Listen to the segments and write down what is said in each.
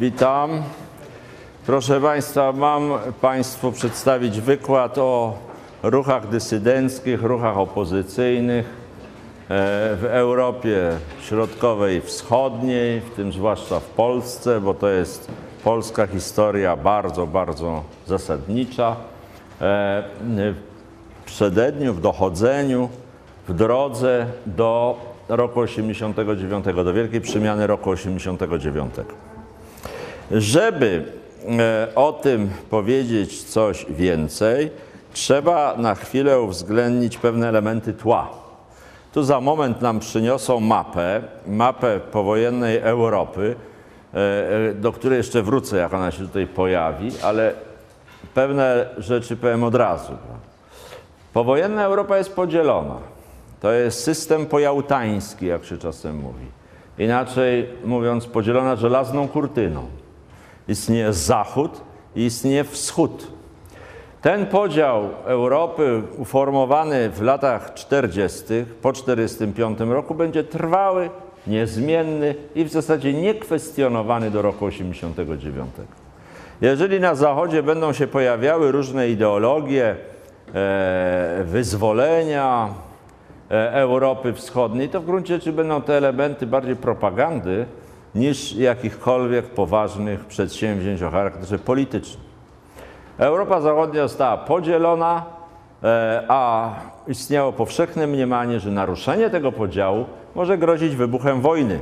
Witam. Proszę Państwa, mam Państwu przedstawić wykład o ruchach dysydenckich, ruchach opozycyjnych e, w Europie Środkowej i Wschodniej, w tym zwłaszcza w Polsce, bo to jest polska historia bardzo, bardzo zasadnicza. E, w przededniu, w dochodzeniu, w drodze do roku 89, do wielkiej przemiany roku 89. Żeby e, o tym powiedzieć coś więcej, trzeba na chwilę uwzględnić pewne elementy tła. Tu za moment nam przyniosą mapę, mapę powojennej Europy, e, e, do której jeszcze wrócę, jak ona się tutaj pojawi, ale pewne rzeczy powiem od razu. Powojenna Europa jest podzielona. To jest system pojautański, jak się czasem mówi. Inaczej mówiąc, podzielona żelazną kurtyną. Istnieje zachód i istnieje wschód. Ten podział Europy uformowany w latach 40., po 1945 roku, będzie trwały, niezmienny i w zasadzie niekwestionowany do roku 1989. Jeżeli na Zachodzie będą się pojawiały różne ideologie e, wyzwolenia e, Europy Wschodniej, to w gruncie rzeczy będą te elementy bardziej propagandy niż jakichkolwiek poważnych przedsięwzięć o charakterze politycznym. Europa Zachodnia została podzielona, e, a istniało powszechne mniemanie, że naruszenie tego podziału może grozić wybuchem wojny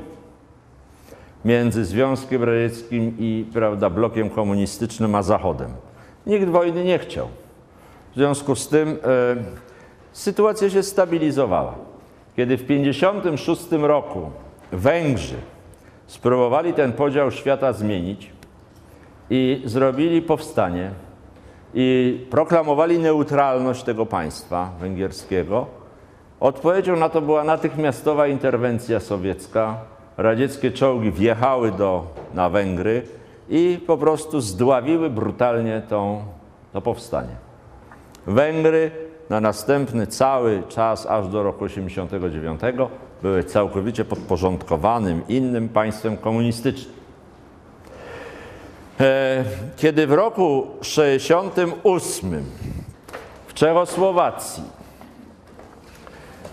między Związkiem Radzieckim i prawda, blokiem komunistycznym a Zachodem. Nikt wojny nie chciał. W związku z tym e, sytuacja się stabilizowała. Kiedy w 1956 roku Węgrzy spróbowali ten podział świata zmienić i zrobili powstanie i proklamowali neutralność tego państwa węgierskiego, odpowiedzią na to była natychmiastowa interwencja sowiecka, radzieckie czołgi wjechały do, na Węgry i po prostu zdławiły brutalnie tą, to powstanie. Węgry na następny cały czas, aż do roku 1989, były całkowicie podporządkowanym innym państwem komunistycznym. E, kiedy w roku 1968 w Czechosłowacji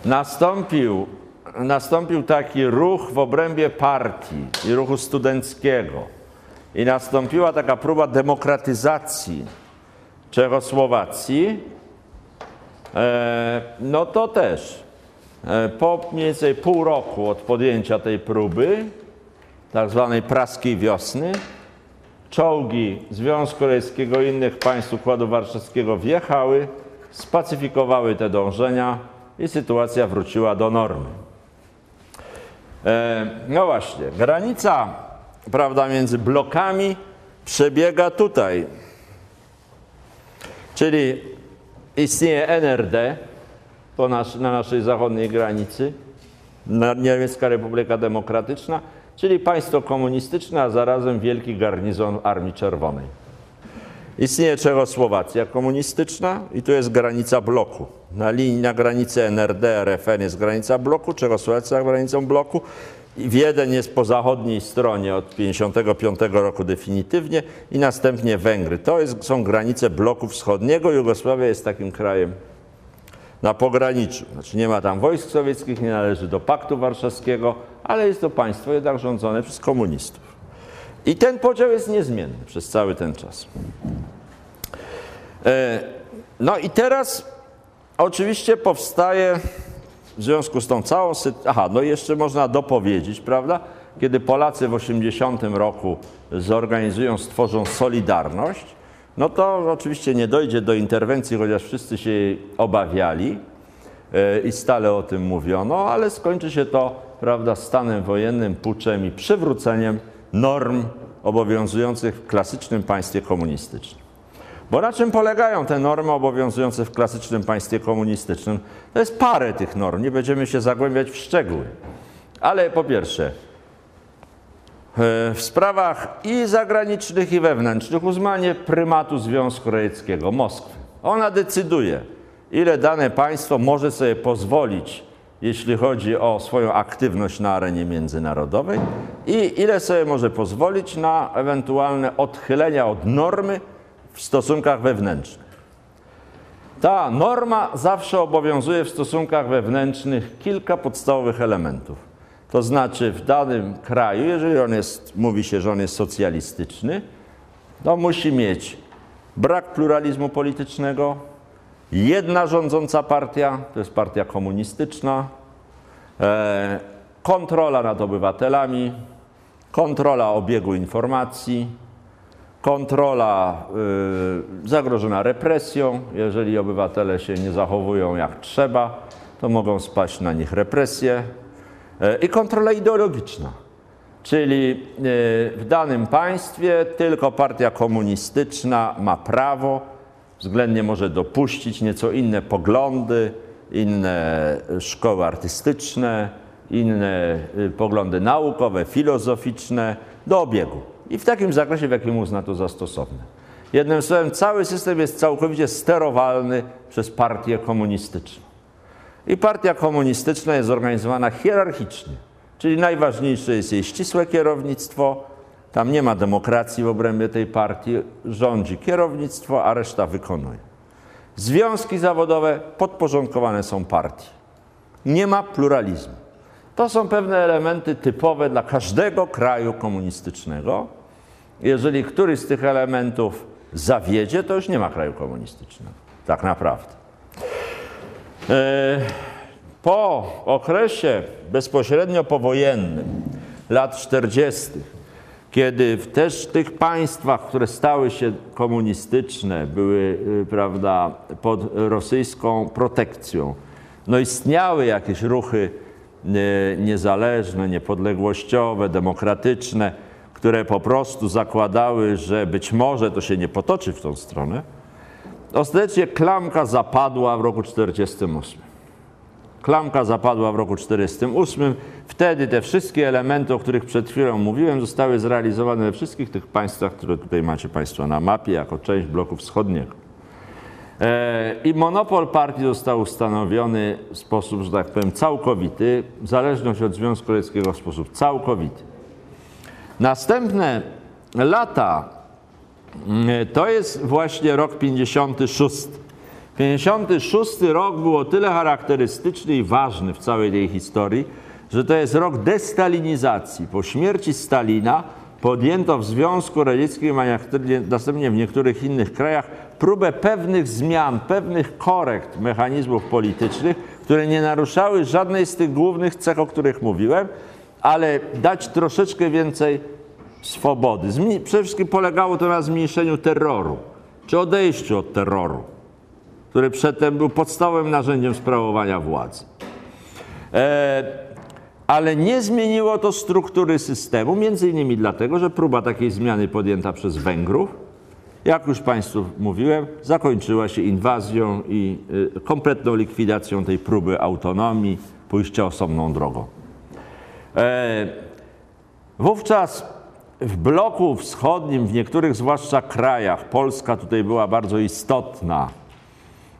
nastąpił nastąpił taki ruch w obrębie partii i ruchu studenckiego i nastąpiła taka próba demokratyzacji Czechosłowacji, e, no to też po mniej więcej pół roku od podjęcia tej próby, tak zwanej praskiej wiosny, czołgi Związku Radzieckiego i innych państw Układu Warszawskiego wjechały, spacyfikowały te dążenia i sytuacja wróciła do normy. E, no właśnie, granica prawda, między blokami przebiega tutaj. Czyli istnieje NRD nas, na naszej zachodniej granicy, Niemiecka Republika Demokratyczna, czyli państwo komunistyczne, a zarazem wielki garnizon Armii Czerwonej. Istnieje Czechosłowacja komunistyczna i tu jest granica bloku. Na linii, na granicy NRD, RFN jest granica bloku, Czechosłowacja granicą bloku. Wiedeń jest po zachodniej stronie od 1955 roku definitywnie i następnie Węgry. To jest, są granice bloku wschodniego. Jugosławia jest takim krajem na pograniczu. Znaczy nie ma tam wojsk sowieckich, nie należy do Paktu Warszawskiego, ale jest to państwo jednak rządzone przez komunistów. I ten podział jest niezmienny przez cały ten czas. E, no i teraz oczywiście powstaje w związku z tą całą sytuacją, aha, no jeszcze można dopowiedzieć, prawda, kiedy Polacy w 80 roku zorganizują, stworzą Solidarność, no to oczywiście nie dojdzie do interwencji, chociaż wszyscy się jej obawiali e, i stale o tym mówiono, ale skończy się to, prawda, stanem wojennym, puczem i przywróceniem norm obowiązujących w klasycznym państwie komunistycznym. Bo na czym polegają te normy obowiązujące w klasycznym państwie komunistycznym? To jest parę tych norm, nie będziemy się zagłębiać w szczegóły. Ale po pierwsze, w sprawach i zagranicznych, i wewnętrznych uznanie prymatu Związku Radzieckiego, Moskwy. Ona decyduje, ile dane państwo może sobie pozwolić jeśli chodzi o swoją aktywność na arenie międzynarodowej i ile sobie może pozwolić na ewentualne odchylenia od normy w stosunkach wewnętrznych. Ta norma zawsze obowiązuje w stosunkach wewnętrznych kilka podstawowych elementów. To znaczy w danym kraju, jeżeli on jest, mówi się, że on jest socjalistyczny, to musi mieć brak pluralizmu politycznego, jedna rządząca partia, to jest partia komunistyczna, e, kontrola nad obywatelami, kontrola obiegu informacji, kontrola y, zagrożona represją. Jeżeli obywatele się nie zachowują jak trzeba, to mogą spaść na nich represje. E, I kontrola ideologiczna, czyli y, w danym państwie tylko partia komunistyczna ma prawo, względnie może dopuścić nieco inne poglądy, inne szkoły artystyczne, inne y, poglądy naukowe, filozoficzne do obiegu i w takim zakresie, w jakim uzna to za stosowne. Jednym słowem, cały system jest całkowicie sterowalny przez partię komunistyczną. I partia komunistyczna jest zorganizowana hierarchicznie, czyli najważniejsze jest jej ścisłe kierownictwo. Tam nie ma demokracji w obrębie tej partii, rządzi kierownictwo, a reszta wykonuje. Związki zawodowe podporządkowane są partii. Nie ma pluralizmu. To są pewne elementy typowe dla każdego kraju komunistycznego. Jeżeli któryś z tych elementów zawiedzie, to już nie ma kraju komunistycznego. Tak naprawdę. E, po okresie bezpośrednio powojennym, lat 40., kiedy w też tych państwach, które stały się komunistyczne, były y, prawda, pod rosyjską protekcją, no istniały jakieś ruchy niezależne, niepodległościowe, demokratyczne, które po prostu zakładały, że być może to się nie potoczy w tą stronę, ostatecznie klamka zapadła w roku 1948. Klamka zapadła w roku 1948. Wtedy te wszystkie elementy, o których przed chwilą mówiłem, zostały zrealizowane we wszystkich tych państwach, które tutaj macie Państwo na mapie, jako część bloku wschodniego. E, I monopol partii został ustanowiony w sposób, że tak powiem, całkowity, zależność od Związku Radzieckiego w sposób całkowity. Następne lata to jest właśnie rok 56. 56 rok był o tyle charakterystyczny i ważny w całej tej historii, że to jest rok destalinizacji. Po śmierci Stalina podjęto w Związku Radzieckim, a następnie w niektórych innych krajach próbę pewnych zmian, pewnych korekt mechanizmów politycznych, które nie naruszały żadnej z tych głównych cech, o których mówiłem, ale dać troszeczkę więcej swobody. Przede wszystkim polegało to na zmniejszeniu terroru, czy odejściu od terroru, który przedtem był podstawowym narzędziem sprawowania władzy. E, ale nie zmieniło to struktury systemu, między innymi dlatego, że próba takiej zmiany podjęta przez Węgrów jak już Państwu mówiłem, zakończyła się inwazją i y, kompletną likwidacją tej próby autonomii, pójścia osobną drogą. E, wówczas w bloku wschodnim, w niektórych zwłaszcza krajach, Polska tutaj była bardzo istotna,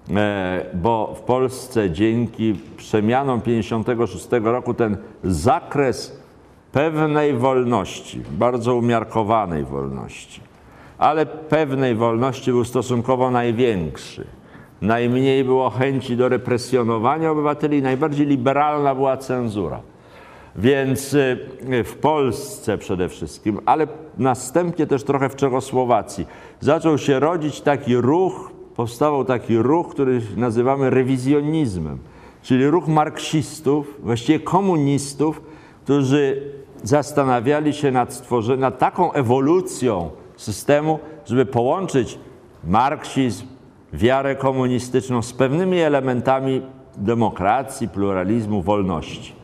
e, bo w Polsce dzięki przemianom 56 roku ten zakres pewnej wolności, bardzo umiarkowanej wolności, ale pewnej wolności był stosunkowo największy. Najmniej było chęci do represjonowania obywateli, najbardziej liberalna była cenzura. Więc y, w Polsce przede wszystkim, ale następnie też trochę w Czechosłowacji, zaczął się rodzić taki ruch, powstawał taki ruch, który nazywamy rewizjonizmem, czyli ruch marksistów, właściwie komunistów, którzy zastanawiali się nad nad taką ewolucją systemu, żeby połączyć marksizm, wiarę komunistyczną z pewnymi elementami demokracji, pluralizmu, wolności.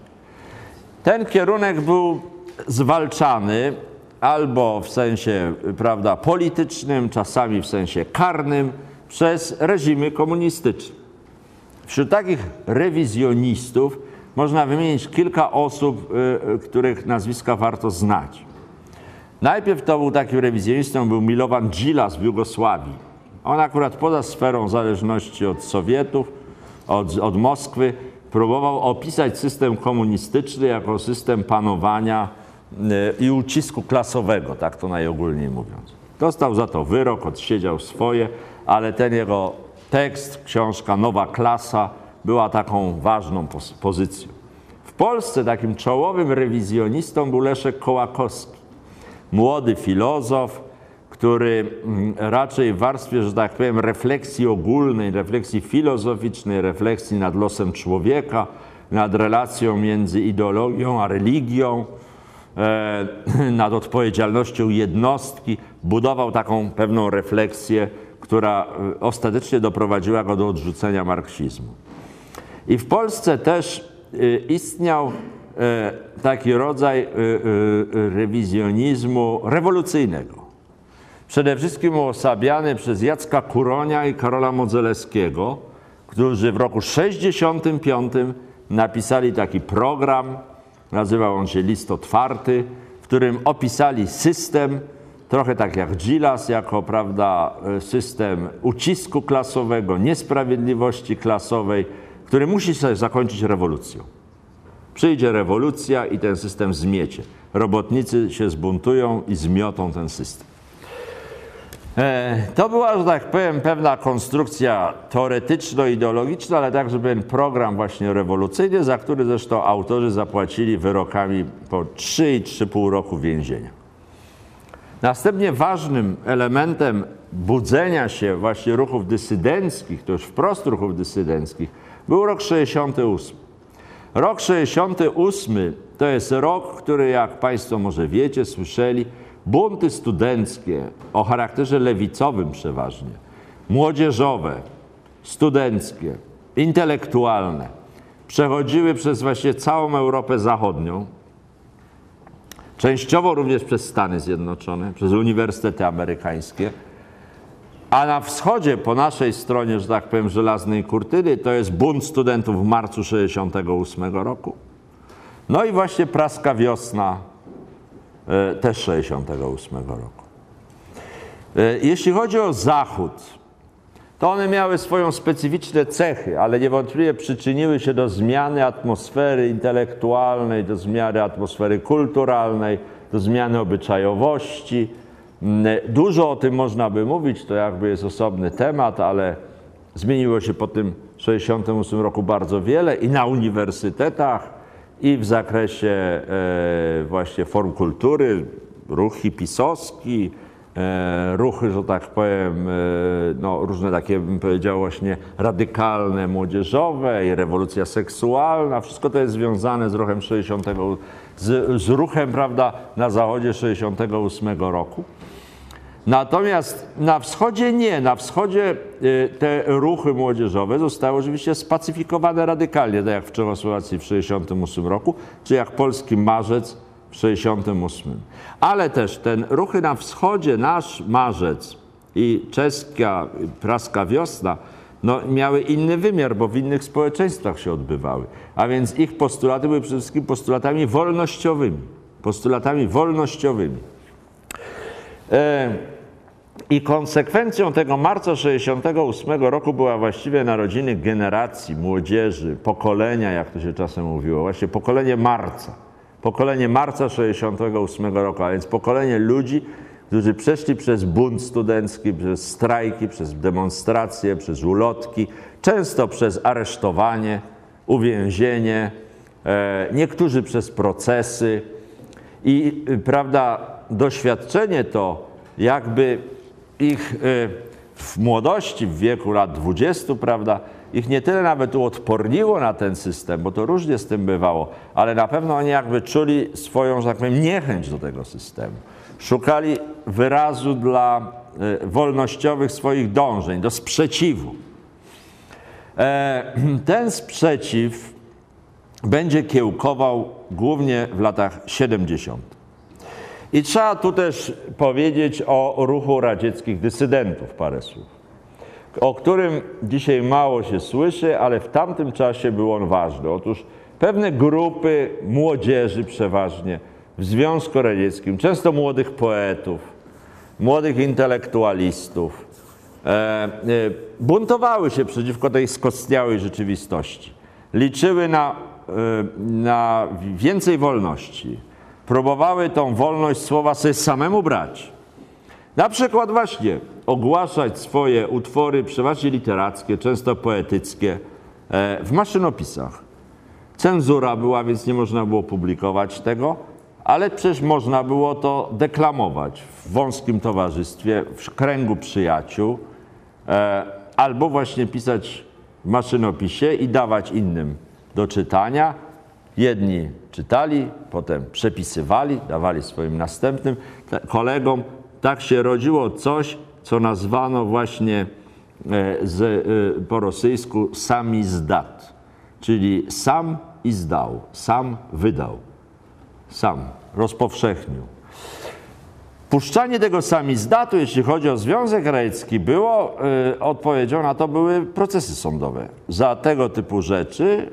Ten kierunek był zwalczany albo w sensie prawda, politycznym, czasami w sensie karnym przez reżimy komunistyczne. Wśród takich rewizjonistów można wymienić kilka osób, y, y, których nazwiska warto znać. Najpierw to był takim rewizjonistą, był Milovan Džilas w Jugosławii. On akurat poza sferą zależności od Sowietów, od, od Moskwy, próbował opisać system komunistyczny jako system panowania y, i ucisku klasowego, tak to najogólniej mówiąc. Dostał za to wyrok, odsiedział swoje, ale ten jego tekst, książka Nowa Klasa była taką ważną pozycją. W Polsce takim czołowym rewizjonistą był Leszek Kołakowski, młody filozof, który mm, raczej w warstwie, że tak powiem, refleksji ogólnej, refleksji filozoficznej, refleksji nad losem człowieka, nad relacją między ideologią a religią, e, nad odpowiedzialnością jednostki, budował taką pewną refleksję, która e, ostatecznie doprowadziła go do odrzucenia marksizmu. I w Polsce też e, istniał taki rodzaj rewizjonizmu rewolucyjnego przede wszystkim uosabiany przez Jacka Kuronia i Karola Modzelewskiego, którzy w roku 65 napisali taki program, nazywał on się List Otwarty, w którym opisali system, trochę tak jak Gilas, jako prawda, system ucisku klasowego, niesprawiedliwości klasowej, który musi się zakończyć rewolucją. Przyjdzie rewolucja i ten system zmiecie. Robotnicy się zbuntują i zmiotą ten system. E, to była, że tak powiem, pewna konstrukcja teoretyczno-ideologiczna, ale także pewien program właśnie rewolucyjny, za który zresztą autorzy zapłacili wyrokami po 3 i 3,5 roku więzienia. Następnie ważnym elementem budzenia się właśnie ruchów dysydenckich, to już wprost ruchów dysydenckich, był rok 68. Rok 68 to jest rok, który, jak Państwo może wiecie, słyszeli, bunty studenckie o charakterze lewicowym przeważnie, młodzieżowe, studenckie, intelektualne, przechodziły przez właśnie całą Europę Zachodnią, częściowo również przez Stany Zjednoczone, przez uniwersytety amerykańskie, a na wschodzie, po naszej stronie, że tak powiem, żelaznej kurtyny, to jest bunt studentów w marcu 68 roku. No i właśnie praska wiosna też 68 roku. E, jeśli chodzi o Zachód, to one miały swoją specyficzne cechy, ale niewątpliwie przyczyniły się do zmiany atmosfery intelektualnej, do zmiany atmosfery kulturalnej, do zmiany obyczajowości. Mm, dużo o tym można by mówić, to jakby jest osobny temat, ale zmieniło się po tym 68 roku bardzo wiele i na uniwersytetach, i w zakresie e, właśnie form kultury, ruch hipisowski, e, ruchy, że tak powiem, e, no, różne takie, bym powiedział, właśnie radykalne, młodzieżowe i rewolucja seksualna. Wszystko to jest związane z ruchem 60, z, z ruchem, prawda, na zachodzie 68 roku. Natomiast na wschodzie nie. Na wschodzie y, te ruchy młodzieżowe zostały oczywiście spacyfikowane radykalnie, tak jak w Czechosłowacji w 1968 roku, czy jak polski marzec w 1968. Ale też ten ruchy na wschodzie, nasz marzec i czeska praska wiosna, no, miały inny wymiar, bo w innych społeczeństwach się odbywały. A więc ich postulaty były przede wszystkim postulatami wolnościowymi. Postulatami wolnościowymi. E, I konsekwencją tego marca 68 roku była właściwie narodziny generacji, młodzieży, pokolenia, jak to się czasem mówiło, właśnie pokolenie marca. Pokolenie marca 68 roku, a więc pokolenie ludzi, którzy przeszli przez bunt studencki, przez strajki, przez demonstracje, przez ulotki, często przez aresztowanie, uwięzienie, e, niektórzy przez procesy. I prawda, doświadczenie to jakby ich y, w młodości, w wieku lat 20, prawda, ich nie tyle nawet uodporniło na ten system, bo to różnie z tym bywało, ale na pewno oni jakby czuli swoją, że tak powiem, niechęć do tego systemu. Szukali wyrazu dla y, wolnościowych swoich dążeń, do sprzeciwu. E, ten sprzeciw będzie kiełkował głównie w latach 70. I trzeba tu też powiedzieć o ruchu radzieckich dysydentów parę słów, o którym dzisiaj mało się słyszy, ale w tamtym czasie był on ważny. Otóż pewne grupy młodzieży przeważnie w Związku Radzieckim, często młodych poetów, młodych intelektualistów, e, e, buntowały się przeciwko tej skostniałej rzeczywistości. liczyły na, y, na więcej wolności. Próbowały tą wolność słowa sobie samemu brać. Na przykład właśnie ogłaszać swoje utwory, przeważnie literackie, często poetyckie, e, w maszynopisach. Cenzura była, więc nie można było publikować tego, ale przecież można było to deklamować w wąskim towarzystwie, w kręgu przyjaciół, e, albo właśnie pisać w maszynopisie i dawać innym do czytania. Jedni czytali, potem przepisywali, dawali swoim następnym kolegom. Tak się rodziło coś, co nazwano właśnie e, z, e, po rosyjsku samizdat, czyli sam i zdał, sam wydał, sam rozpowszechnił. Puszczanie tego samizdatu, jeśli chodzi o Związek Radziecki, było y, odpowiedzią na to były procesy sądowe. Za tego typu rzeczy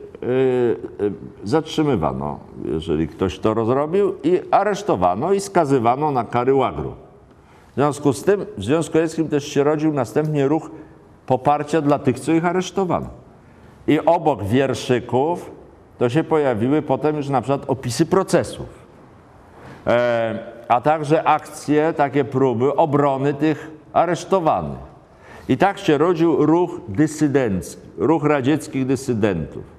zatrzymywano, jeżeli ktoś to rozrobił, i aresztowano i skazywano na kary łagru. W związku z tym w Związku Radzieckim też się rodził następnie ruch poparcia dla tych, co ich aresztowano. I obok wierszyków to się pojawiły potem już na przykład opisy procesów. E, a także akcje, takie próby obrony tych aresztowanych. I tak się rodził ruch dysydencki, ruch radzieckich dysydentów.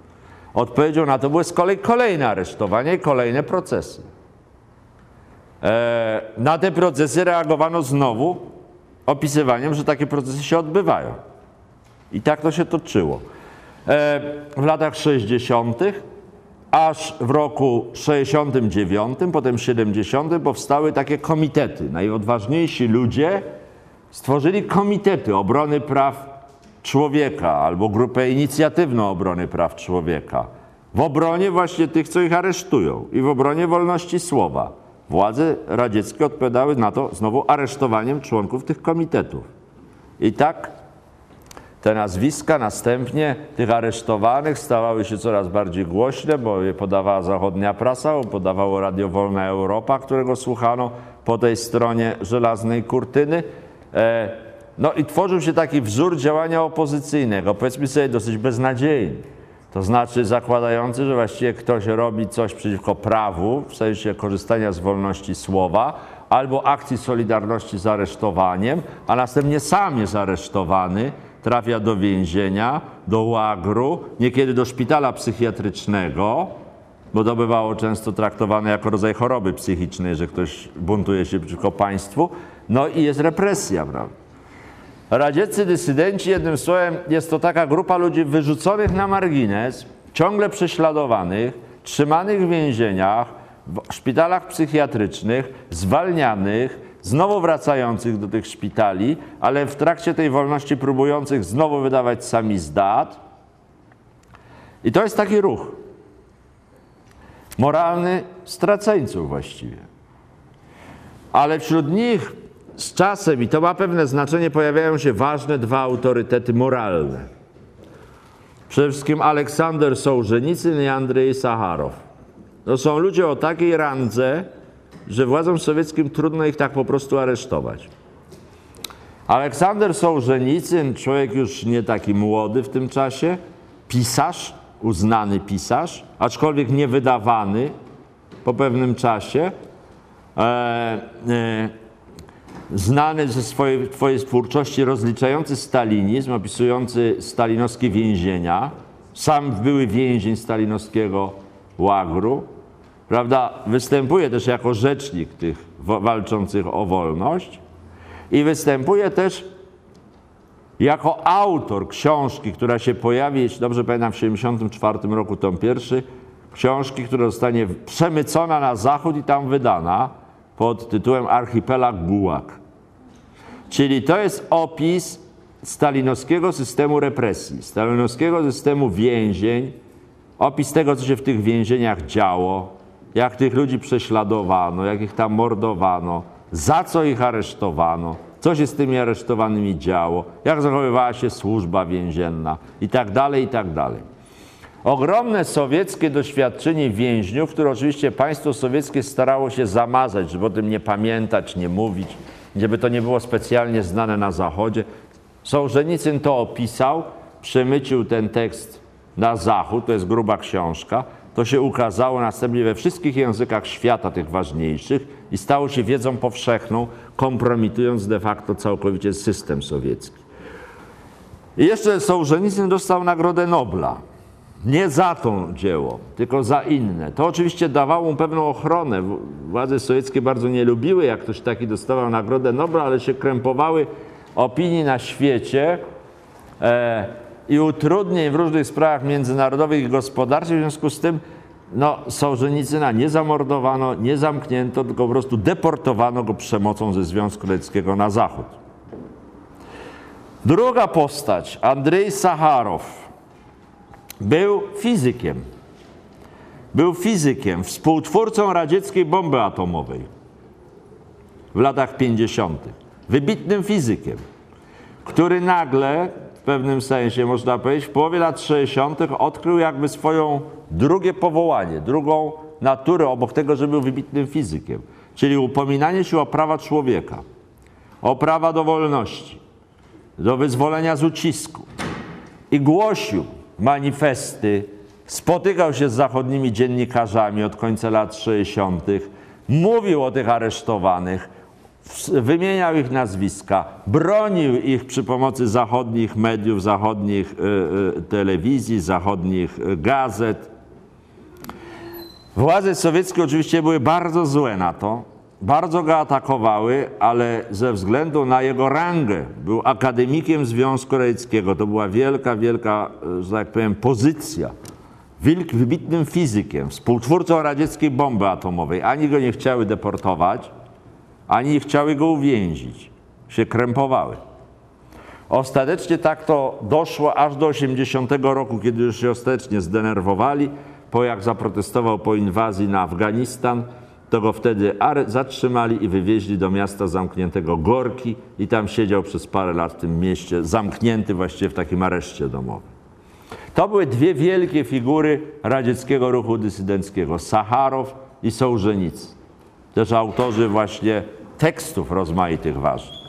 Odpowiedzią na to były z kolei kolejne aresztowania i kolejne procesy. E, na te procesy reagowano znowu opisywaniem, że takie procesy się odbywają. I tak to się toczyło. E, w latach 60., aż w roku 69, potem 70 powstały takie komitety. Najodważniejsi ludzie stworzyli komitety obrony praw człowieka albo grupę inicjatywną obrony praw człowieka. W obronie właśnie tych, co ich aresztują i w obronie wolności słowa. Władze radzieckie odpowiadały na to znowu aresztowaniem członków tych komitetów. I tak te nazwiska następnie tych aresztowanych stawały się coraz bardziej głośne, bo je podawała zachodnia prasa, podawało Radio Wolna Europa, którego słuchano po tej stronie żelaznej kurtyny. E, no i tworzył się taki wzór działania opozycyjnego, powiedzmy sobie dosyć beznadziejny. To znaczy zakładający, że właściwie ktoś robi coś przeciwko prawu, w sensie korzystania z wolności słowa, albo akcji solidarności z aresztowaniem, a następnie sam jest aresztowany, trafia do więzienia, do łagru, niekiedy do szpitala psychiatrycznego, bo to bywało często traktowane jako rodzaj choroby psychicznej, że ktoś buntuje się przeciwko państwu, no i jest represja, prawda? Radzieccy dysydenci, jednym słowem, jest to taka grupa ludzi wyrzuconych na margines, ciągle prześladowanych, trzymanych w więzieniach, w szpitalach psychiatrycznych, zwalnianych, znowu wracających do tych szpitali, ale w trakcie tej wolności próbujących znowu wydawać sami zdat. I to jest taki ruch moralny straceńców właściwie. Ale wśród nich z czasem, i to ma pewne znaczenie, pojawiają się ważne dwa autorytety moralne. Przede wszystkim Aleksander Sołżenicyn i Andrzej Sacharow. To są ludzie o takiej randze, że władzom sowieckim trudno ich tak po prostu aresztować. Aleksander Sołżenicyn, człowiek już nie taki młody w tym czasie, pisarz, uznany pisarz, aczkolwiek niewydawany po pewnym czasie, e, e, znany ze swojej, twórczości, rozliczający stalinizm, opisujący stalinowskie więzienia, sam były więzień stalinowskiego łagru, prawda, występuje też jako rzecznik tych walczących o wolność i występuje też jako autor książki, która się pojawi, jeśli dobrze pamiętam, w 1974 roku, tom pierwszy, książki, która zostanie przemycona na zachód i tam wydana pod tytułem Archipelag Gułak. Czyli to jest opis stalinowskiego systemu represji, stalinowskiego systemu więzień, opis tego, co się w tych więzieniach działo, jak tych ludzi prześladowano, jak ich tam mordowano, za co ich aresztowano, co się z tymi aresztowanymi działo, jak zachowywała się służba więzienna i tak dalej, i tak dalej. Ogromne sowieckie doświadczenie więźniów, które oczywiście państwo sowieckie starało się zamazać, żeby o tym nie pamiętać, nie mówić, żeby to nie było specjalnie znane na Zachodzie. Sołżenicyn to opisał, przemycił ten tekst na zachód, to jest gruba książka, to się ukazało następnie we wszystkich językach świata, tych ważniejszych, i stało się wiedzą powszechną, kompromitując de facto całkowicie system sowiecki. I jeszcze Sołżenicyn dostał Nagrodę Nobla. Nie za to dzieło, tylko za inne. To oczywiście dawało mu pewną ochronę. Władze sowieckie bardzo nie lubiły, jak ktoś taki dostawał Nagrodę Nobla, ale się krępowały opinii na świecie e, i utrudnień w różnych sprawach międzynarodowych i gospodarczych. W związku z tym no, Sołżenicyna nie zamordowano, nie zamknięto, tylko po prostu deportowano go przemocą ze Związku Radzieckiego na zachód. Druga postać, Andrzej Sacharow, był fizykiem. Był fizykiem, współtwórcą radzieckiej bomby atomowej w latach 50. Wybitnym fizykiem, który nagle, w pewnym sensie można powiedzieć, w połowie lat 60. odkrył jakby swoją drugie powołanie, drugą naturę obok tego, że był wybitnym fizykiem, czyli upominanie się o prawa człowieka, o prawa do wolności, do wyzwolenia z ucisku. I głosił manifesty, spotykał się z zachodnimi dziennikarzami od końca lat 60., mówił o tych aresztowanych, wymieniał ich nazwiska, bronił ich przy pomocy zachodnich mediów, zachodnich y, y, telewizji, zachodnich y, gazet. Władze sowieckie oczywiście były bardzo złe na to, bardzo go atakowały, ale ze względu na jego rangę, był akademikiem Związku Radzieckiego, to była wielka, wielka, że tak powiem, pozycja. Wilk, wybitnym fizykiem, współtwórcą radzieckiej bomby atomowej. Ani go nie chciały deportować, ani nie chciały go uwięzić. Się krępowały. Ostatecznie tak to doszło aż do 80 roku, kiedy już się ostatecznie zdenerwowali, po jak zaprotestował po inwazji na Afganistan, to go wtedy zatrzymali i wywieźli do miasta zamkniętego Gorki i tam siedział przez parę lat w tym mieście, zamknięty właściwie w takim areszcie domowym. To były dwie wielkie figury radzieckiego ruchu dysydenckiego, Sacharow i Sołżenicy. Też autorzy właśnie tekstów rozmaitych ważnych.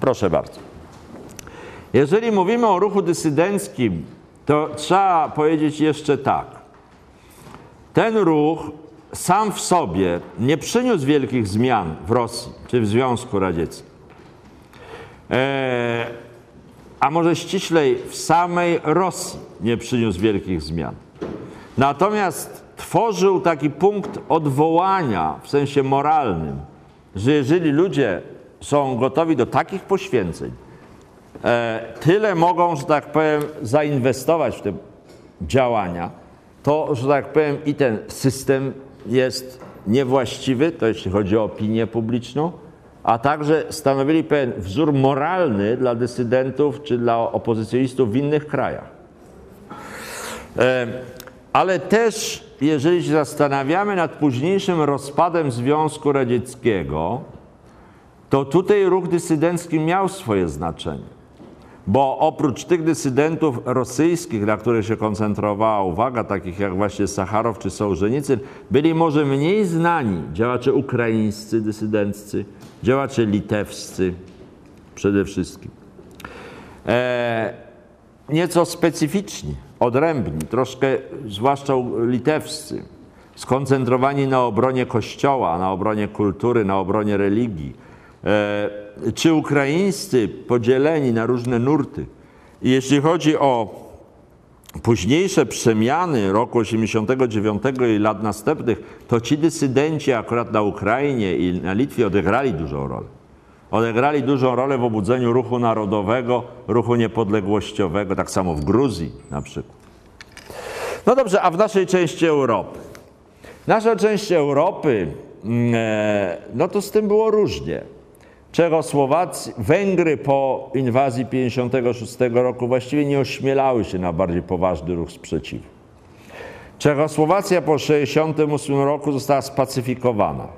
Proszę bardzo. Jeżeli mówimy o ruchu dysydenckim, to trzeba powiedzieć jeszcze tak. Ten ruch sam w sobie nie przyniósł wielkich zmian w Rosji czy w Związku Radzieckim. E, a może ściślej, w samej Rosji nie przyniósł wielkich zmian. Natomiast tworzył taki punkt odwołania w sensie moralnym, że jeżeli ludzie są gotowi do takich poświęceń, e, tyle mogą, że tak powiem, zainwestować w te działania, to, że tak powiem, i ten system jest niewłaściwy, to jeśli chodzi o opinię publiczną, a także stanowili pewien wzór moralny dla dysydentów czy dla opozycjonistów w innych krajach. Ale też, jeżeli się zastanawiamy nad późniejszym rozpadem Związku Radzieckiego, to tutaj ruch dysydencki miał swoje znaczenie bo oprócz tych dysydentów rosyjskich, na których się koncentrowała uwaga, takich jak właśnie Sacharow czy Sołżenicyn, byli może mniej znani działacze ukraińscy dysydenccy, działacze litewscy przede wszystkim. E, nieco specyficzni, odrębni, troszkę zwłaszcza litewscy, skoncentrowani na obronie kościoła, na obronie kultury, na obronie religii E, czy ukraińscy podzieleni na różne nurty. I jeśli chodzi o późniejsze przemiany roku 89 i lat następnych, to ci dysydenci akurat na Ukrainie i na Litwie odegrali dużą rolę. Odegrali dużą rolę w obudzeniu ruchu narodowego, ruchu niepodległościowego, tak samo w Gruzji na przykład. No dobrze, a w naszej części Europy? Nasza część Europy, mm, e, no to z tym było różnie. Czechosłowacji, Węgry po inwazji 56 roku właściwie nie ośmielały się na bardziej poważny ruch sprzeciwu. Czechosłowacja po 68 roku została spacyfikowana.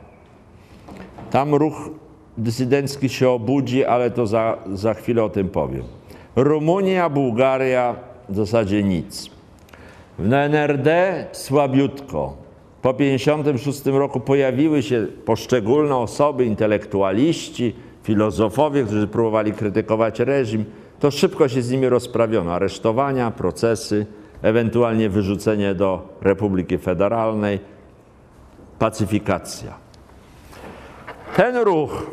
Tam ruch dysydencki się obudzi, ale to za, za chwilę o tym powiem. Rumunia, Bułgaria w zasadzie nic. W NRD słabiutko. Po 56 roku pojawiły się poszczególne osoby, intelektualiści, filozofowie, którzy próbowali krytykować reżim, to szybko się z nimi rozprawiono. Aresztowania, procesy, ewentualnie wyrzucenie do Republiki Federalnej, pacyfikacja. Ten ruch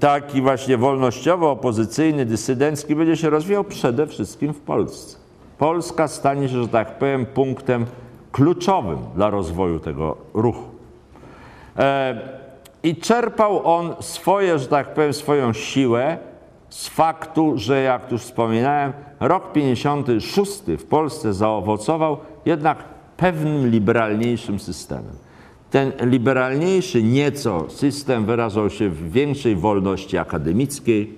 taki właśnie wolnościowo-opozycyjny, dysydencki będzie się rozwijał przede wszystkim w Polsce. Polska stanie się, że tak powiem, punktem kluczowym dla rozwoju tego ruchu. E, I czerpał on swoje, że tak powiem, swoją siłę z faktu, że jak już wspominałem, rok 56 w Polsce zaowocował jednak pewnym liberalniejszym systemem. Ten liberalniejszy nieco system wyrażał się w większej wolności akademickiej,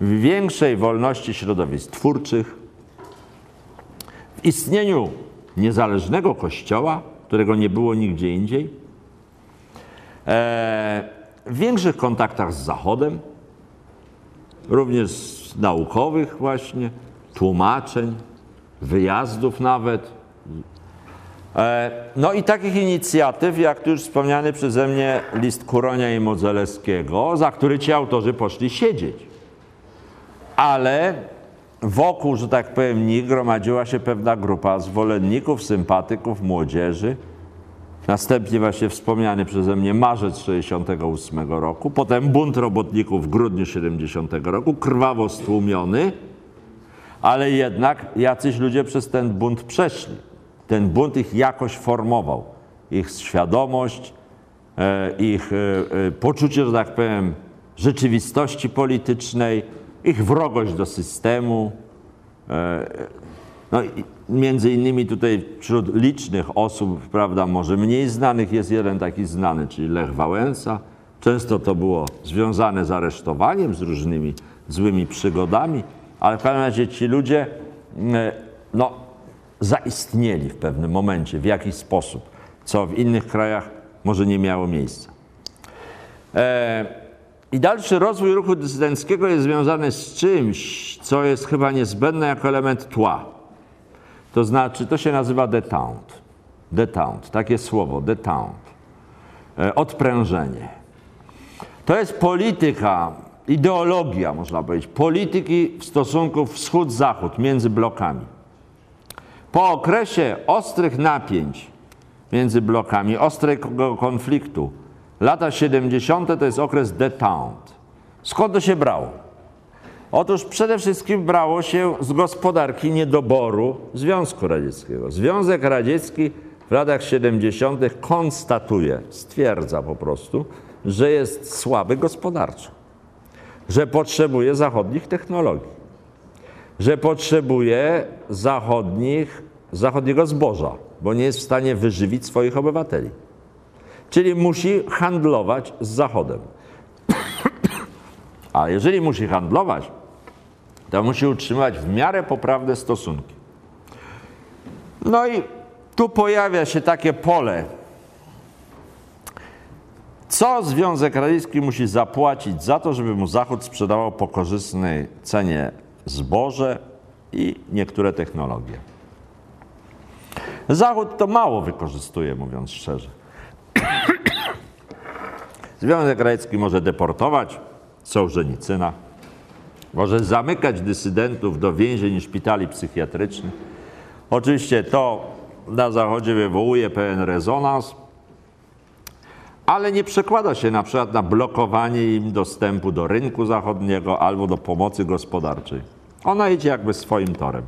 w większej wolności środowisk twórczych, w istnieniu niezależnego kościoła, którego nie było nigdzie indziej, w większych kontaktach z Zachodem, również naukowych właśnie, tłumaczeń, wyjazdów nawet. E, no i takich inicjatyw, jak tu już wspomniany przeze mnie list Kuronia i Modzelewskiego, za który ci autorzy poszli siedzieć. Ale wokół, że tak powiem, nich gromadziła się pewna grupa zwolenników, sympatyków, młodzieży. Następnie właśnie wspomniany przeze mnie marzec 68 roku, potem bunt robotników w grudniu 70 roku, krwawo stłumiony, ale jednak jacyś ludzie przez ten bunt przeszli. Ten bunt ich jakoś formował. Ich świadomość, e, ich e, e, poczucie, że tak powiem, rzeczywistości politycznej, ich wrogość do systemu. No, między innymi tutaj wśród licznych osób, prawda, może mniej znanych jest jeden taki znany, czyli Lech Wałęsa. Często to było związane z aresztowaniem, z różnymi złymi przygodami, ale w każdym razie ci ludzie no, zaistnieli w pewnym momencie, w jakiś sposób, co w innych krajach może nie miało miejsca. E, I dalszy rozwój ruchu dysydenckiego jest związany z czymś, co jest chyba niezbędne jako element tła. To znaczy, to się nazywa detente. Detente, takie słowo, detente. Odprężenie. To jest polityka, ideologia, można powiedzieć, polityki w stosunku wschód-zachód, między blokami. Po okresie ostrych napięć między blokami, ostrego konfliktu, lata 70. to jest okres detente. Skąd to się brało? Otóż przede wszystkim brało się z gospodarki niedoboru Związku Radzieckiego. Związek Radziecki w latach 70. konstatuje, stwierdza po prostu, że jest słaby gospodarczo, że potrzebuje zachodnich technologii że potrzebuje zachodnich, zachodniego zboża, bo nie jest w stanie wyżywić swoich obywateli. Czyli musi handlować z Zachodem. A jeżeli musi handlować, to musi utrzymywać w miarę poprawne stosunki. No i tu pojawia się takie pole. Co Związek Radziecki musi zapłacić za to, żeby mu Zachód sprzedawał po korzystnej cenie zboże i niektóre technologie. Zachód to mało wykorzystuje, mówiąc szczerze. Związek Radziecki może deportować Sołżenicyna, może zamykać dysydentów do więzień i szpitali psychiatrycznych. Oczywiście to na Zachodzie wywołuje pewien rezonans, ale nie przekłada się na przykład na blokowanie im dostępu do rynku zachodniego albo do pomocy gospodarczej. Ona idzie jakby swoim torem.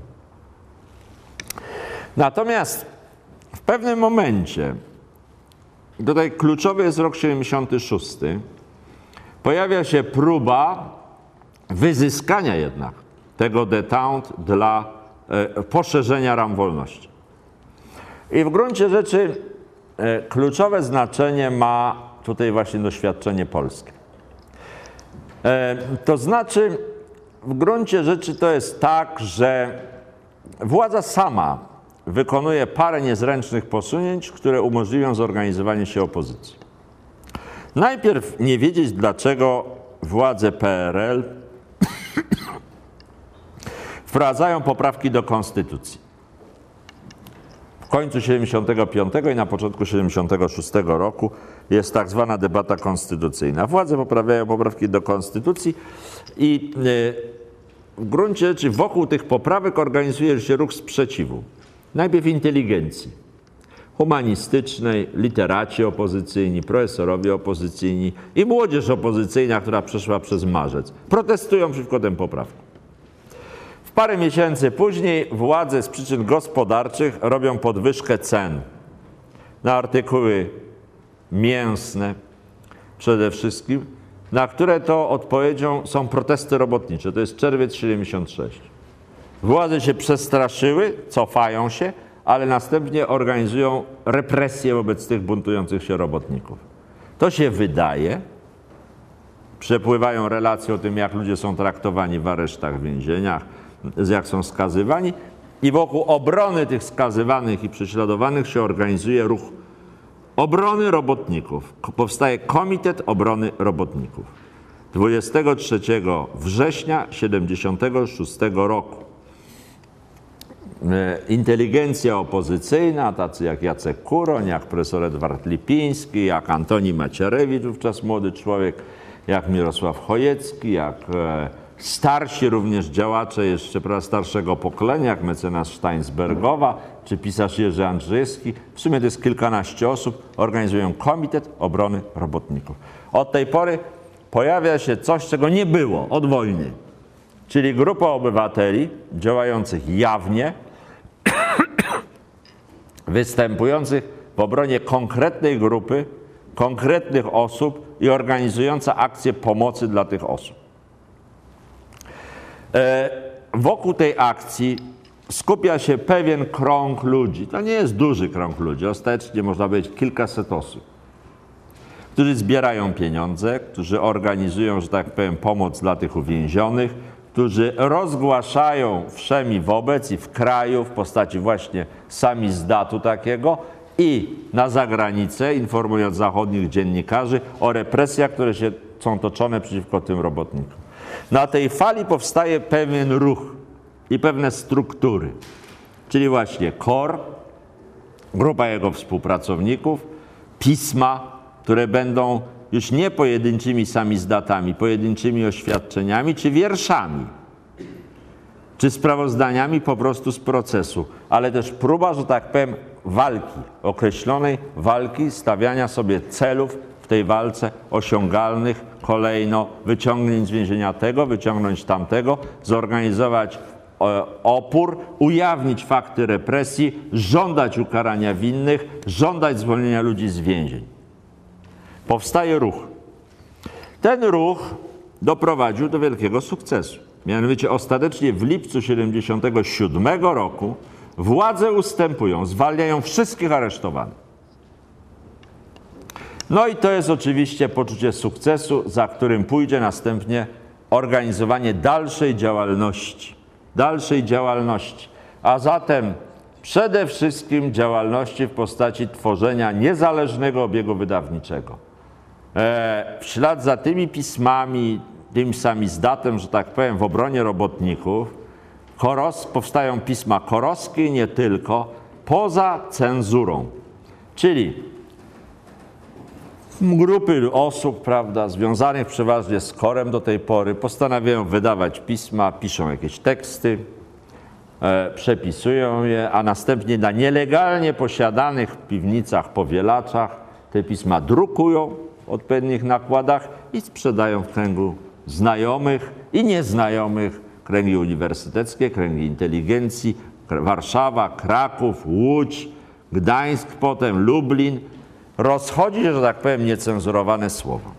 Natomiast w pewnym momencie, tutaj kluczowy jest rok 76, pojawia się próba wyzyskania jednak tego detente dla e, poszerzenia ram wolności. I w gruncie rzeczy e, kluczowe znaczenie ma tutaj właśnie doświadczenie polskie. E, to znaczy, w gruncie rzeczy to jest tak, że władza sama wykonuje parę niezręcznych posunięć, które umożliwią zorganizowanie się opozycji. Najpierw nie wiedzieć, dlaczego władze PRL wprowadzają poprawki do konstytucji. W końcu 75 i na początku 76 roku jest tak zwana debata konstytucyjna. Władze poprawiają poprawki do konstytucji i e, w gruncie rzeczy wokół tych poprawek organizuje się ruch sprzeciwu. Najpierw inteligencji humanistycznej, literaci opozycyjni, profesorowie opozycyjni i młodzież opozycyjna, która przeszła przez marzec. Protestują przeciwko tym poprawkom. W parę miesięcy później władze z przyczyn gospodarczych robią podwyżkę cen na artykuły mięsne przede wszystkim, na które to odpowiedzią są protesty robotnicze. To jest czerwiec 76. Władze się przestraszyły, cofają się, ale następnie organizują represje wobec tych buntujących się robotników. To się wydaje. Przepływają relacje o tym, jak ludzie są traktowani w aresztach, w więzieniach, jak są skazywani. I wokół obrony tych skazywanych i prześladowanych się organizuje ruch obrony robotników. Powstaje Komitet Obrony Robotników. 23 września 1976 roku. E, inteligencja opozycyjna, tacy jak Jacek Kuroń, jak profesor Edward Lipiński, jak Antoni Macierewicz, wówczas młody człowiek, jak Mirosław Chojecki, jak e, starsi również działacze jeszcze starszego pokolenia, jak mecenas Steinsbergowa czy pisarz Jerzy Andrzejewski, w sumie to jest kilkanaście osób, organizują Komitet Obrony Robotników. Od tej pory pojawia się coś, czego nie było od wojny, czyli grupa obywateli działających jawnie, występujących w obronie konkretnej grupy, konkretnych osób i organizująca akcje pomocy dla tych osób. E, wokół tej akcji skupia się pewien krąg ludzi. To nie jest duży krąg ludzi, ostatecznie można powiedzieć kilkaset osób, którzy zbierają pieniądze, którzy organizują, że tak powiem, pomoc dla tych uwięzionych, którzy rozgłaszają wszemi wobec i w kraju w postaci właśnie sami zdatu takiego i na zagranicę, informując zachodnich dziennikarzy o represjach, które się są toczone przeciwko tym robotnikom. Na tej fali powstaje pewien ruch i pewne struktury, czyli właśnie KOR, grupa jego współpracowników, pisma, które będą już nie pojedynczymi samizdatami, pojedynczymi oświadczeniami czy wierszami, czy sprawozdaniami po prostu z procesu, ale też próba, że tak powiem, walki, określonej walki, stawiania sobie celów w tej walce osiągalnych, kolejno wyciągnąć z więzienia tego, wyciągnąć tamtego, zorganizować e, opór, ujawnić fakty represji, żądać ukarania winnych, żądać zwolnienia ludzi z więzień powstaje ruch. Ten ruch doprowadził do wielkiego sukcesu. Mianowicie ostatecznie w lipcu 1977 roku władze ustępują, zwalniają wszystkich aresztowanych. No i to jest oczywiście poczucie sukcesu, za którym pójdzie następnie organizowanie dalszej działalności. Dalszej działalności. A zatem przede wszystkim działalności w postaci tworzenia niezależnego obiegu wydawniczego w ślad za tymi pismami, tym samizdatem, że tak powiem, w obronie robotników, koros, powstają pisma koroskie nie tylko, poza cenzurą. Czyli grupy osób, prawda, związanych przeważnie z korem do tej pory, postanawiają wydawać pisma, piszą jakieś teksty, e, przepisują je, a następnie na nielegalnie posiadanych piwnicach powielaczach te pisma drukują, odpowiednich nakładach i sprzedają w kręgu znajomych i nieznajomych, kręgi uniwersyteckie, kręgi inteligencji, Warszawa, Kraków, Łódź, Gdańsk, potem Lublin. Rozchodzi się, że tak powiem, niecenzurowane słowo.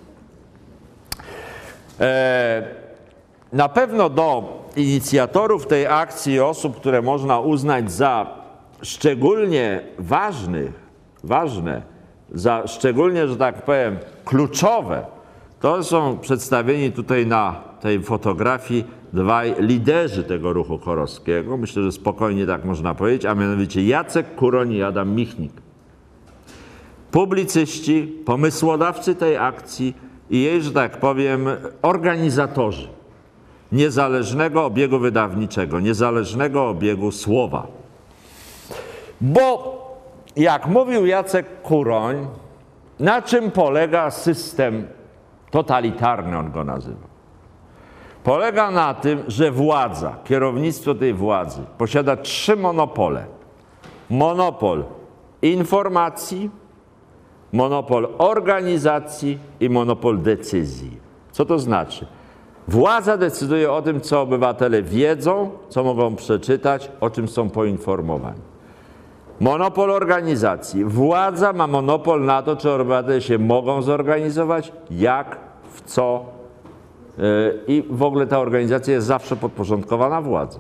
E, na pewno do inicjatorów tej akcji osób, które można uznać za szczególnie ważnych, ważne, za szczególnie, że tak powiem, kluczowe, to są przedstawieni tutaj na tej fotografii dwaj liderzy tego ruchu korowskiego. Myślę, że spokojnie tak można powiedzieć, a mianowicie Jacek Kuroń i Adam Michnik. Publicyści, pomysłodawcy tej akcji i jej, że tak powiem, organizatorzy niezależnego obiegu wydawniczego, niezależnego obiegu słowa. Bo jak mówił Jacek Kuroń, na czym polega system totalitarny, on go nazywa? Polega na tym, że władza, kierownictwo tej władzy posiada trzy monopole. monopol informacji, monopol organizacji i monopol decyzji. Co to znaczy? Władza decyduje o tym, co obywatele wiedzą, co mogą przeczytać, o czym są poinformowani. Monopol organizacji. Władza ma monopol na to, czy obywatele się mogą zorganizować, jak, w co. Yy, I w ogóle ta organizacja jest zawsze podporządkowana władzy.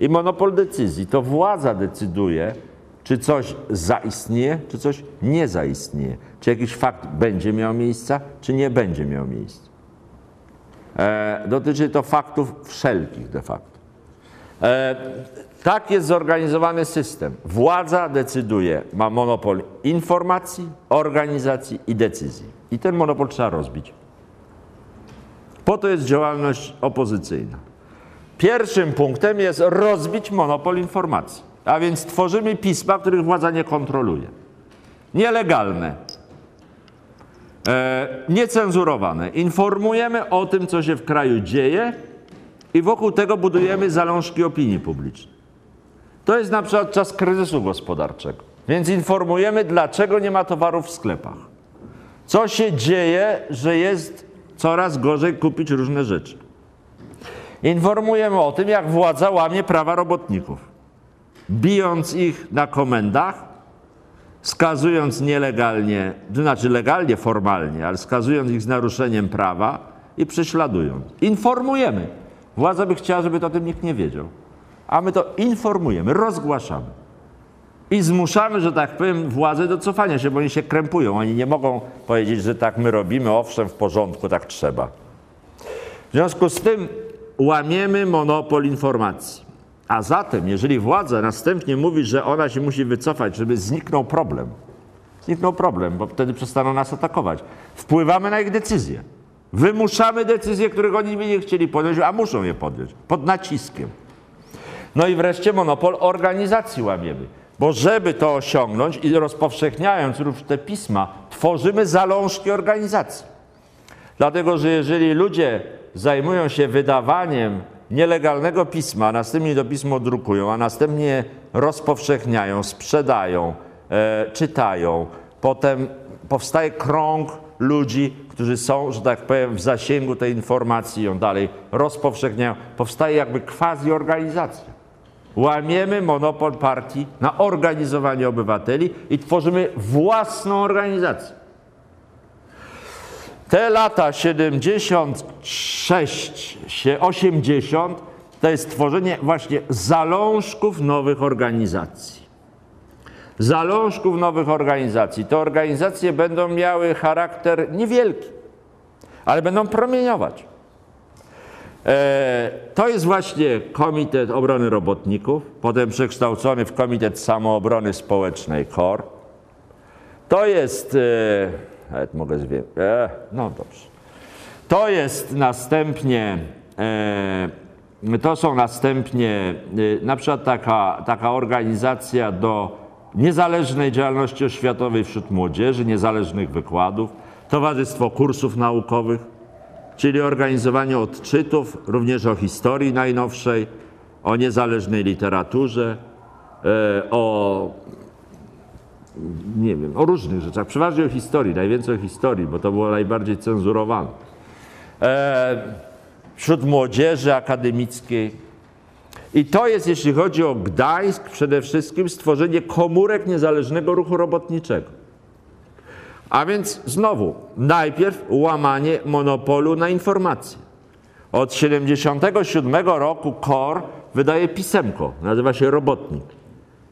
I monopol decyzji. To władza decyduje, czy coś zaistnieje, czy coś nie zaistnieje. Czy jakiś fakt będzie miał miejsce, czy nie będzie miał miejsca. E, dotyczy to faktów wszelkich de facto. E, tak jest zorganizowany system. Władza decyduje, ma monopol informacji, organizacji i decyzji. I ten monopol trzeba rozbić. Po to jest działalność opozycyjna. Pierwszym punktem jest rozbić monopol informacji. A więc tworzymy pisma, których władza nie kontroluje. Nielegalne, e, niecenzurowane. Informujemy o tym, co się w kraju dzieje i wokół tego budujemy zalążki opinii publicznej. To jest na przykład czas kryzysu gospodarczego. Więc informujemy, dlaczego nie ma towarów w sklepach. Co się dzieje, że jest coraz gorzej kupić różne rzeczy. Informujemy o tym, jak władza łamie prawa robotników, bijąc ich na komendach, skazując nielegalnie, to znaczy legalnie, formalnie, ale skazując ich z naruszeniem prawa i prześladując. Informujemy. Władza by chciała, żeby o tym nikt nie wiedział. A my to informujemy, rozgłaszamy. I zmuszamy, że tak powiem, władzę do cofania się, bo oni się krępują. Oni nie mogą powiedzieć, że tak my robimy, owszem, w porządku, tak trzeba. W związku z tym łamiemy monopol informacji. A zatem, jeżeli władza następnie mówi, że ona się musi wycofać, żeby zniknął problem, zniknął problem, bo wtedy przestaną nas atakować. Wpływamy na ich decyzje. Wymuszamy decyzje, których oni by nie chcieli podjąć, a muszą je podjąć pod naciskiem. No i wreszcie monopol organizacji łamiemy. Bo żeby to osiągnąć i rozpowszechniając również te pisma, tworzymy zalążki organizacji. Dlatego, że jeżeli ludzie zajmują się wydawaniem nielegalnego pisma, a następnie to pismo drukują, a następnie rozpowszechniają, sprzedają, e, czytają, potem powstaje krąg ludzi, którzy są, że tak powiem, w zasięgu tej informacji, ją dalej rozpowszechniają. Powstaje jakby quasi organizacja. Łamiemy monopol partii na organizowanie obywateli i tworzymy własną organizację. Te lata 76, 80 to jest tworzenie właśnie zalążków nowych organizacji. Zalążków nowych organizacji. Te organizacje będą miały charakter niewielki, ale będą promieniować. E, to jest właśnie Komitet Obrony Robotników, potem przekształcony w Komitet Samoobrony Społecznej KOR. To jest, e, nawet mogę zwie, e, no dobrze. To jest następnie, to są następnie na przykład taka, taka organizacja do niezależnej działalności oświatowej wśród młodzieży, niezależnych wykładów, Towarzystwo Kursów Naukowych, czyli organizowanie odczytów również o historii najnowszej, o niezależnej literaturze, e, o nie wiem, o różnych rzeczach, przeważnie o historii, najwięcej o historii, bo to było najbardziej cenzurowane. E, wśród młodzieży akademickiej. I to jest, jeśli chodzi o Gdańsk, przede wszystkim stworzenie komórek niezależnego ruchu robotniczego. A więc znowu, najpierw łamanie monopolu na informacje. Od 1977 roku KOR wydaje pisemko, nazywa się Robotnik.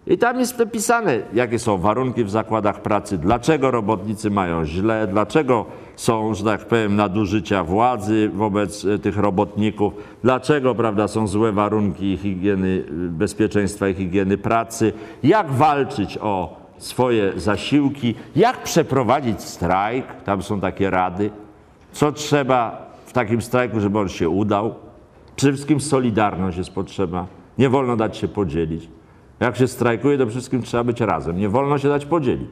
I tam jest napisane, jakie są warunki w zakładach pracy, dlaczego robotnicy mają źle, dlaczego są, że tak powiem, nadużycia władzy wobec e, tych robotników, dlaczego prawda, są złe warunki higieny, bezpieczeństwa i higieny pracy, jak walczyć o swoje zasiłki, jak przeprowadzić strajk, tam są takie rady, co trzeba w takim strajku, żeby on się udał. Przede wszystkim solidarność jest potrzeba, nie wolno dać się podzielić. Jak się strajkuje, to wszystkim trzeba być razem, nie wolno się dać podzielić.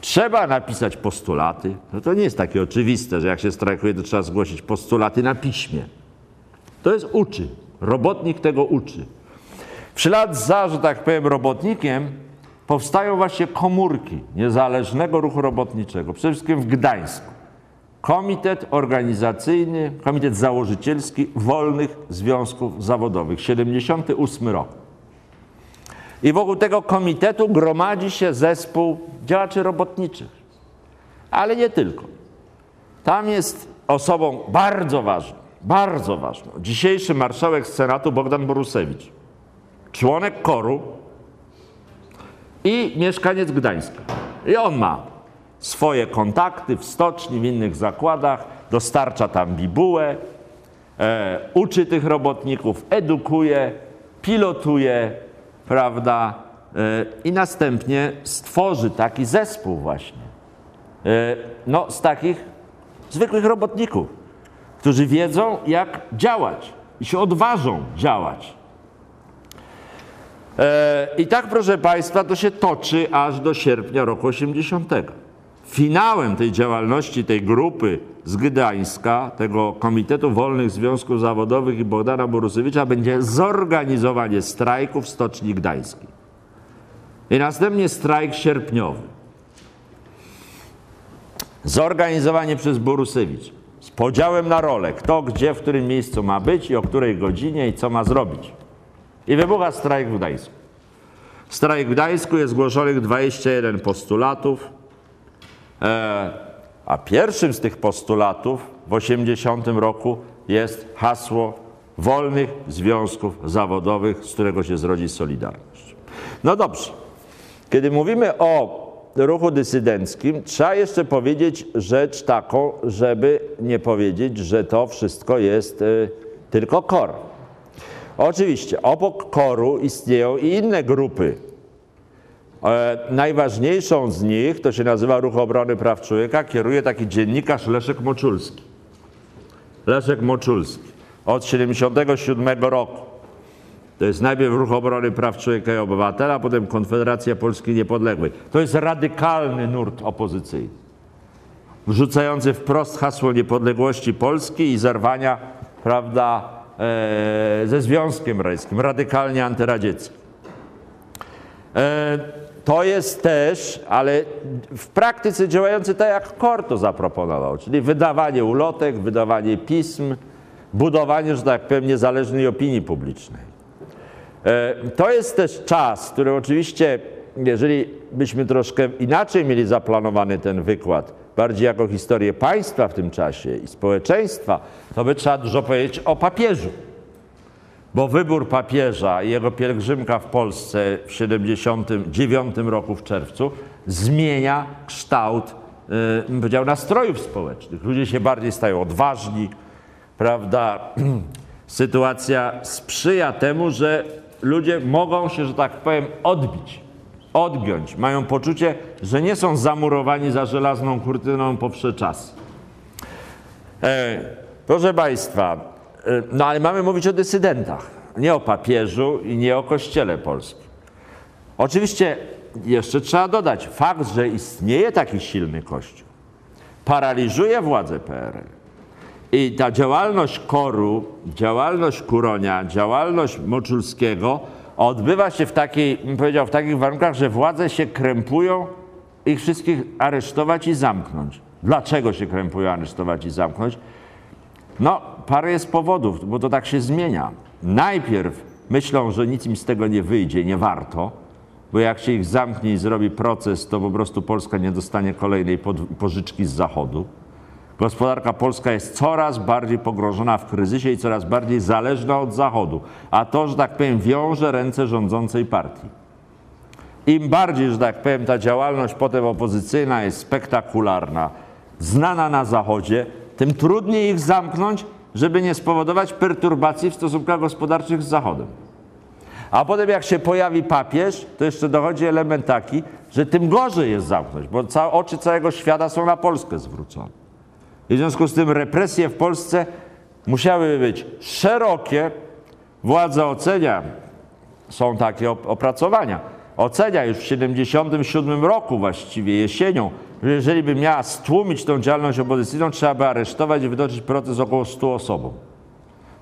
Trzeba napisać postulaty. No to nie jest takie oczywiste, że jak się strajkuje, to trzeba zgłosić postulaty na piśmie. To jest uczy. Robotnik tego uczy. W ślad za, że tak powiem, robotnikiem powstają właśnie komórki niezależnego ruchu robotniczego, przede wszystkim w Gdańsku. Komitet Organizacyjny, Komitet Założycielski Wolnych Związków Zawodowych, 78 rok. I wokół tego komitetu gromadzi się zespół działaczy robotniczych. Ale nie tylko. Tam jest osobą bardzo ważną, bardzo ważną. Dzisiejszy marszałek Senatu Bogdan Borusewicz, członek koru i mieszkaniec Gdańska. I on ma swoje kontakty w stoczni, w innych zakładach, dostarcza tam bibułę, e, uczy tych robotników, edukuje, pilotuje, prawda, e, i następnie stworzy taki zespół właśnie. E, no, z takich zwykłych robotników, którzy wiedzą, jak działać i się odważą działać. E, I tak, proszę Państwa, to się toczy aż do sierpnia roku 80. Finałem tej działalności, tej grupy z Gdańska, tego Komitetu Wolnych Związków Zawodowych i Bogdana Borusewicza będzie zorganizowanie strajku w Stoczni Gdańskiej. I następnie strajk sierpniowy. Zorganizowanie przez Borusewicz z podziałem na rolę, kto gdzie, w którym miejscu ma być i o której godzinie i co ma zrobić. I wybucha strajk w Gdańsku. Strajk w Gdańsku jest zgłoszonych 21 postulatów, e, a pierwszym z tych postulatów w 80 roku jest hasło wolnych związków zawodowych, z którego się zrodzi Solidarność. No dobrze, kiedy mówimy o ruchu dysydenckim, trzeba jeszcze powiedzieć rzecz taką, żeby nie powiedzieć, że to wszystko jest y, tylko KOR. Oczywiście, obok KOR-u istnieją i inne grupy. E, najważniejszą z nich, to się nazywa Ruch Obrony Praw Człowieka, kieruje taki dziennikarz Leszek Moczulski. Leszek Moczulski od 1977 roku. To jest najpierw Ruch Obrony Praw Człowieka i Obywatela, potem Konfederacja Polski Niepodległej. To jest radykalny nurt opozycyjny, wrzucający wprost hasło niepodległości Polski i zerwania, prawda, ze Związkiem Radzieckim, radykalnie antyradzieckim. E, to jest też, ale w praktyce działający tak jak KOR to zaproponował, czyli wydawanie ulotek, wydawanie pism, budowanie, że tak powiem, niezależnej opinii publicznej. E, to jest też czas, który oczywiście, jeżeli byśmy troszkę inaczej mieli zaplanowany ten wykład, bardziej jako historię państwa w tym czasie i społeczeństwa, to by trzeba dużo powiedzieć o papieżu. Bo wybór papieża i jego pielgrzymka w Polsce w 79 roku w czerwcu zmienia kształt, yy, powiedział, nastrojów społecznych. Ludzie się bardziej stają odważni, prawda? Sytuacja sprzyja temu, że ludzie mogą się, że tak powiem, odbić, odgiąć. Mają poczucie, że nie są zamurowani za żelazną kurtyną po wsze czasy. E, proszę Państwa, e, no ale mamy mówić o dysydentach, nie o papieżu i nie o Kościele Polskim. Oczywiście jeszcze trzeba dodać, fakt, że istnieje taki silny Kościół, paraliżuje władzę PRL. I ta działalność Koru, działalność Kuronia, działalność Moczulskiego odbywa się w takiej, powiedział, w takich warunkach, że władze się krępują ich wszystkich aresztować i zamknąć. Dlaczego się krępują aresztować i zamknąć? No, parę jest powodów, bo to tak się zmienia. Najpierw myślą, że nic im z tego nie wyjdzie, nie warto, bo jak się ich zamknie i zrobi proces, to po prostu Polska nie dostanie kolejnej pożyczki z Zachodu. Gospodarka polska jest coraz bardziej pogrążona w kryzysie i coraz bardziej zależna od Zachodu, a to, że tak powiem, wiąże ręce rządzącej partii. Im bardziej, że tak powiem, ta działalność potem opozycyjna jest spektakularna, znana na Zachodzie, tym trudniej ich zamknąć, żeby nie spowodować perturbacji w stosunkach gospodarczych z Zachodem. A potem jak się pojawi papież, to jeszcze dochodzi element taki, że tym gorzej jest zamknąć, bo oczy całego świata są na Polskę zwrócone. I w związku z tym represje w Polsce musiały być szerokie. Władza ocenia, są takie opracowania, ocenia już w 1977 roku właściwie jesienią, że jeżeli by miała stłumić tą działalność opozycyjną, trzeba by aresztować i wytoczyć proces około 100 osobom.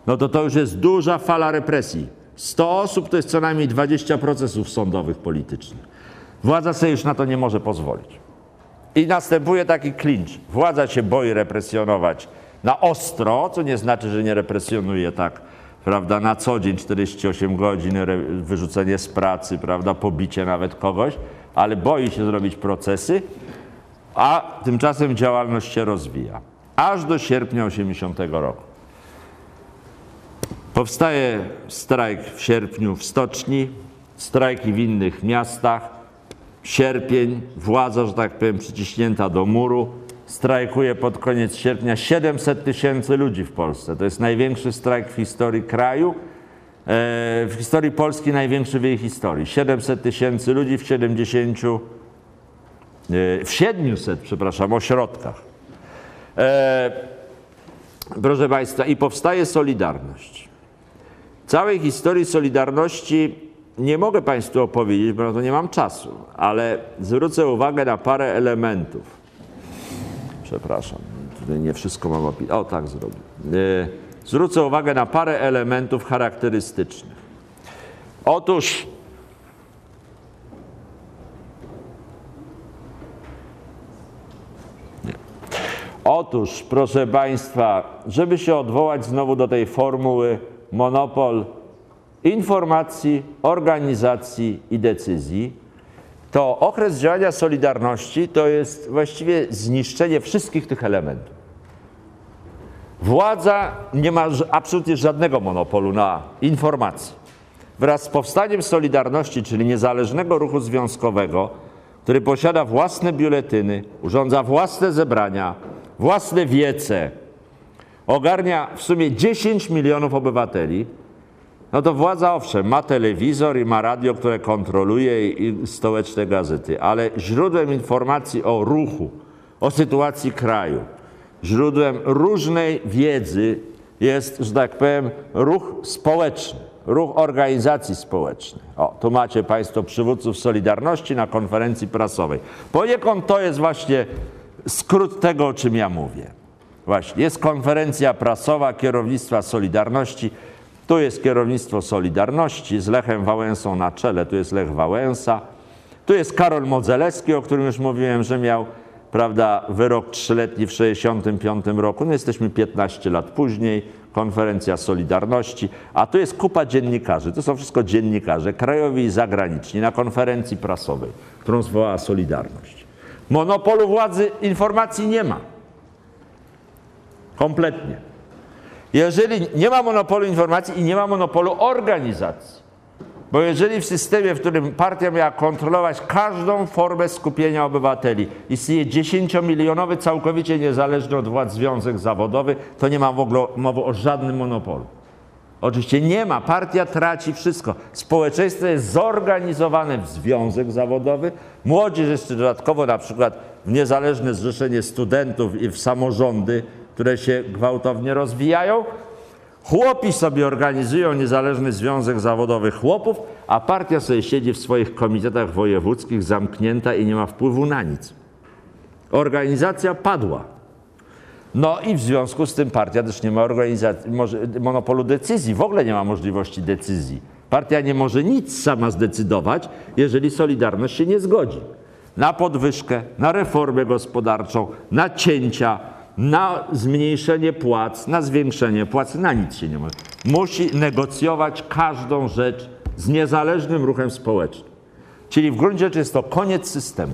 No to to już jest duża fala represji 100 osób to jest co najmniej 20 procesów sądowych politycznych. Władza sobie już na to nie może pozwolić. I następuje taki klincz. Władza się boi represjonować na ostro, co nie znaczy, że nie represjonuje tak, prawda, na co dzień 48 godzin, wyrzucenie z pracy, prawda, pobicie nawet kogoś, ale boi się zrobić procesy, a tymczasem działalność się rozwija. Aż do sierpnia 80 roku. Powstaje strajk w sierpniu w stoczni, strajki w innych miastach. Sierpień, władza, że tak powiem, przyciśnięta do muru. Strajkuje pod koniec sierpnia 700 tysięcy ludzi w Polsce. To jest największy strajk w historii kraju. E, w historii Polski największy w jej historii. 700 tysięcy ludzi w 70, e, w 700, przepraszam, ośrodkach. E, proszę Państwa, i powstaje Solidarność. Całej historii Solidarności nie mogę Państwu opowiedzieć, bo na to nie mam czasu, ale zwrócę uwagę na parę elementów. Przepraszam, tutaj nie wszystko mam opisać. O, tak zrobię. E, zwrócę uwagę na parę elementów charakterystycznych. Otóż. Otóż, proszę Państwa, żeby się odwołać znowu do tej formuły monopol informacji, organizacji i decyzji, to okres działania Solidarności to jest właściwie zniszczenie wszystkich tych elementów. Władza nie ma absolutnie żadnego monopolu na informacje. Wraz z powstaniem Solidarności, czyli niezależnego ruchu związkowego, który posiada własne biuletyny, urządza własne zebrania, własne wiece, ogarnia w sumie 10 milionów obywateli, no to władza owszem, ma telewizor i ma radio, które kontroluje i stołeczne gazety, ale źródłem informacji o ruchu, o sytuacji kraju, źródłem różnej wiedzy jest, że tak powiem, ruch społeczny, ruch organizacji społecznych. O, tu macie Państwo przywódców Solidarności na konferencji prasowej. Poniekąd to jest właśnie skrót tego, o czym ja mówię. Właśnie, jest konferencja prasowa kierownictwa Solidarności. Tu jest kierownictwo Solidarności z Lechem Wałęsą na czele. Tu jest Lech Wałęsa. Tu jest Karol Modzelewski, o którym już mówiłem, że miał prawda, wyrok trzyletni w 1965 roku. No jesteśmy 15 lat później, konferencja Solidarności, a tu jest kupa dziennikarzy. To są wszystko dziennikarze, krajowi i zagraniczni, na konferencji prasowej, którą zwołała Solidarność. Monopolu władzy informacji nie ma. Kompletnie. Jeżeli nie ma monopolu informacji i nie ma monopolu organizacji, bo jeżeli w systemie, w którym partia miała kontrolować każdą formę skupienia obywateli, istnieje 10-milionowy, całkowicie niezależny od władz związek zawodowy, to nie ma w ogóle mowy o żadnym monopolu. Oczywiście nie ma, partia traci wszystko. Społeczeństwo jest zorganizowane w związek zawodowy, młodzież jeszcze dodatkowo na przykład w niezależne zrzeszenie studentów i w samorządy, które się gwałtownie rozwijają. Chłopi sobie organizują niezależny związek zawodowy chłopów, a partia sobie siedzi w swoich komitetach wojewódzkich zamknięta i nie ma wpływu na nic. Organizacja padła. No i w związku z tym partia też nie ma monopolu decyzji, w ogóle nie ma możliwości decyzji. Partia nie może nic sama zdecydować, jeżeli Solidarność się nie zgodzi. Na podwyżkę, na reformę gospodarczą, na cięcia, na zmniejszenie płac, na zwiększenie płac, na nic się nie może. Musi negocjować każdą rzecz z niezależnym ruchem społecznym. Czyli w gruncie rzeczy jest to koniec systemu.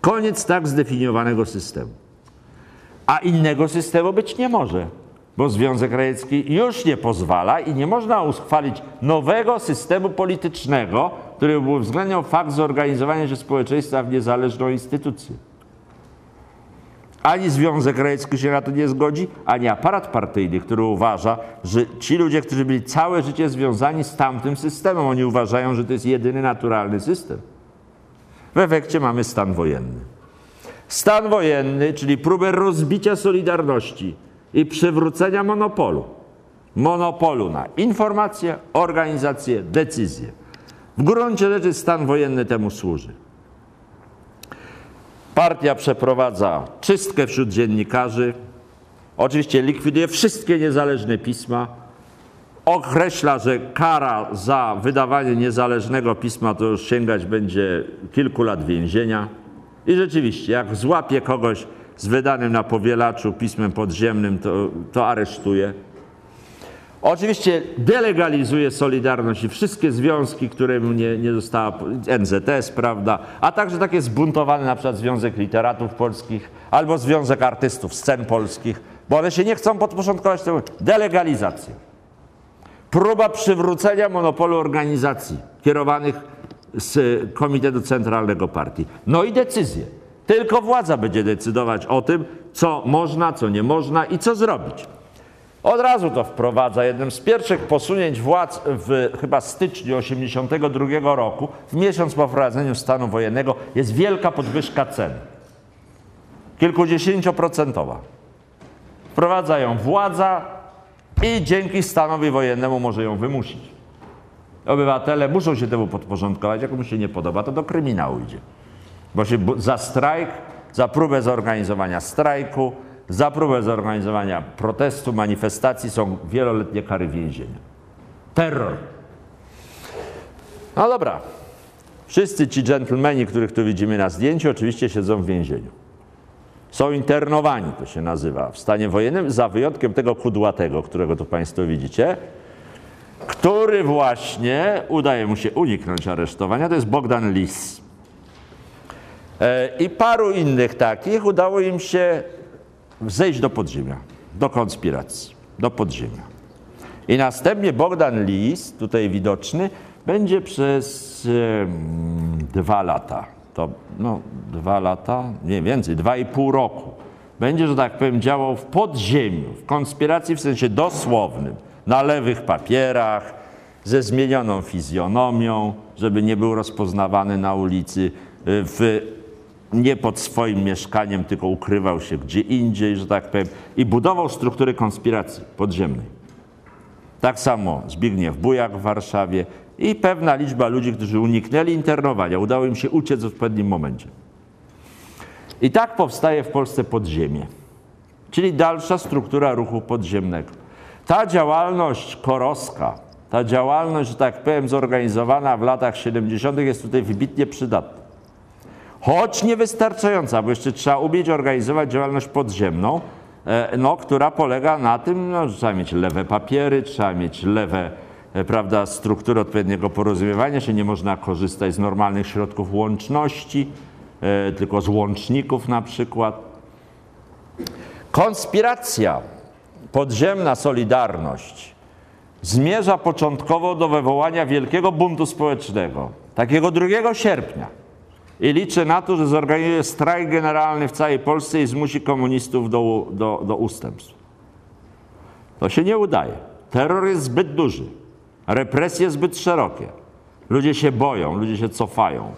Koniec tak zdefiniowanego systemu. A innego systemu być nie może, bo Związek Radziecki już nie pozwala i nie można uchwalić nowego systemu politycznego, który by uwzględniał fakt zorganizowania się społeczeństwa w niezależną instytucję. Ani Związek Radziecki się na to nie zgodzi, ani aparat partyjny, który uważa, że ci ludzie, którzy byli całe życie związani z tamtym systemem, oni uważają, że to jest jedyny naturalny system. W efekcie mamy stan wojenny. Stan wojenny, czyli próbę rozbicia Solidarności i przywrócenia monopolu. Monopolu na informacje, organizacje, decyzje. W gruncie rzeczy stan wojenny temu służy. Partia przeprowadza czystkę wśród dziennikarzy. Oczywiście likwiduje wszystkie niezależne pisma. określa, że kara za wydawanie niezależnego pisma to już sięgać będzie kilku lat więzienia. I rzeczywiście, jak złapie kogoś z wydanym na powielaczu pismem podziemnym, to, to aresztuje. Oczywiście delegalizuje Solidarność i wszystkie związki, które mu nie, nie została, NZS, prawda, a także takie zbuntowane na przykład Związek Literatów Polskich albo Związek Artystów Scen Polskich, bo one się nie chcą podporządkować temu. Delegalizacja. Próba przywrócenia monopolu organizacji kierowanych z Komitetu Centralnego Partii. No i decyzje. Tylko władza będzie decydować o tym, co można, co nie można i co zrobić. Od razu to wprowadza. Jednym z pierwszych posunięć władz w chyba styczniu 1982 roku, w miesiąc po wprowadzeniu stanu wojennego, jest wielka podwyżka cen. Kilkudziesięcioprocentowa. Wprowadza ją władza i dzięki stanowi wojennemu może ją wymusić. Obywatele muszą się temu podporządkować. Jak mu się nie podoba, to do kryminału idzie. Bo się za strajk, za próbę zorganizowania strajku, za próbę zorganizowania protestu, manifestacji są wieloletnie kary więzienia. Terror. No dobra. Wszyscy ci dżentelmeni, których tu widzimy na zdjęciu, oczywiście siedzą w więzieniu. Są internowani, to się nazywa, w stanie wojennym, za wyjątkiem tego kudłatego, którego tu Państwo widzicie, który właśnie udaje mu się uniknąć aresztowania. To jest Bogdan Lis. E, I paru innych takich udało im się zejść do podziemia, do konspiracji, do podziemia. I następnie Bogdan Lis, tutaj widoczny, będzie przez dwa lata, to no dwa lata, nie więcej, dwa i pół roku, będzie, że tak powiem, działał w podziemiu, w konspiracji w sensie dosłownym, na lewych papierach, ze zmienioną fizjonomią, żeby nie był rozpoznawany na ulicy, y, w nie pod swoim mieszkaniem, tylko ukrywał się gdzie indziej, że tak powiem, i budował struktury konspiracji podziemnej. Tak samo Zbigniew Bujak w Warszawie i pewna liczba ludzi, którzy uniknęli internowania, udało im się uciec w odpowiednim momencie. I tak powstaje w Polsce podziemie, czyli dalsza struktura ruchu podziemnego. Ta działalność korowska, ta działalność, że tak powiem, zorganizowana w latach 70., jest tutaj wybitnie przydatna choć niewystarczająca, bo jeszcze trzeba umieć organizować działalność podziemną, e, no, która polega na tym, no, że trzeba mieć lewe papiery, trzeba mieć lewe e, prawda, struktury odpowiedniego porozumiewania się, nie można korzystać z normalnych środków łączności, e, tylko z łączników na przykład. Konspiracja, podziemna solidarność zmierza początkowo do wywołania wielkiego buntu społecznego, takiego 2 sierpnia i liczę na to, że zorganizuje strajk generalny w całej Polsce i zmusi komunistów do, do, do ustępstw. To się nie udaje. Terror jest zbyt duży, represje zbyt szerokie. Ludzie się boją, ludzie się cofają.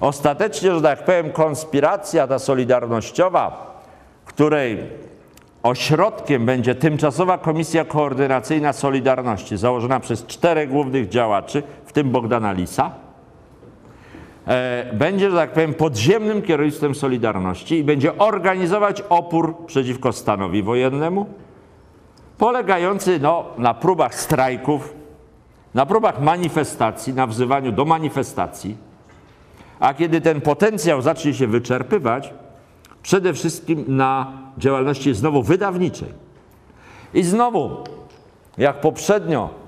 Ostatecznie, że tak powiem, konspiracja ta solidarnościowa, której ośrodkiem będzie tymczasowa Komisja Koordynacyjna Solidarności, założona przez czterech głównych działaczy, w tym Bogdana Lisa, będzie, że tak powiem, podziemnym kierownictwem Solidarności i będzie organizować opór przeciwko stanowi wojennemu, polegający no, na próbach strajków, na próbach manifestacji, na wzywaniu do manifestacji, a kiedy ten potencjał zacznie się wyczerpywać, przede wszystkim na działalności znowu wydawniczej. I znowu, jak poprzednio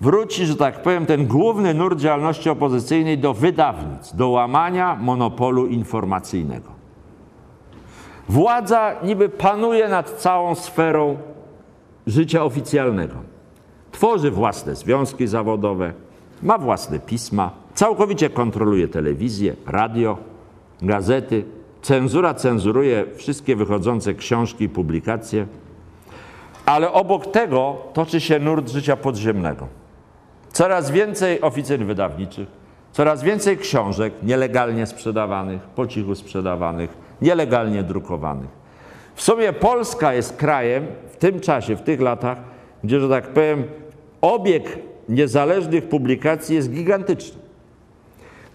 wróci, że tak powiem, ten główny nurt działalności opozycyjnej do wydawnic, do łamania monopolu informacyjnego. Władza niby panuje nad całą sferą życia oficjalnego. Tworzy własne związki zawodowe, ma własne pisma, całkowicie kontroluje telewizję, radio, gazety. Cenzura cenzuruje wszystkie wychodzące książki i publikacje, ale obok tego toczy się nurt życia podziemnego. Coraz więcej oficyn wydawniczych, coraz więcej książek nielegalnie sprzedawanych, po cichu sprzedawanych, nielegalnie drukowanych. W sumie Polska jest krajem w tym czasie, w tych latach, gdzie, że tak powiem, obieg niezależnych publikacji jest gigantyczny.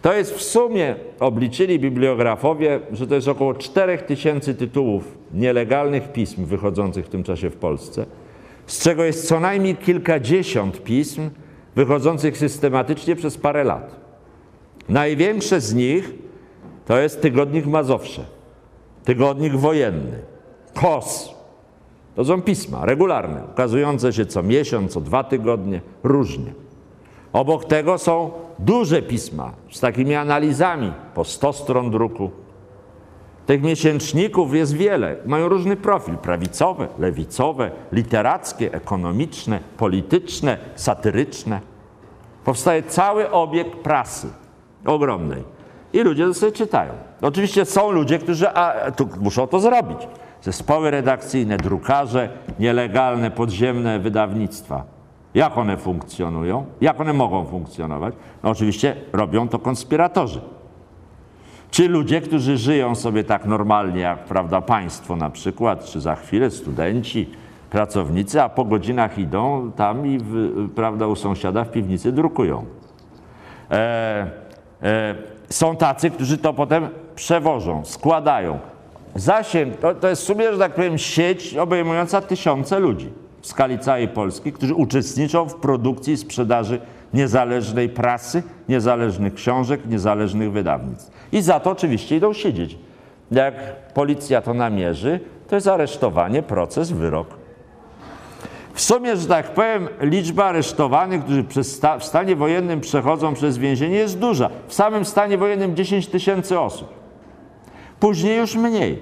To jest w sumie, obliczyli bibliografowie, że to jest około 4000 tytułów nielegalnych pism wychodzących w tym czasie w Polsce z czego jest co najmniej kilkadziesiąt pism wychodzących systematycznie przez parę lat. Największe z nich to jest tygodnik Mazowsze, tygodnik wojenny, KOS. To są pisma regularne, ukazujące się co miesiąc, co dwa tygodnie, różnie. Obok tego są duże pisma z takimi analizami po 100 stron druku. Tych miesięczników jest wiele, mają różny profil: prawicowe, lewicowe, literackie, ekonomiczne, polityczne, satyryczne. Powstaje cały obieg prasy ogromnej i ludzie to sobie czytają. Oczywiście są ludzie, którzy a, tu muszą to zrobić. Zespoły redakcyjne, drukarze, nielegalne, podziemne wydawnictwa. Jak one funkcjonują? Jak one mogą funkcjonować? No oczywiście robią to konspiratorzy. Czy ludzie, którzy żyją sobie tak normalnie, jak prawda, państwo na przykład, czy za chwilę studenci, pracownicy, a po godzinach idą tam i w, prawda, u sąsiada w piwnicy drukują. E, e, są tacy, którzy to potem przewożą, składają. Zasięg to, to jest w sumie, że tak powiem, sieć obejmująca tysiące ludzi w skali całej Polski, którzy uczestniczą w produkcji i sprzedaży niezależnej prasy, niezależnych książek, niezależnych wydawnictw. I za to oczywiście idą siedzieć. Jak policja to namierzy, to jest aresztowanie, proces, wyrok. W sumie, że tak powiem, liczba aresztowanych, którzy w stanie wojennym przechodzą przez więzienie jest duża. W samym stanie wojennym 10 tysięcy osób. Później już mniej.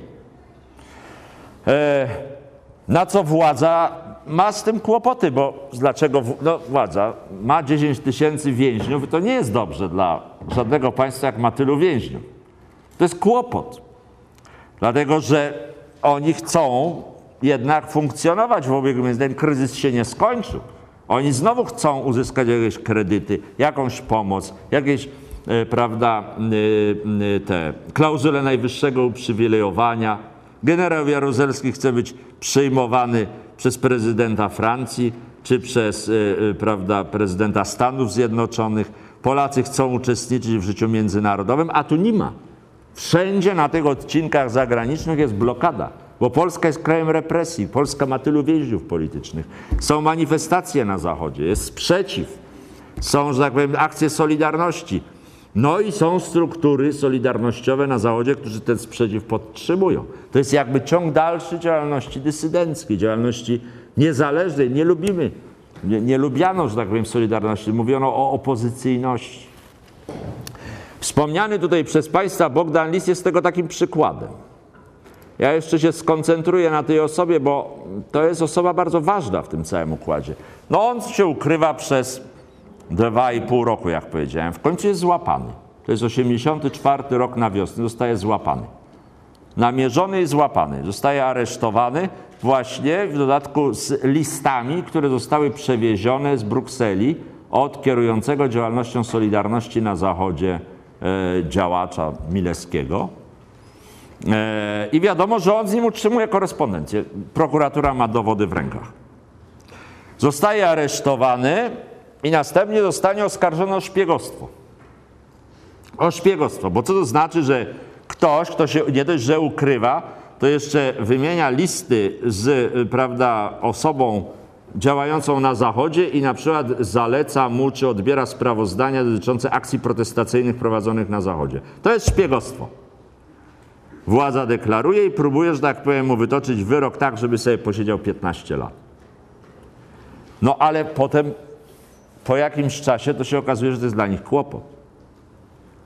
E, na co władza ma z tym kłopoty, bo dlaczego no, władza ma 10 tysięcy więźniów, to nie jest dobrze dla żadnego państwa, jak ma tylu więźniów. To jest kłopot, dlatego że oni chcą jednak funkcjonować w obiegu między ten kryzys się nie skończył. Oni znowu chcą uzyskać jakieś kredyty, jakąś pomoc, jakieś, e, prawda, e, te klauzule najwyższego uprzywilejowania. Generał Jaruzelski chce być przyjmowany przez prezydenta Francji czy przez e, prawda, prezydenta Stanów Zjednoczonych. Polacy chcą uczestniczyć w życiu międzynarodowym, a tu nie ma. Wszędzie na tych odcinkach zagranicznych jest blokada bo Polska jest krajem represji, Polska ma tylu więźniów politycznych. Są manifestacje na Zachodzie, jest sprzeciw, są, że tak powiem, akcje solidarności. No i są struktury solidarnościowe na Zachodzie, którzy ten sprzeciw podtrzymują. To jest jakby ciąg dalszy działalności dysydenckiej, działalności niezależnej. Nie lubimy, nie, nie lubiano, że tak powiem, Solidarności. Mówiono o opozycyjności. Wspomniany tutaj przez Państwa Bogdan Lis jest tego takim przykładem. Ja jeszcze się skoncentruję na tej osobie, bo to jest osoba bardzo ważna w tym całym układzie. No on się ukrywa przez dwa i pół roku, jak powiedziałem. W końcu jest złapany. To jest 84 rok na wiosnę, zostaje złapany. Namierzony i złapany. Zostaje aresztowany właśnie w dodatku z listami, które zostały przewiezione z Brukseli od kierującego działalnością Solidarności na Zachodzie e, działacza Mileskiego E, I wiadomo, że on z nim utrzymuje korespondencję. Prokuratura ma dowody w rękach. Zostaje aresztowany i następnie zostanie oskarżony o szpiegostwo. O szpiegostwo, bo co to znaczy, że ktoś, kto się nie dość, że ukrywa, to jeszcze wymienia listy z prawda, osobą działającą na Zachodzie i na przykład zaleca mu, czy odbiera sprawozdania dotyczące akcji protestacyjnych prowadzonych na Zachodzie. To jest szpiegostwo. Władza deklaruje i próbuje, że tak powiem, mu wytoczyć wyrok tak, żeby sobie posiedział 15 lat. No ale potem, po jakimś czasie, to się okazuje, że to jest dla nich kłopot.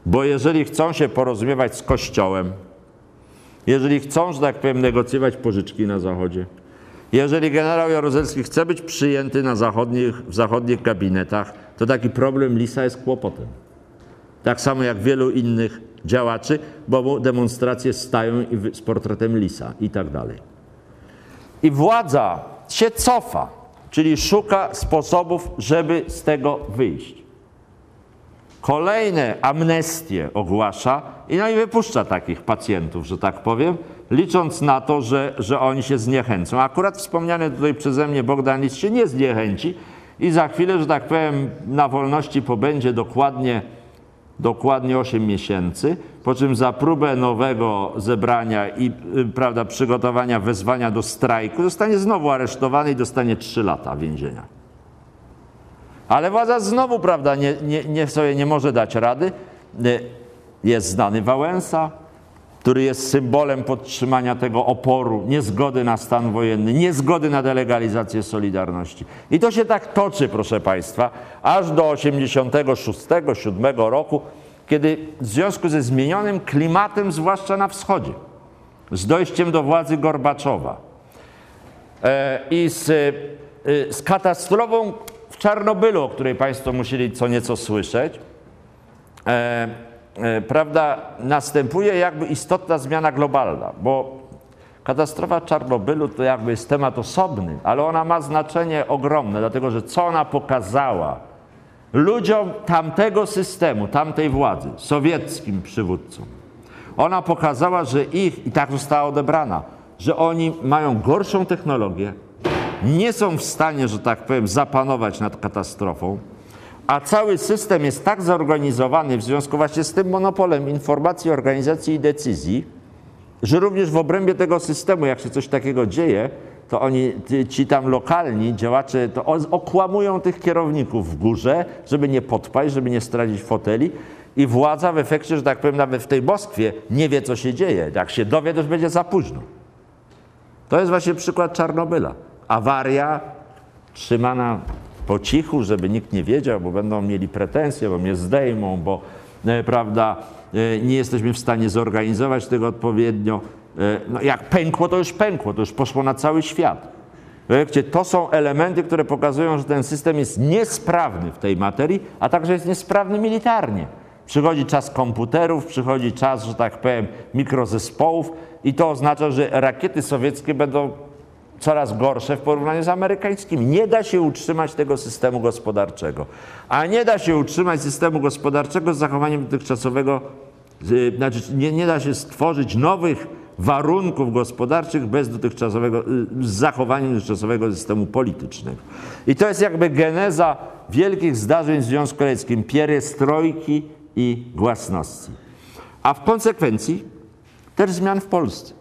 Bo jeżeli chcą się porozumiewać z Kościołem, jeżeli chcą, że tak powiem, negocjować pożyczki na Zachodzie, jeżeli generał Jaruzelski chce być przyjęty na zachodnich, w zachodnich gabinetach, to taki problem Lisa jest kłopotem. Tak samo jak wielu innych działaczy, bo demonstracje stają z portretem lisa i tak dalej. I władza się cofa, czyli szuka sposobów, żeby z tego wyjść. Kolejne amnestie ogłasza i no i wypuszcza takich pacjentów, że tak powiem, licząc na to, że, że oni się zniechęcą. Akurat wspomniany tutaj przeze mnie Bogdan Lis się nie zniechęci i za chwilę, że tak powiem, na wolności pobędzie dokładnie dokładnie 8 miesięcy, po czym za próbę nowego zebrania i y, prawda, przygotowania wezwania do strajku zostanie znowu aresztowany i dostanie 3 lata więzienia. Ale władza znowu prawda, nie, nie, nie sobie nie może dać rady. Y, Jest znany Wałęsa, który jest symbolem podtrzymania tego oporu, niezgody na stan wojenny, niezgody na delegalizację Solidarności. I to się tak toczy, proszę Państwa, aż do 86-7 roku, kiedy w związku ze zmienionym klimatem, zwłaszcza na wschodzie, z dojściem do władzy Gorbaczowa e, i z, e, z katastrofą w Czarnobylu, o której Państwo musieli co nieco słyszeć, e, e, prawda, następuje jakby istotna zmiana globalna, bo katastrofa Czarnobylu to jakby jest temat osobny, ale ona ma znaczenie ogromne, dlatego że co ona pokazała ludziom tamtego systemu, tamtej władzy, sowieckim przywódcom, ona pokazała, że ich, i tak została odebrana, że oni mają gorszą technologię, nie są w stanie, że tak powiem, zapanować nad katastrofą, a cały system jest tak zorganizowany w związku właśnie z tym monopolem informacji, organizacji i decyzji, że również w obrębie tego systemu, jak się coś takiego dzieje, to oni, ci- tam lokalni działacze, to okłamują tych kierowników w górze, żeby nie podpaść, żeby nie stracić foteli. I władza w efekcie, że tak powiem, nawet w tej Moskwie nie wie, co się dzieje. Jak się dowie, to już będzie za późno. To jest właśnie przykład Czarnobyla. Awaria trzymana po cichu, żeby nikt nie wiedział, bo będą mieli pretensje, bo mnie zdejmą, bo e, prawda, e, nie jesteśmy w stanie zorganizować tego odpowiednio. E, no, jak pękło, to już pękło, to już poszło na cały świat. W efekcie to są elementy, które pokazują, że ten system jest niesprawny w tej materii, a także jest niesprawny militarnie. Przychodzi czas komputerów, przychodzi czas, że tak powiem, mikrozespołów i to oznacza, że rakiety sowieckie będą coraz gorsze w porównaniu z amerykańskimi. Nie da się utrzymać tego systemu gospodarczego. A nie da się utrzymać systemu gospodarczego z zachowaniem dotychczasowego, z- znaczy nie, nie da się stworzyć nowych warunków gospodarczych bez dotychczasowego, y, z zachowaniem dotychczasowego systemu politycznego. I to jest jakby geneza wielkich zdarzeń w Związku Radzieckim, pierestrojki i głasności. A w konsekwencji też zmian w Polsce.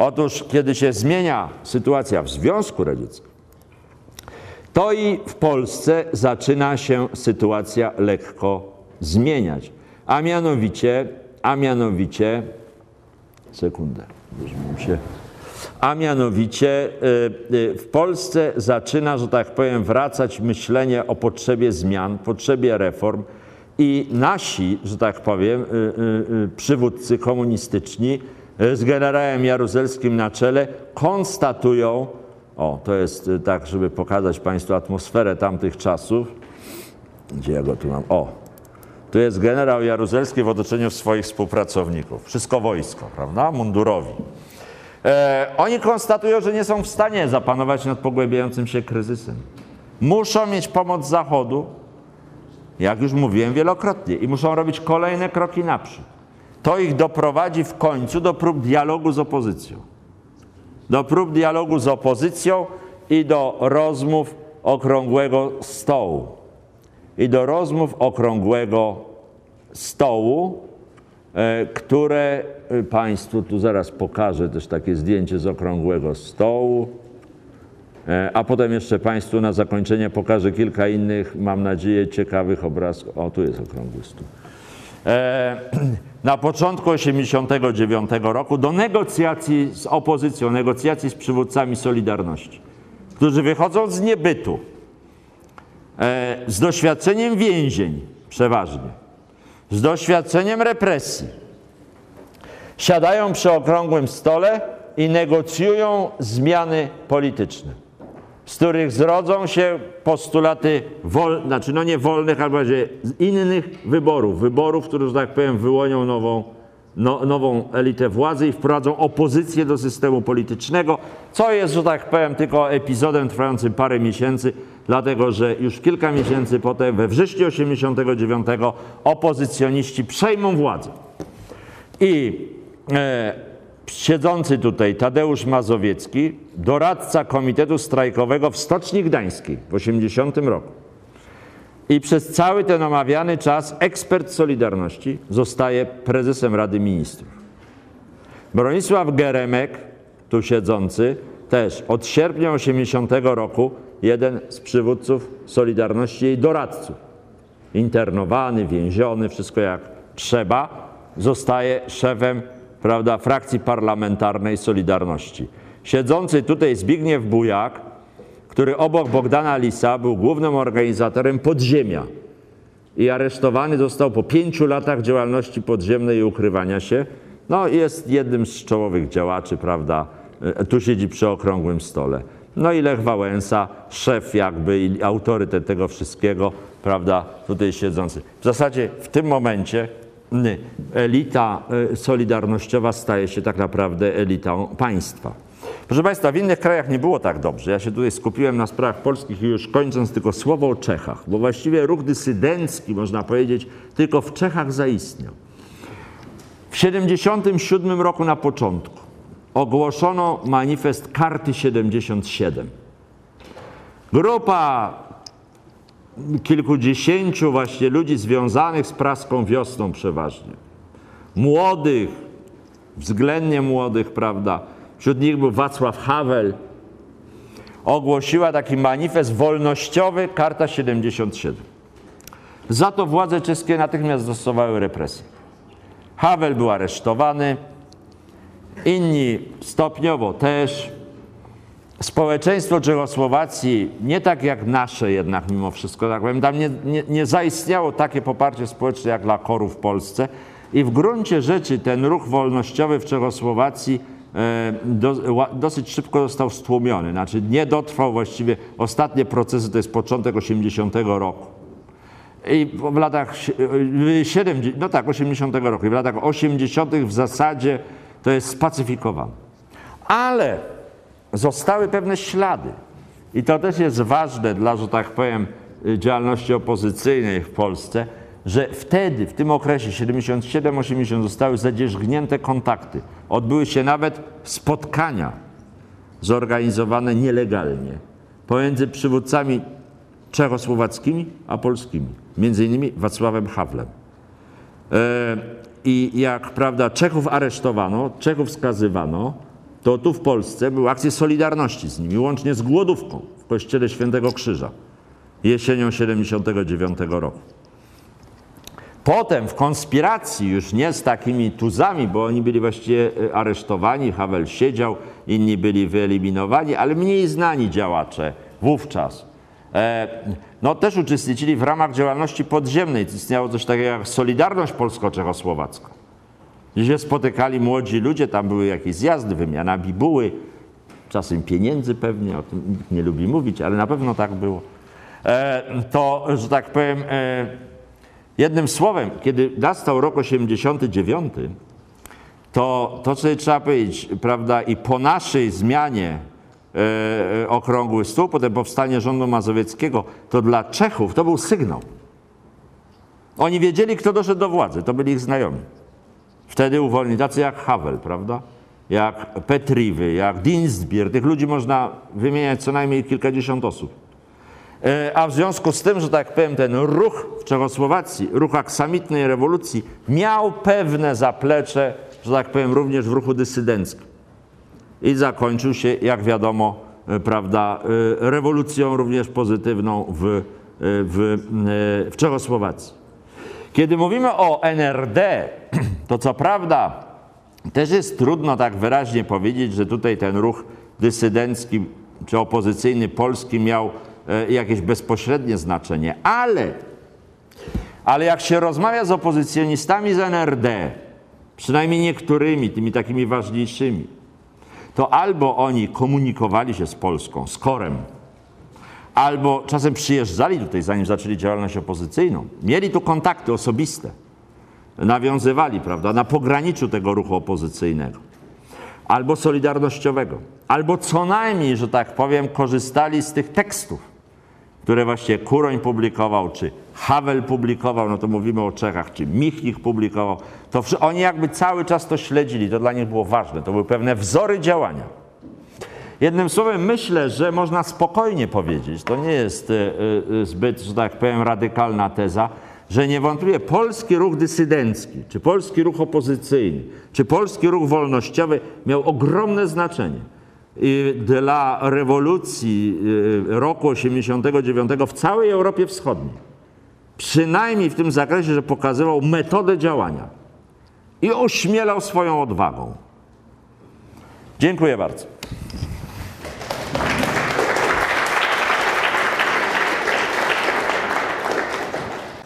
Otóż, kiedy się zmienia sytuacja w Związku Radzieckim, to i w Polsce zaczyna się sytuacja lekko zmieniać. A mianowicie, a mianowicie, sekundę, się. A mianowicie y, y, w Polsce zaczyna, że tak powiem, wracać myślenie o potrzebie zmian, potrzebie reform i nasi, że tak powiem, y, przywódcy komunistyczni z generałem Jaruzelskim na czele konstatują, o, to jest y, tak, żeby pokazać Państwu atmosferę tamtych czasów, gdzie ja go tu mam, o, tu jest generał Jaruzelski w otoczeniu swoich współpracowników. Wszystko wojsko, prawda? Mundurowi. E, oni konstatują, że nie są w stanie zapanować nad pogłębiającym się kryzysem. Muszą mieć pomoc Zachodu, jak już mówiłem wielokrotnie, i muszą robić kolejne kroki naprzód. To ich doprowadzi w końcu do prób dialogu z opozycją. Do prób dialogu z opozycją i do rozmów okrągłego stołu i do rozmów okrągłego stołu, e, które e, Państwu tu zaraz pokażę też takie zdjęcie z okrągłego stołu, E, a potem jeszcze Państwu na zakończenie pokażę kilka innych, mam nadzieję, ciekawych obrazków. O, tu jest okrągły stół. E, Na początku 1989 roku do negocjacji z opozycją, negocjacji z przywódcami Solidarności, którzy wychodzą z niebytu, e, z doświadczeniem więzień przeważnie, z doświadczeniem represji. Siadają przy okrągłym stole i negocjują zmiany polityczne, z których zrodzą się postulaty, wol, znaczy no nie wolnych, albo innych wyborów, wyborów, które, że tak powiem, wyłonią nową, no, nową elitę władzy i wprowadzą opozycję do systemu politycznego, co jest, że tak powiem, tylko epizodem trwającym parę miesięcy, dlatego że już kilka miesięcy potem, we wrześniu 89 opozycjoniści przejmą władzę. I e, siedzący tutaj Tadeusz Mazowiecki, doradca Komitetu Strajkowego w Stoczni Gdańskiej w 80 roku, I przez cały ten omawiany czas ekspert Solidarności zostaje prezesem Rady Ministrów. Bronisław Geremek, tu siedzący, też od sierpnia 80 roku jeden z przywódców Solidarności, jej doradców. Internowany, więziony, wszystko jak trzeba, zostaje szefem prawda, frakcji parlamentarnej Solidarności. Siedzący tutaj Zbigniew Bujak, który obok Bogdana Lisa był głównym organizatorem podziemia i aresztowany został po pięciu latach działalności podziemnej i ukrywania się. No, jest jednym z czołowych działaczy, prawda? E, tu siedzi przy okrągłym stole. No i Lech Wałęsa, szef jakby i autorytet tego wszystkiego, prawda, tutaj siedzący. W zasadzie w tym momencie elita e, solidarnościowa staje się tak naprawdę elitą państwa. Proszę Państwa, w innych krajach nie było tak dobrze. Ja się tutaj skupiłem na sprawach polskich i już kończąc tylko słowo o Czechach, bo właściwie ruch dysydencki, można powiedzieć, tylko w Czechach zaistniał. W 1977 roku na początku ogłoszono manifest Karty 77. Grupa kilkudziesięciu właśnie ludzi związanych z praską wiosną przeważnie. Młodych, względnie młodych, prawda? Wśród nich był Wacław Havel. Ogłosiła taki manifest wolnościowy, Karta 77. Za to władze czeskie natychmiast zastosowały represje. Havel był aresztowany, inni stopniowo też. Społeczeństwo Czechosłowacji, nie tak jak nasze jednak mimo wszystko, tak powiem, tam nie, nie, nie zaistniało takie poparcie społeczne jak dla koru w Polsce i w gruncie rzeczy ten ruch wolnościowy w Czechosłowacji e, do, dosyć szybko został stłumiony. Znaczy nie dotrwał właściwie, ostatnie procesy to jest początek 80 roku. I w latach 70, no tak, 80 roku. I w latach 80 w zasadzie to jest spacyfikowane. Ale zostały pewne ślady. I to też jest ważne dla, że tak powiem, działalności opozycyjnej w Polsce, że wtedy, w tym okresie 77-80 zostały zadzierzgnięte kontakty. Odbyły się nawet spotkania zorganizowane nielegalnie pomiędzy przywódcami czechosłowackimi a polskimi, między innymi Wacławem Hawlem. E, I jak prawda Czechów aresztowano, Czechów skazywano, to tu w Polsce były akcje solidarności z nimi, łącznie z głodówką w kościele Świętego Krzyża jesienią 79 roku. Potem w konspiracji, już nie z takimi tuzami, bo oni byli właściwie e, aresztowani, Havel siedział, inni byli wyeliminowani, ale mniej znani działacze wówczas. E, no, też uczestniczyli w ramach działalności podziemnej. Istniało coś takiego jak Solidarność Polsko-Czechosłowacka. Gdzie się spotykali młodzi ludzie, tam były jakieś zjazdy, wymiana bibuły, czasem pieniędzy pewnie, o tym nikt nie lubi mówić, ale na pewno tak było. E, to, że tak powiem, e, jednym słowem, kiedy nastał rok 89, to, to co trzeba powiedzieć, prawda, i po naszej zmianie e, okrągły stół, potem powstanie rządu mazowieckiego, to dla Czechów to był sygnał. Oni wiedzieli, kto doszedł do władzy, to byli ich znajomi. Wtedy uwolnili tacy jak Havel, prawda? Jak Petriwy, jak Dinsbier. Tych ludzi można wymieniać co najmniej kilkadziesiąt osób. E, a w związku z tym, że tak powiem, ten ruch w Czechosłowacji, ruch aksamitnej rewolucji, miał pewne zaplecze, że tak powiem, również w ruchu dysydenckim. I zakończył się, jak wiadomo, e, prawda, e, rewolucją również pozytywną w, w, w Czechosłowacji. Kiedy mówimy o NRD, to co prawda też jest trudno tak wyraźnie powiedzieć, że tutaj ten ruch dysydencki czy opozycyjny polski miał e, jakieś bezpośrednie znaczenie, ale, ale jak się rozmawia z opozycjonistami z NRD, przynajmniej niektórymi, tymi takimi ważniejszymi, to albo oni komunikowali się z Polską, z Korem, albo czasem przyjeżdżali tutaj, zanim zaczęli działalność opozycyjną. Mieli tu kontakty osobiste, nawiązywali, prawda, na pograniczu tego ruchu opozycyjnego, albo solidarnościowego, albo co najmniej, że tak powiem, korzystali z tych tekstów, które właśnie Kuroń publikował, czy Havel publikował, no to mówimy o Czechach, czy Michnik publikował, to oni jakby cały czas to śledzili, to dla nich było ważne, to były pewne wzory działania. Jednym słowem, myślę, że można spokojnie powiedzieć, to nie jest e, e, zbyt, że tak powiem, radykalna teza, że niewątpliwie polski ruch dysydencki, czy polski ruch opozycyjny, czy polski ruch wolnościowy miał ogromne znaczenie dla rewolucji y, roku 89 w całej Europie Wschodniej. Przynajmniej w tym zakresie, że pokazywał metodę działania i ośmielał swoją odwagą. Dziękuję bardzo.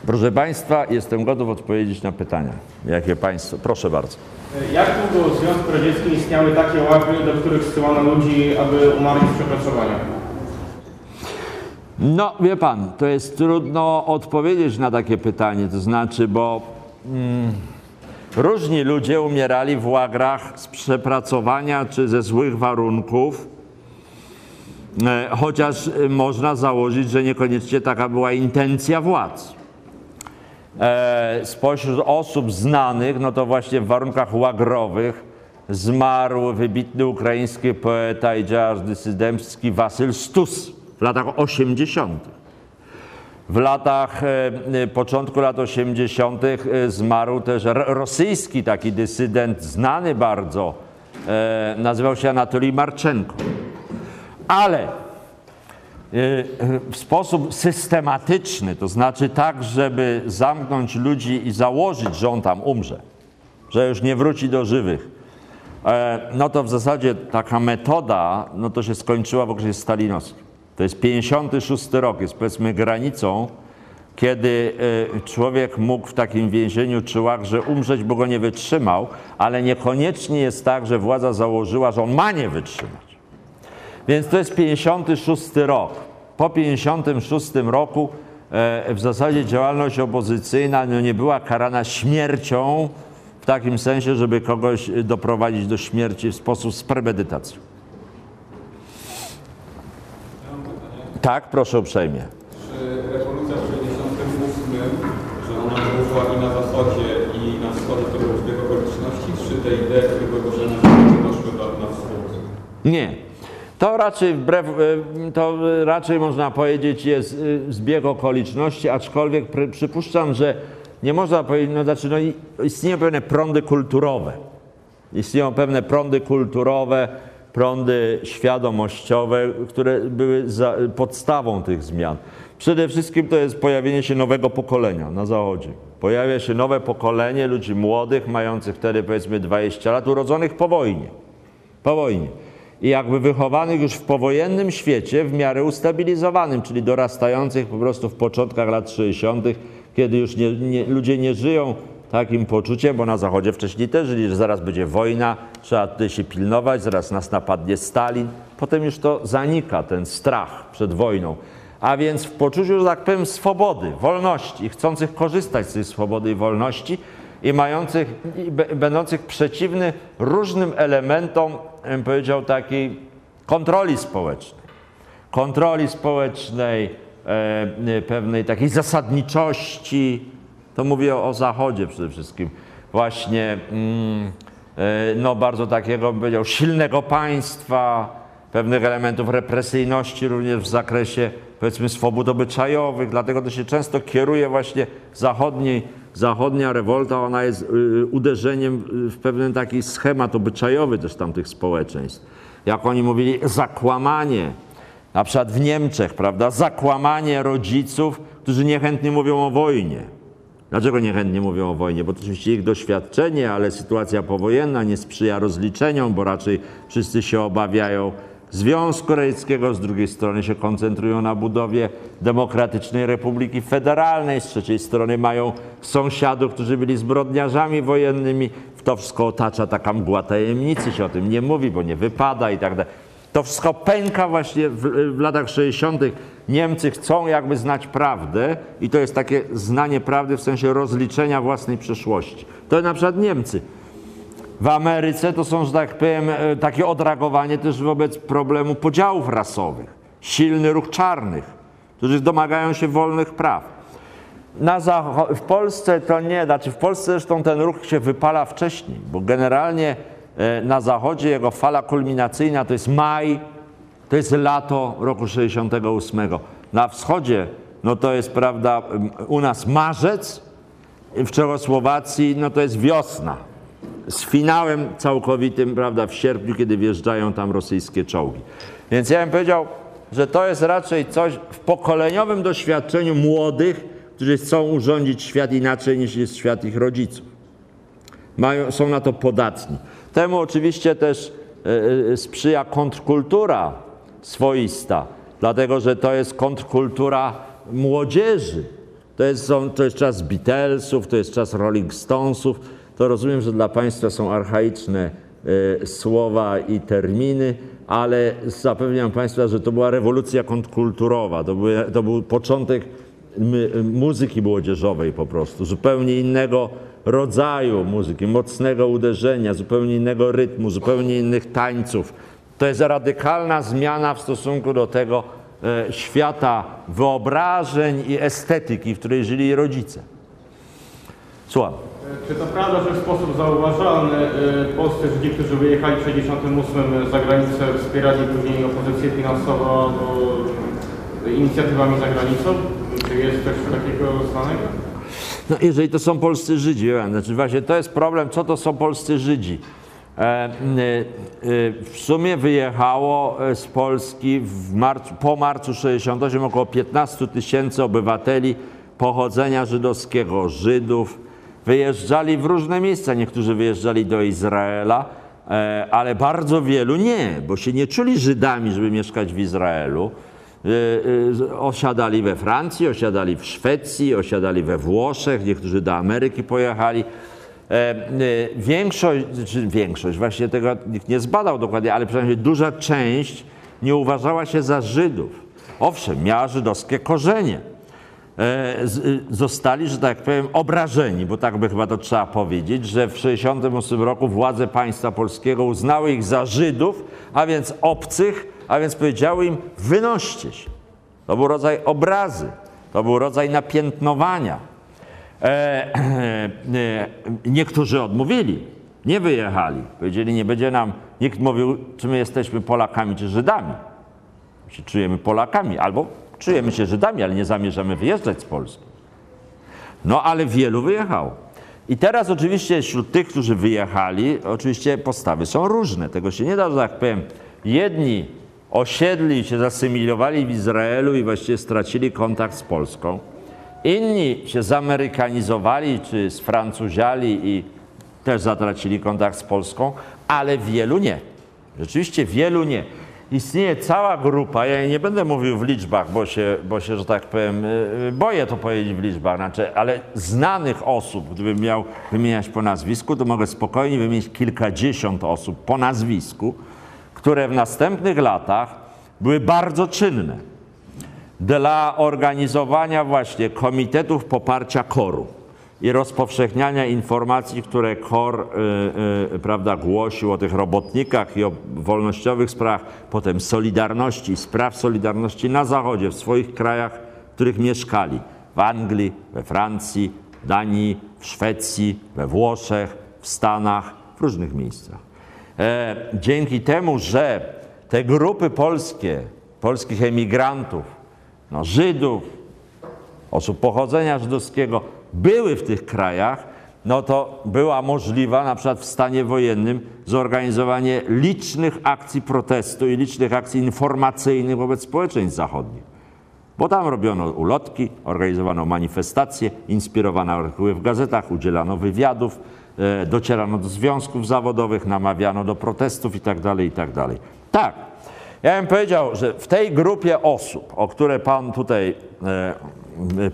Proszę Państwa, jestem gotów odpowiedzieć na pytania. Jakie Państwo? Proszę bardzo. Jak długo w Związku Radzieckim istniały takie łapy, do których zsyłano ludzi, aby umarli z przepracowania? No, wie Pan, to jest trudno odpowiedzieć na takie pytanie, to znaczy, bo mm, różni ludzie umierali w łagrach z przepracowania czy ze złych warunków, e, chociaż można założyć, że niekoniecznie taka była intencja władz. E, spośród osób znanych, no to właśnie w warunkach łagrowych zmarł wybitny ukraiński poeta i działacz dysydemski Wasyl Stus w latach 80. W latach, e, początku lat 80. E, zmarł też rosyjski taki dysydent, znany bardzo, nazywał się Anatolij Marczenko. Ale w sposób systematyczny, to znaczy tak, żeby zamknąć ludzi i założyć, że on tam umrze, że już nie wróci do żywych, e, no to w zasadzie taka metoda, no to się skończyła w okresie stalinowskim. To jest 56 rok, jest powiedzmy granicą, kiedy e, człowiek mógł w takim więzieniu czy łagrze umrzeć, bo go nie wytrzymał, ale niekoniecznie jest tak, że władza założyła, że on ma nie wytrzymać. Więc to jest 56 rok. Po 56 roku e, w zasadzie działalność opozycyjna no, nie była karana śmiercią w takim sensie, żeby kogoś doprowadzić do śmierci w sposób z premedytacją. Tak, proszę uprzejmie. Czy rewolucja w 1968, że ona wybuchła i na zachodzie, i na wschodzie, to było zbieg okoliczności, czy te idee, które były na doszły na wschód? Nie. To raczej wbrew, e, to raczej można powiedzieć jest e, zbieg okoliczności, aczkolwiek przypuszczam, że nie można powiedzieć, no znaczy no, istnieją pewne prądy kulturowe. Istnieją pewne prądy kulturowe, prądy świadomościowe, które były podstawą tych zmian. Przede wszystkim to jest pojawienie się nowego pokolenia na Zachodzie. Pojawia się nowe pokolenie ludzi młodych, mających wtedy powiedzmy 20 lat, urodzonych po wojnie. Po wojnie i jakby wychowanych już w powojennym świecie, w miarę ustabilizowanym, czyli dorastających po prostu w początkach lat 60., kiedy już nie, nie, ludzie nie żyją takim poczuciem, bo na Zachodzie wcześniej też żyli, że zaraz będzie wojna, trzeba się pilnować, zaraz nas napadnie Stalin. Potem już to zanika, ten strach przed wojną. A więc w poczuciu, że tak powiem, swobody, wolności, chcących korzystać z tej swobody i wolności, i mających, i będących przeciwny różnym elementom, bym powiedział, takiej kontroli społecznej. Kontroli społecznej, e, pewnej takiej zasadniczości. To mówię o, Zachodzie przede wszystkim. Właśnie, mm, e, no bardzo takiego, bym powiedział, silnego państwa, pewnych elementów represyjności również w zakresie, powiedzmy, swobód obyczajowych. Dlatego to się często kieruje właśnie zachodniej zachodnia rewolta, ona jest y, y, uderzeniem w pewien taki schemat obyczajowy też tamtych społeczeństw. Jak oni mówili, zakłamanie, na przykład w Niemczech, prawda, zakłamanie rodziców, którzy niechętnie mówią o wojnie. Dlaczego niechętnie mówią o wojnie? Bo to oczywiście ich doświadczenie, ale sytuacja powojenna nie sprzyja rozliczeniom, bo raczej wszyscy się obawiają Związku Radzieckiego, z drugiej strony się koncentrują na budowie demokratycznej Republiki Federalnej, z trzeciej strony mają sąsiadów, którzy byli zbrodniarzami wojennymi. To wszystko otacza taka mgła tajemnicy, się o tym nie mówi, bo nie wypada i tak dalej. To wszystko pęka właśnie w, w latach 60. Niemcy chcą jakby znać prawdę i to jest takie znanie prawdy w sensie rozliczenia własnej przyszłości. To na przykład Niemcy w Ameryce to są, że tak powiem, e, takie odreagowanie też wobec problemu podziałów rasowych. Silny ruch czarnych, którzy domagają się wolnych praw. Na w Polsce to nie, znaczy w Polsce zresztą ten ruch się wypala wcześniej, bo generalnie e, na zachodzie jego fala kulminacyjna to jest maj To jest lato roku 68. Na wschodzie, no to jest, prawda, u nas marzec, w Czechosłowacji, no to jest wiosna. Z finałem całkowitym, prawda, w sierpniu, kiedy wjeżdżają tam rosyjskie czołgi. Więc ja bym powiedział, że to jest raczej coś w pokoleniowym doświadczeniu młodych, którzy chcą urządzić świat inaczej niż jest świat ich rodziców. Mają, są na to podatni. Temu oczywiście też e, sprzyja kontrkultura swoista, dlatego że to jest kontrkultura młodzieży. To jest, to jest czas Beatlesów, to jest czas Rolling Stonesów. To rozumiem, że dla Państwa są archaiczne e, słowa i terminy, ale zapewniam Państwa, że to była rewolucja kontrkulturowa. To, to był początek muzyki młodzieżowej po prostu, zupełnie innego rodzaju muzyki, mocnego uderzenia, zupełnie innego rytmu, zupełnie innych tańców. To jest radykalna zmiana w stosunku do tego e, świata wyobrażeń i estetyki, w której żyli rodzice. Słucham. Czy to prawda, że w sposób zauważalny y, polscy Żydzi, którzy wyjechali w 1968 za granicę, wspierali później opozycję finansową y, inicjatywami za granicą? Czy jest coś takiego znanego? No, jeżeli to są polscy Żydzi, ja, znaczy właśnie to jest problem, co to są polscy Żydzi. E, e, w sumie wyjechało e, z Polski marcu, po marcu 68 około 15 tysięcy obywateli pochodzenia żydowskiego, Żydów. Wyjeżdżali w różne miejsca. Niektórzy wyjeżdżali do Izraela, e, ale bardzo wielu nie, bo się nie czuli Żydami, żeby mieszkać w Izraelu. E, e, Osiadali we Francji, osiadali w Szwecji, osiadali we Włoszech, niektórzy do Ameryki pojechali. Większość, czy większość, właśnie tego nikt nie zbadał dokładnie, ale przynajmniej duża część nie uważała się za Żydów. Owszem, miała żydowskie korzenie. E, y, Zostali, że tak powiem, obrażeni, bo tak by chyba to trzeba powiedzieć, że w 1968 roku władze państwa polskiego uznały ich za Żydów, a więc obcych, a więc powiedziały im: wynoście się. To był rodzaj obrazy, to był rodzaj napiętnowania. E, e, niektórzy odmówili, nie wyjechali. Powiedzieli, nie będzie nam, nikt mówił, czy my jesteśmy Polakami, czy Żydami. My się czujemy Polakami, albo czujemy się Żydami, ale nie zamierzamy wyjeżdżać z Polski. No ale wielu wyjechało. I teraz oczywiście wśród tych, którzy wyjechali, oczywiście postawy są różne. Tego się nie da, że tak powiem. Jedni osiedli się, zasymilowali w Izraelu i właściwie stracili kontakt z Polską. Inni się zamerykanizowali czy sfrancuziali i też zatracili kontakt z Polską, ale wielu nie. Rzeczywiście wielu nie. Istnieje cała grupa, ja nie będę mówił w liczbach, bo się, bo się że tak powiem, y, boję to powiedzieć w liczbach, znaczy, ale znanych osób, gdybym miał wymieniać po nazwisku, to mogę spokojnie wymienić kilkadziesiąt osób po nazwisku, które w następnych latach były bardzo czynne dla organizowania właśnie komitetów poparcia KOR-u i rozpowszechniania informacji, które KOR y, y, prawda, głosił o tych robotnikach i o wolnościowych sprawach, potem Solidarności, spraw Solidarności na Zachodzie, w swoich krajach, w których mieszkali. W Anglii, we Francji, Danii, w Szwecji, we Włoszech, w Stanach, w różnych miejscach. E, dzięki temu, że te grupy polskie, polskich emigrantów, no, Żydów, osób pochodzenia żydowskiego były w tych krajach, no to była możliwa na przykład w stanie wojennym zorganizowanie licznych akcji protestu i licznych akcji informacyjnych wobec społeczeństw zachodnich. Bo tam robiono ulotki, organizowano manifestacje, inspirowano artykuły w gazetach, udzielano wywiadów, e, docierano do związków zawodowych, namawiano do protestów itd. itd. Tak, ja bym powiedział, że w tej grupie osób, o które Pan tutaj e,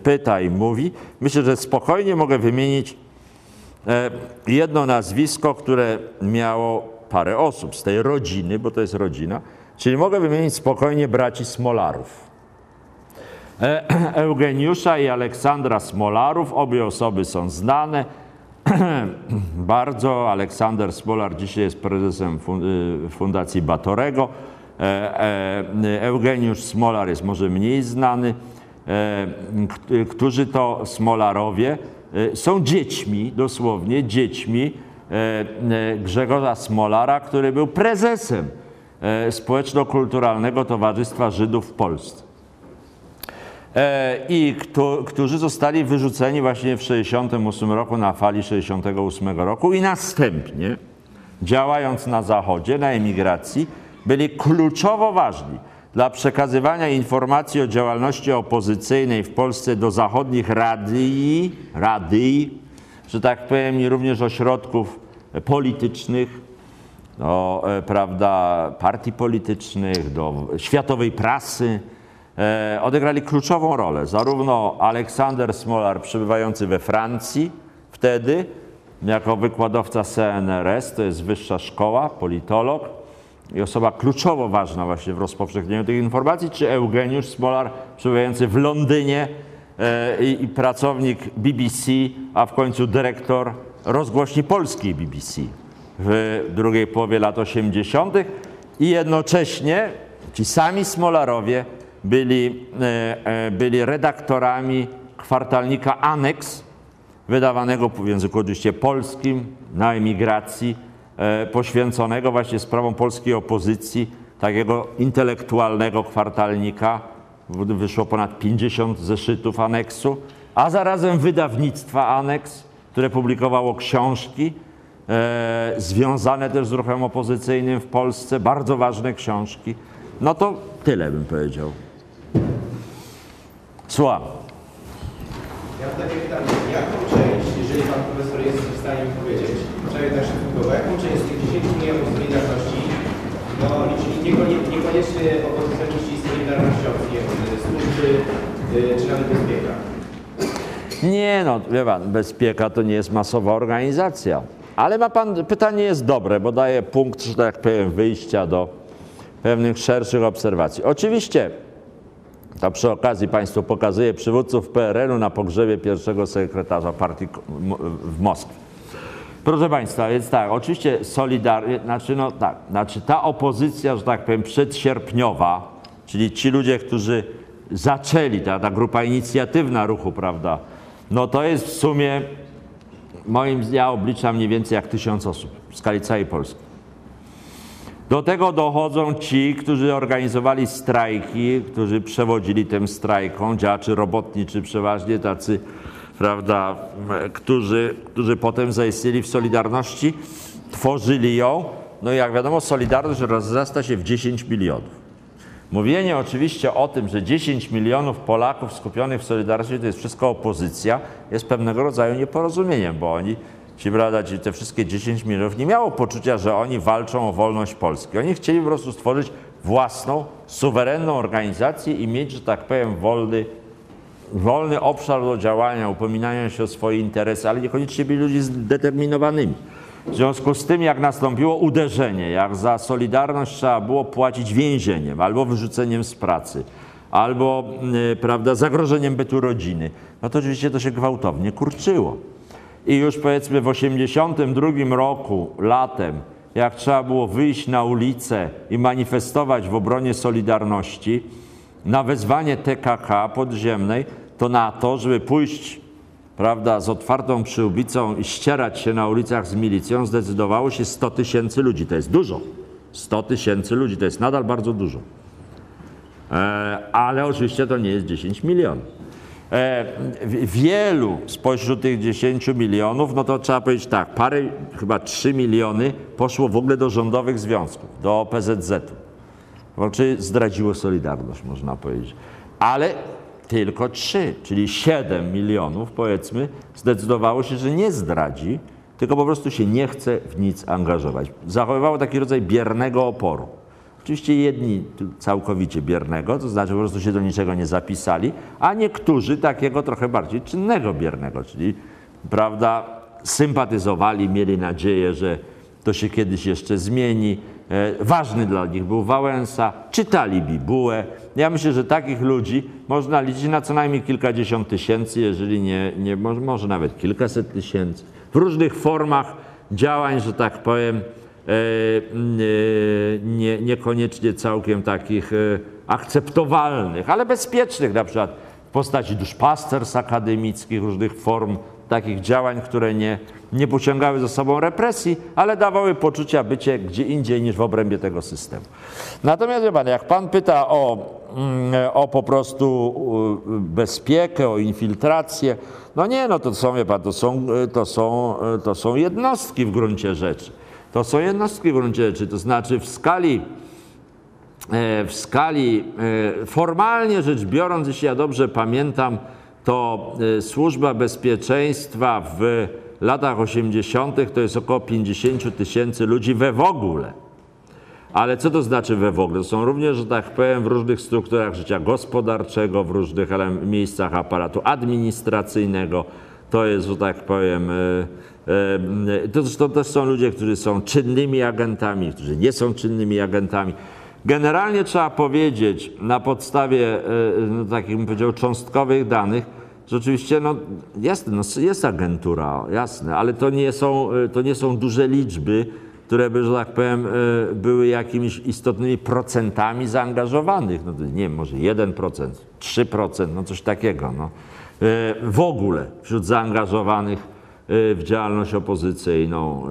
pyta i mówi, myślę, że spokojnie mogę wymienić e, jedno nazwisko, które miało parę osób z tej rodziny, bo to jest rodzina, czyli mogę wymienić spokojnie braci Smolarów. E, Eugeniusza i Aleksandra Smolarów, obie osoby są znane. Bardzo Aleksander Smolar dzisiaj jest prezesem y, Fundacji Batorego. E, Eugeniusz Smolar jest może mniej znany. E, Którzy to Smolarowie e, są dziećmi, dosłownie dziećmi e, Grzegorza Smolara, który był prezesem Społeczno-Kulturalnego Towarzystwa Żydów w Polsce. I którzy zostali wyrzuceni właśnie w 68 roku na fali 68 roku i następnie działając na Zachodzie, na emigracji, byli kluczowo ważni dla przekazywania informacji o działalności opozycyjnej w Polsce do zachodnich radii, radii że tak powiem, i również ośrodków politycznych, do e, prawda, partii politycznych, do światowej prasy. E, odegrali kluczową rolę. Zarówno Aleksander Smolar, przebywający we Francji wtedy, jako wykładowca CNRS, to jest wyższa szkoła, politolog i osoba kluczowo ważna właśnie w rozpowszechnieniu tych informacji, czy Eugeniusz Smolar, przebywający w Londynie e, i, i pracownik BBC, a w końcu dyrektor rozgłośni polskiej BBC w drugiej połowie lat 80. i jednocześnie ci sami Smolarowie byli, e, e, byli redaktorami kwartalnika Aneks, wydawanego w języku oczywiście polskim na emigracji, poświęconego właśnie sprawom polskiej opozycji, takiego intelektualnego kwartalnika. Wyszło ponad 50 zeszytów aneksu, a zarazem wydawnictwa Aneks, które publikowało książki e, związane też z ruchem opozycyjnym w Polsce, bardzo ważne książki. No to tyle bym powiedział. Słucham. Ja mam takie pytanie, jaką część, jeżeli Pan Profesor jest w stanie mi powiedzieć, przynajmniej tak szybko, jaką część z tych 10 milionów Solidarności, no liczyli niekonie- niekoniecznie opozycjoniści i Solidarnościowcy, jak y, służby y, czy nawet bezpieka? Nie no, wie pan, bezpieka to nie jest masowa organizacja. Ale ma pan, pytanie jest dobre, bo daje punkt, że tak powiem, wyjścia do pewnych szerszych obserwacji. Oczywiście, to przy okazji Państwu pokazuję przywódców PRL-u na pogrzebie pierwszego sekretarza partii w Moskwie. Proszę Państwa, więc tak, oczywiście Solidarność, znaczy no tak, znaczy ta opozycja, że tak powiem, przedsierpniowa, czyli ci ludzie, którzy zaczęli, ta, ta grupa inicjatywna ruchu, prawda, no to jest w sumie, moim, ja obliczam mniej więcej jak tysiąc osób w skali całej Polski. Do tego dochodzą ci, którzy organizowali strajki, którzy przewodzili tym strajkom, działacze robotniczy przeważnie, tacy, prawda, którzy, którzy potem zaistnieli w Solidarności, tworzyli ją. No i jak wiadomo, Solidarność rozrasta się w 10 milionów. Mówienie oczywiście o tym, że 10 milionów Polaków skupionych w Solidarności to jest wszystko opozycja, jest pewnego rodzaju nieporozumieniem, bo oni, ci brada, ci te wszystkie 10 milionów nie miało poczucia, że oni walczą o wolność Polski. Oni chcieli po prostu stworzyć własną, suwerenną organizację i mieć, że tak powiem, wolny, wolny obszar do działania, upominania się o swoje interesy, ale niekoniecznie byli ludźmi zdeterminowanymi. W związku z tym, jak nastąpiło uderzenie, jak za Solidarność trzeba było płacić więzieniem albo wyrzuceniem z pracy, albo y, prawda, zagrożeniem bytu rodziny, no to oczywiście to się gwałtownie kurczyło. I już powiedzmy w 1982 roku, latem, jak trzeba było wyjść na ulicę i manifestować w obronie Solidarności, na wezwanie TKK podziemnej, to na to, żeby pójść prawda, z otwartą przyłbicą i ścierać się na ulicach z milicją, zdecydowało się 100 tysięcy ludzi. To jest dużo. 100 tysięcy ludzi to jest nadal bardzo dużo. E, ale oczywiście to nie jest 10 milionów. E, wielu spośród tych 10 milionów, no to trzeba powiedzieć tak, parę, chyba 3 miliony poszło w ogóle do rządowych związków, do OPZZ-u. Znaczy zdradziło Solidarność, można powiedzieć. Ale tylko 3, czyli 7 milionów, powiedzmy, zdecydowało się, że nie zdradzi, tylko po prostu się nie chce w nic angażować. Zachowywało taki rodzaj biernego oporu. Oczywiście jedni całkowicie biernego, to znaczy po prostu się do niczego nie zapisali, a niektórzy takiego trochę bardziej czynnego biernego, czyli prawda, sympatyzowali, mieli nadzieję, że to się kiedyś jeszcze zmieni. E, Ważny dla nich był Wałęsa, czytali Bibułę. Ja myślę, że takich ludzi można liczyć na co najmniej kilkadziesiąt tysięcy, jeżeli nie, nie może, nawet kilkaset tysięcy. W różnych formach działań, że tak powiem, e, e, nie, niekoniecznie całkiem takich akceptowalnych, ale bezpiecznych, na przykład w postaci duszpasterstw akademickich, różnych form takich działań, które nie, nie pociągały za sobą represji, ale dawały poczucia bycie gdzie indziej niż w obrębie tego systemu. Natomiast wie pan, jak pan pyta o, mm, o po prostu bezpiekę, o infiltrację, no nie, no to są, wie pan, to są, to są, to są jednostki w gruncie rzeczy. To są jednostki w gruncie rzeczy, to znaczy w skali e, w skali, e, formalnie rzecz biorąc, jeśli ja dobrze pamiętam, to e, Służba Bezpieczeństwa w latach 80. to jest około 50 tysięcy ludzi we w ogóle. Ale co to znaczy we w ogóle? Są również, że tak powiem, w różnych strukturach życia gospodarczego, w różnych miejscach aparatu administracyjnego. To jest, że tak powiem, e, e, to, to też są ludzie, którzy są czynnymi agentami, którzy nie są czynnymi agentami. Generalnie trzeba powiedzieć na podstawie e, no, takich, bym powiedział, cząstkowych danych, że oczywiście no, jest, no, jest agentura, jasne, ale to nie, są, e, to nie są duże liczby, które by, że tak powiem, e, były jakimiś istotnymi procentami zaangażowanych. No, nie wiem, może 1%, 3%, no coś takiego. No. E, W ogóle wśród zaangażowanych w działalność opozycyjną,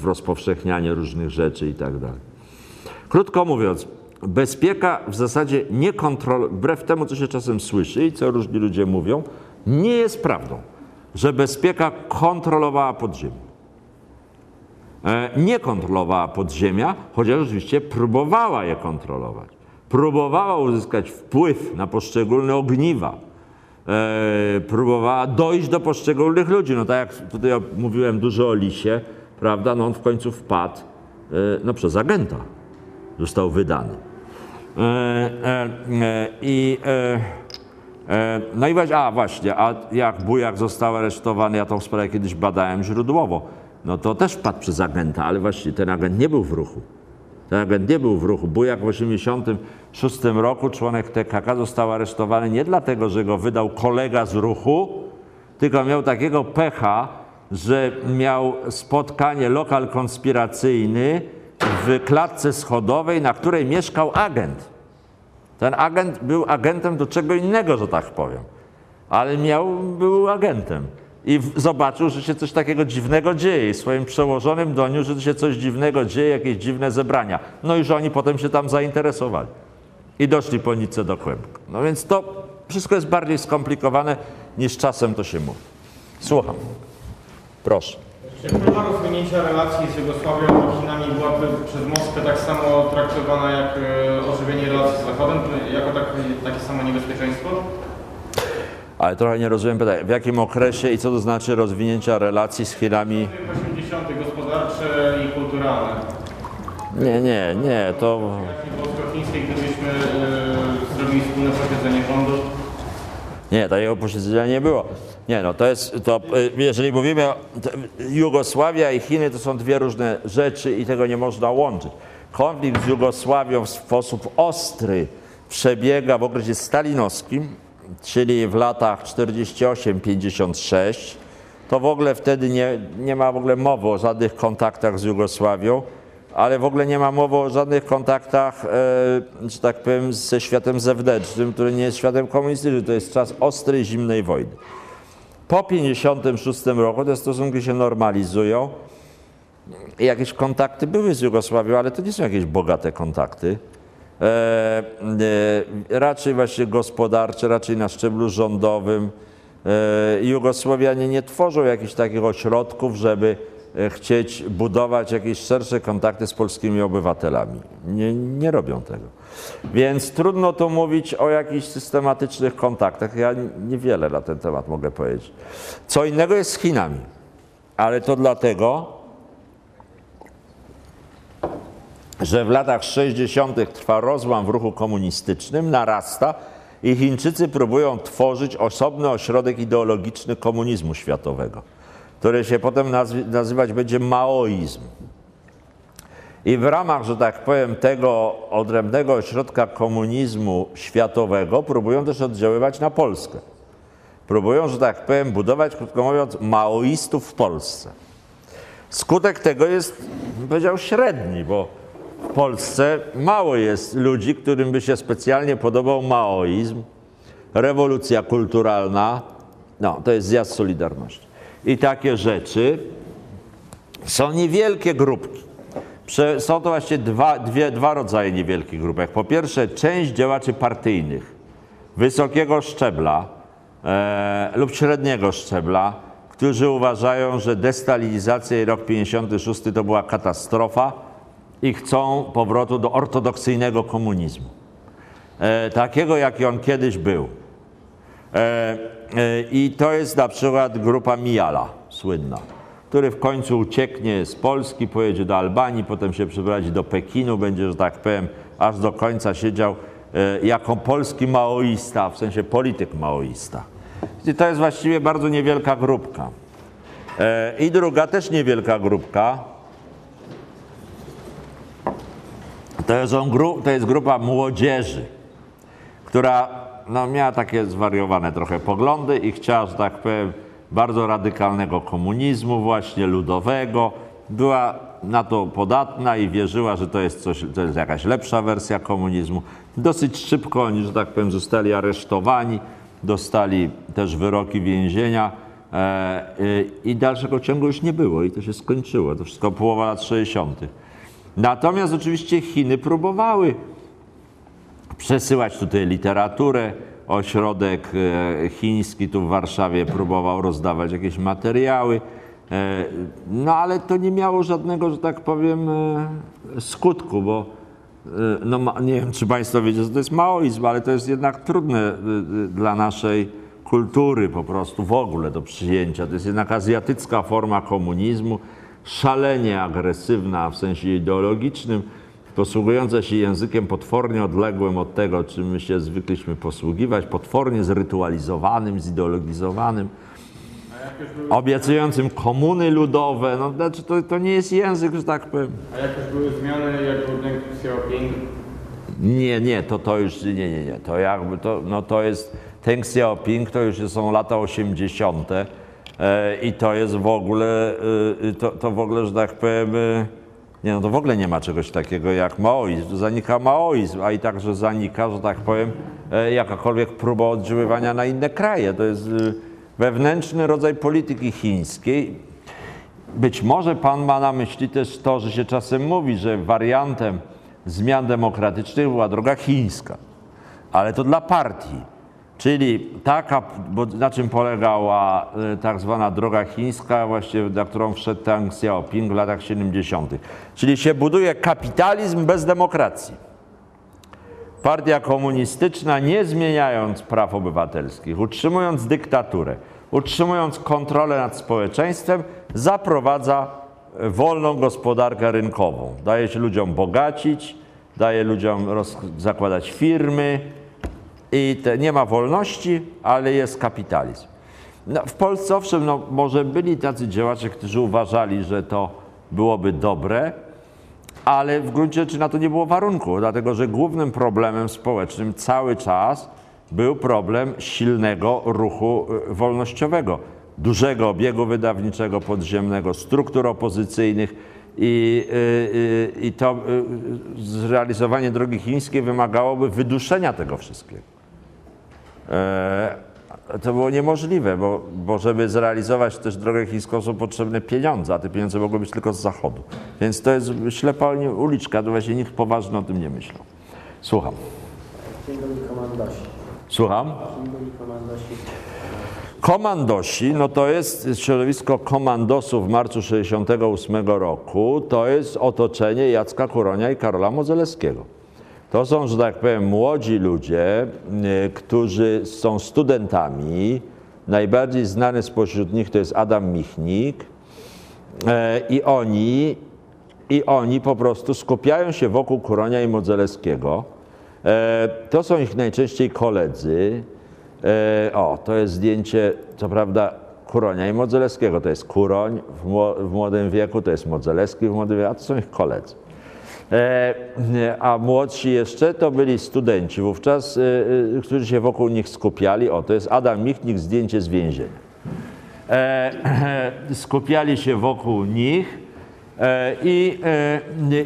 w rozpowszechnianie różnych rzeczy i tak dalej. Krótko mówiąc, bezpieka w zasadzie nie kontroluje, wbrew temu, co się czasem słyszy i co różni ludzie mówią, nie jest prawdą, że bezpieka kontrolowała podziemie. E, Nie kontrolowała podziemia, chociaż oczywiście próbowała je kontrolować. Próbowała uzyskać wpływ na poszczególne ogniwa. E, próbowała dojść do poszczególnych ludzi. No tak jak tutaj mówiłem dużo o Lisie, prawda, no on w końcu wpadł e, no, przez agenta. Został wydany. I no i właśnie, a właśnie, a jak Bujak został aresztowany, ja tą sprawę kiedyś badałem źródłowo, no to też wpadł przez agenta, ale właściwie ten agent nie był w ruchu. Ten agent nie był w ruchu. Bujak w 1986 roku, członek TKK, został aresztowany nie dlatego, że go wydał kolega z ruchu, tylko miał takiego pecha, że miał spotkanie lokal konspiracyjny w klatce schodowej, na której mieszkał agent. Ten agent był agentem do czego innego, że tak powiem, ale miał, był agentem. I zobaczył, że się coś takiego dziwnego dzieje. I swoim przełożonym doniósł, że się coś dziwnego dzieje, jakieś dziwne zebrania. No i że oni potem się tam zainteresowali. I doszli po nitce do kłębka. No więc to wszystko jest bardziej skomplikowane niż czasem to się mówi. Słucham. Proszę. Czy próba rozwinięcia relacji z Jugosławią a Chinami byłaby przez Moskwę tak samo traktowana jak e, ożywienie relacji z Zachodem, jako tak, takie samo niebezpieczeństwo? Ale trochę nie rozumiem pytania. W jakim okresie i co to znaczy rozwinięcia relacji z Chinami? 80. gospodarcze i kulturalne. Nie, nie, nie. To polsko-chińskiej, gdybyśmy e, zrobili wspólne posiedzenie rządu, Nie, takiego posiedzenia nie było. Nie, no to jest, to, y, jeżeli mówimy Jugosławia i Chiny, to są dwie różne rzeczy i tego nie można łączyć. Konflikt z Jugosławią w sposób ostry przebiega w okresie stalinowskim, czyli w latach 48-56. To w ogóle wtedy nie, nie ma w ogóle mowy o żadnych kontaktach z Jugosławią, ale w ogóle nie ma mowy o żadnych kontaktach, e, że tak powiem, ze światem zewnętrznym, który nie jest światem komunistycznym. To jest czas ostrej, zimnej wojny. Po 1956 roku te stosunki się normalizują. Jakieś kontakty były z Jugosławią, ale to nie są jakieś bogate kontakty. E, e, raczej właśnie gospodarcze, raczej na szczeblu rządowym. E, Jugosławianie nie tworzą jakichś takich ośrodków, żeby chcieć budować jakieś szersze kontakty z polskimi obywatelami. Nie, nie robią tego. Więc trudno tu mówić o jakichś systematycznych kontaktach. Ja niewiele na ten temat mogę powiedzieć. Co innego jest z Chinami, ale to dlatego, że w latach 60. trwa rozłam w ruchu komunistycznym, narasta i Chińczycy próbują tworzyć osobny ośrodek ideologiczny komunizmu światowego, który się potem nazywać będzie maoizm. I w ramach, że tak powiem, tego odrębnego ośrodka komunizmu światowego próbują też oddziaływać na Polskę. Próbują, że tak powiem, budować, krótko mówiąc, maoistów w Polsce. Skutek tego jest, powiedział, średni, bo w Polsce mało jest ludzi, którym by się specjalnie podobał maoizm, rewolucja kulturalna. No, to jest zjazd Solidarności. I takie rzeczy. Są niewielkie grupki. Są to właśnie dwa, dwie, dwa rodzaje niewielkich grupek. Po pierwsze, część działaczy partyjnych wysokiego szczebla e, lub średniego szczebla, którzy uważają, że destalinizacja i rok 56 to była katastrofa i chcą powrotu do ortodoksyjnego komunizmu. E, takiego, jaki on kiedyś był. E, I to jest na przykład grupa Mijala, słynna, który w końcu ucieknie z Polski, pojedzie do Albanii, potem się przeprowadzi do Pekinu, będzie, że tak powiem, aż do końca siedział e, jako polski maoista, w sensie polityk maoista. I to jest właściwie bardzo niewielka grupka. E, I druga też niewielka grupka, to jest, on to jest grupa młodzieży, która no, miała takie zwariowane trochę poglądy i chciała, że tak powiem, bardzo radykalnego komunizmu, właśnie ludowego. Była na to podatna i wierzyła, że to jest, coś, to jest jakaś lepsza wersja komunizmu. Dosyć szybko oni, że tak powiem, zostali aresztowani, dostali też wyroki więzienia e, i dalszego ciągu już nie było i to się skończyło. To wszystko połowa lat 60. Natomiast oczywiście Chiny próbowały przesyłać tutaj literaturę. Ośrodek e, chiński tu w Warszawie próbował rozdawać jakieś materiały. E, No ale to nie miało żadnego, że tak powiem, e, skutku, bo no, nie wiem, czy Państwo wiecie, że to jest maoizm, ale to jest jednak trudne dla naszej kultury po prostu w ogóle do przyjęcia. To jest jednak azjatycka forma komunizmu, szalenie agresywna w sensie ideologicznym, posługująca się językiem potwornie odległym od tego, czym my się zwykliśmy posługiwać, potwornie zrytualizowanym, zideologizowanym, obiecującym komuny ludowe. No, znaczy to, to nie jest język, że tak powiem. A jakieś były zmiany, jak był Xiaoping? Nie, nie, to, to już, nie, nie, nie, to jakby to, no to jest, Deng Xiaoping to już są lata 80. E, i to jest w ogóle, e, to, to w ogóle, że tak powiem, e, nie no to w ogóle nie ma czegoś takiego jak maoizm, zanika maoizm, a i także zanika, że tak powiem, e, jakakolwiek próba oddziaływania na inne kraje. To jest e, wewnętrzny rodzaj polityki chińskiej, być może pan ma na myśli też to, że się czasem mówi, że wariantem zmian demokratycznych była droga chińska, ale to dla partii. Czyli taka, bo na czym polegała e, tak zwana droga chińska, właściwie na którą wszedł Deng Xiaoping w latach 70. Czyli się buduje kapitalizm bez demokracji. Partia komunistyczna, nie zmieniając praw obywatelskich, utrzymując dyktaturę, utrzymując kontrolę nad społeczeństwem, zaprowadza e, wolną gospodarkę rynkową. Daje się ludziom bogacić, daje ludziom zakładać firmy i te, nie ma wolności, ale jest kapitalizm. No, w Polsce owszem, no, może byli tacy działacze, którzy uważali, że to byłoby dobre, ale w gruncie rzeczy na to nie było warunku, dlatego że głównym problemem społecznym cały czas był problem silnego ruchu y, wolnościowego, dużego obiegu wydawniczego podziemnego, struktur opozycyjnych i, y, y, i to zrealizowanie drogi chińskiej wymagałoby wyduszenia tego wszystkiego. E, to było niemożliwe, bo, bo żeby zrealizować też drogę chińską są potrzebne pieniądze, a te pieniądze mogły być tylko z zachodu. Więc to jest ślepa uliczka, to właśnie nikt poważnie o tym nie myślał. Słucham. Kim byli komandosi? Słucham? Kim byli komandosi? Komandosi, no to jest środowisko komandosów w marcu 68 roku, to jest otoczenie Jacka Kuronia i Karola Modzelewskiego. To są, że tak powiem, młodzi ludzie, y, którzy są studentami. Najbardziej znany spośród nich to jest Adam Michnik. E, I oni, I oni po prostu skupiają się wokół Kuronia i Modzelewskiego. E, To są ich najczęściej koledzy. E, O, to jest zdjęcie, co prawda, Kuronia i Modzelewskiego. To jest Kuroń w mło- w młodym wieku, to jest Modzelewski w młodym wieku, a to są ich koledzy. E, A młodsi jeszcze to byli studenci wówczas, e, e, którzy się wokół nich skupiali. O, to jest Adam Michnik, zdjęcie z więzienia. Skupiali się wokół nich i,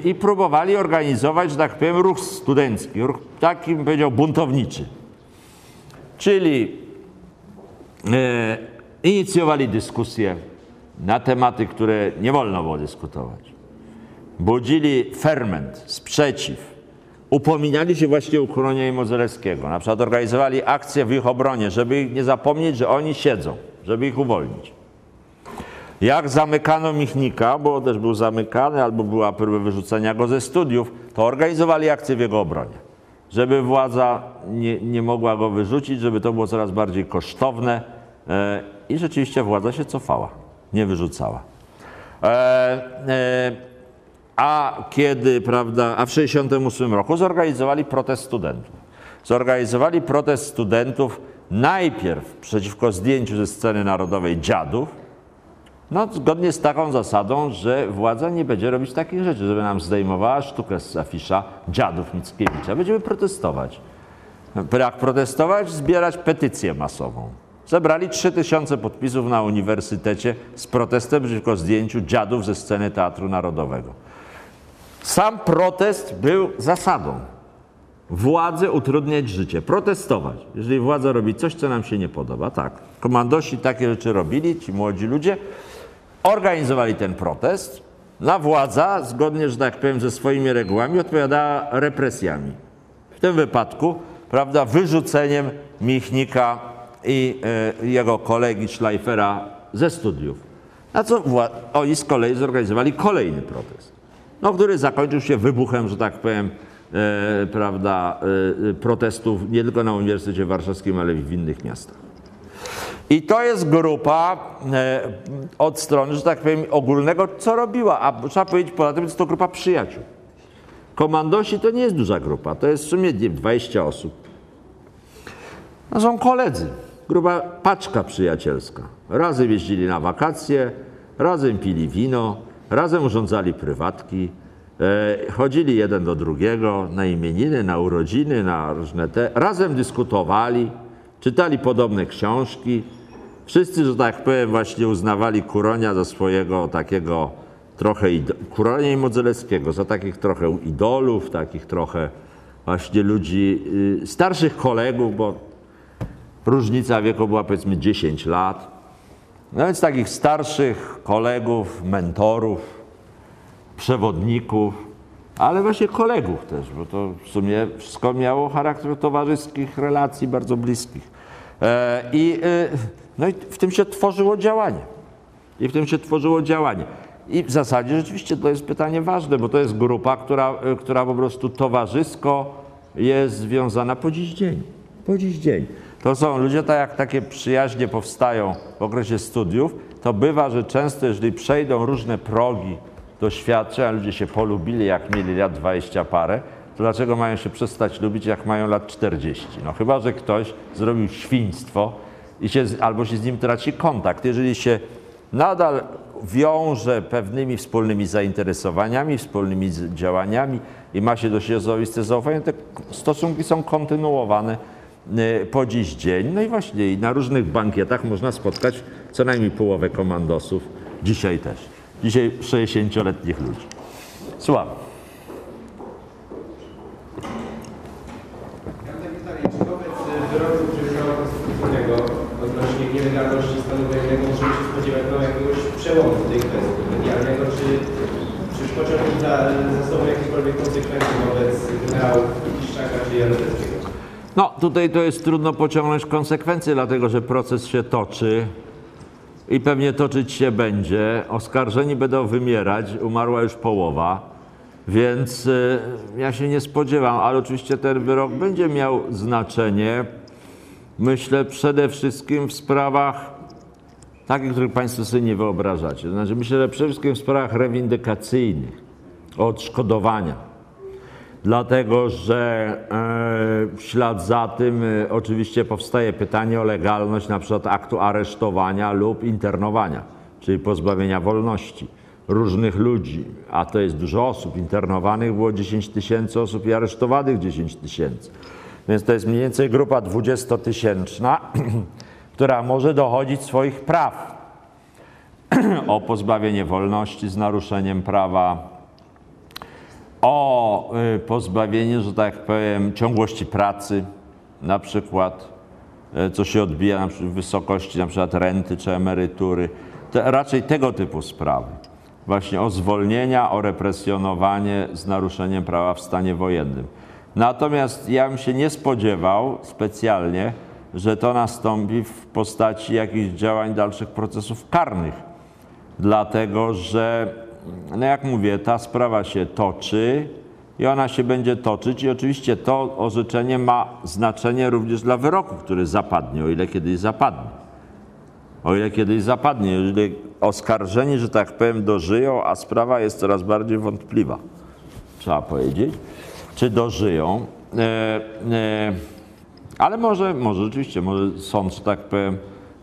i próbowali organizować, że tak powiem, ruch studencki, ruch taki, bym powiedział, buntowniczy. Czyli inicjowali dyskusje na tematy, które nie wolno było dyskutować. Budzili ferment, sprzeciw. Upominali się właśnie o Kuronia i Modzelewskiego. Na przykład organizowali akcje w ich obronie, żeby ich nie zapomnieć, że oni siedzą, żeby ich uwolnić. Jak zamykano Michnika, bo też był zamykany, albo była próba wyrzucenia go ze studiów, to organizowali akcję w jego obronie. Żeby władza nie, nie mogła go wyrzucić, żeby to było coraz bardziej kosztowne e, i rzeczywiście władza się cofała, nie wyrzucała. E, e, a kiedy, prawda, a w 1968 roku zorganizowali protest studentów. Zorganizowali protest studentów najpierw przeciwko zdjęciu ze sceny narodowej dziadów, no, zgodnie z taką zasadą, że władza nie będzie robić takich rzeczy, żeby nam zdejmowała sztukę z afisza dziadów Mickiewicza. Będziemy protestować. Jak protestować? Zbierać petycję masową. Zebrali 3000 podpisów na uniwersytecie z protestem przeciwko zdjęciu dziadów ze sceny Teatru Narodowego. Sam protest był zasadą. Władzy utrudniać życie, protestować. Jeżeli władza robi coś, co nam się nie podoba, tak. Komandosi takie rzeczy robili, ci młodzi ludzie, organizowali ten protest. Na władza, zgodnie, że tak powiem, ze swoimi regułami, odpowiadała represjami. W tym wypadku, prawda, wyrzuceniem Michnika i e, jego kolegi Schleifera ze studiów. Na co oni z kolei zorganizowali kolejny protest, no, który zakończył się wybuchem, że tak powiem, e, prawda, e, protestów nie tylko na Uniwersytecie Warszawskim, ale i w innych miastach. I to jest grupa e, od strony, że tak powiem, ogólnego, co robiła, a trzeba powiedzieć poza tym, jest to grupa przyjaciół. Komandosi to nie jest duża grupa, to jest w sumie nie wiem, 20 osób. No są koledzy, gruba paczka przyjacielska. Razem jeździli na wakacje, razem pili wino, razem urządzali prywatki, e, chodzili jeden do drugiego na imieniny, na urodziny, na różne te. Razem dyskutowali, czytali podobne książki. Wszyscy, że tak powiem, właśnie uznawali Kuronia za swojego takiego trochę, Kuronia i Modzelewskiego, za takich trochę idolów, takich trochę właśnie ludzi, y, starszych kolegów, bo różnica wieku była powiedzmy 10 lat. No więc takich starszych kolegów, mentorów, przewodników, ale właśnie kolegów też, bo to w sumie wszystko miało charakter towarzyskich relacji bardzo bliskich. E, I, e, no i w tym się tworzyło działanie. I w tym się tworzyło działanie. I w zasadzie rzeczywiście to jest pytanie ważne, bo to jest grupa, która, e, która po prostu towarzysko jest związana po dziś dzień. Po dziś dzień. To są ludzie, tak jak takie przyjaźnie powstają w okresie studiów, to bywa, że często, jeżeli przejdą różne progi doświadczeń, a ludzie się polubili, jak mieli lat 20 parę, to dlaczego mają się przestać lubić, jak mają lat 40? No chyba, że ktoś zrobił świństwo i się, albo się z nim traci kontakt. Jeżeli się nadal wiąże pewnymi wspólnymi zainteresowaniami, wspólnymi działaniami i ma się do siebie zaufanie, te stosunki są kontynuowane po dziś dzień. No i właśnie na różnych bankietach można spotkać co najmniej połowę komandosów, dzisiaj też. Dzisiaj 60-letnich ludzi. Słucham. Y, nielegalności stanu wojennego możemy się spodziewać no, jakiegoś przełomu w tej kwestii medialnego, czy, czy pociągnie za sobą jakiekolwiek konsekwencje wobec generałów Kiszczaka czy Jaruzelskiego? No, tutaj to jest trudno pociągnąć konsekwencje, dlatego że proces się toczy i pewnie toczyć się będzie. Oskarżeni będą wymierać, umarła już połowa, więc y, ja się nie spodziewam, ale oczywiście ten wyrok będzie miał znaczenie. Myślę przede wszystkim w sprawach takich, których Państwo sobie nie wyobrażacie. To znaczy, myślę, że przede wszystkim w sprawach rewindykacyjnych, odszkodowania dlatego że e, w ślad za tym e, oczywiście powstaje pytanie o legalność na przykład aktu aresztowania lub internowania, czyli pozbawienia wolności różnych ludzi, a to jest dużo osób. Internowanych było 10 tysięcy osób i aresztowanych 10 tysięcy. Więc to jest mniej więcej grupa 20-tysięczna, która może dochodzić swoich praw o pozbawienie wolności z naruszeniem prawa, o y, pozbawienie, że tak powiem, ciągłości pracy, na przykład e, co się odbija w wysokości na przykład renty czy emerytury. Raczej tego typu sprawy. Właśnie o zwolnienia, o represjonowanie z naruszeniem prawa w stanie wojennym. Natomiast ja bym się nie spodziewał specjalnie, że to nastąpi w postaci jakichś działań dalszych procesów karnych. Dlatego, że, no jak mówię, ta sprawa się toczy i ona się będzie toczyć i oczywiście to orzeczenie ma znaczenie również dla wyroku, który zapadnie, o ile kiedyś zapadnie. O ile kiedyś zapadnie, jeżeli oskarżeni, że tak powiem, dożyją, a sprawa jest coraz bardziej wątpliwa, trzeba powiedzieć, czy dożyją. E, e, ale może, może rzeczywiście, może sąd, że tak powiem,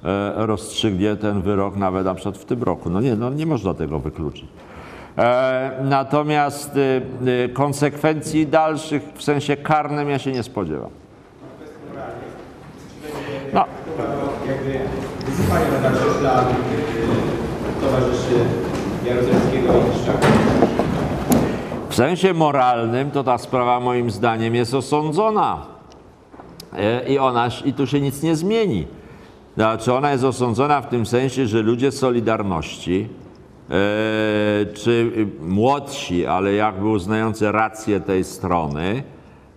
e, rozstrzygnie ten wyrok nawet na przykład w tym roku. No nie, no nie można tego wykluczyć. E, natomiast y, y, konsekwencji dalszych w sensie karnym ja się nie spodziewam. No, wysypanie na y, towarzyszy Jaruzelskiego i Szczaka. w sensie moralnym to ta sprawa moim zdaniem jest osądzona. E, I ona, i tu się nic nie zmieni. Znaczy ona jest osądzona w tym sensie, że ludzie Solidarności, czy młodsi, ale jakby uznający rację tej strony,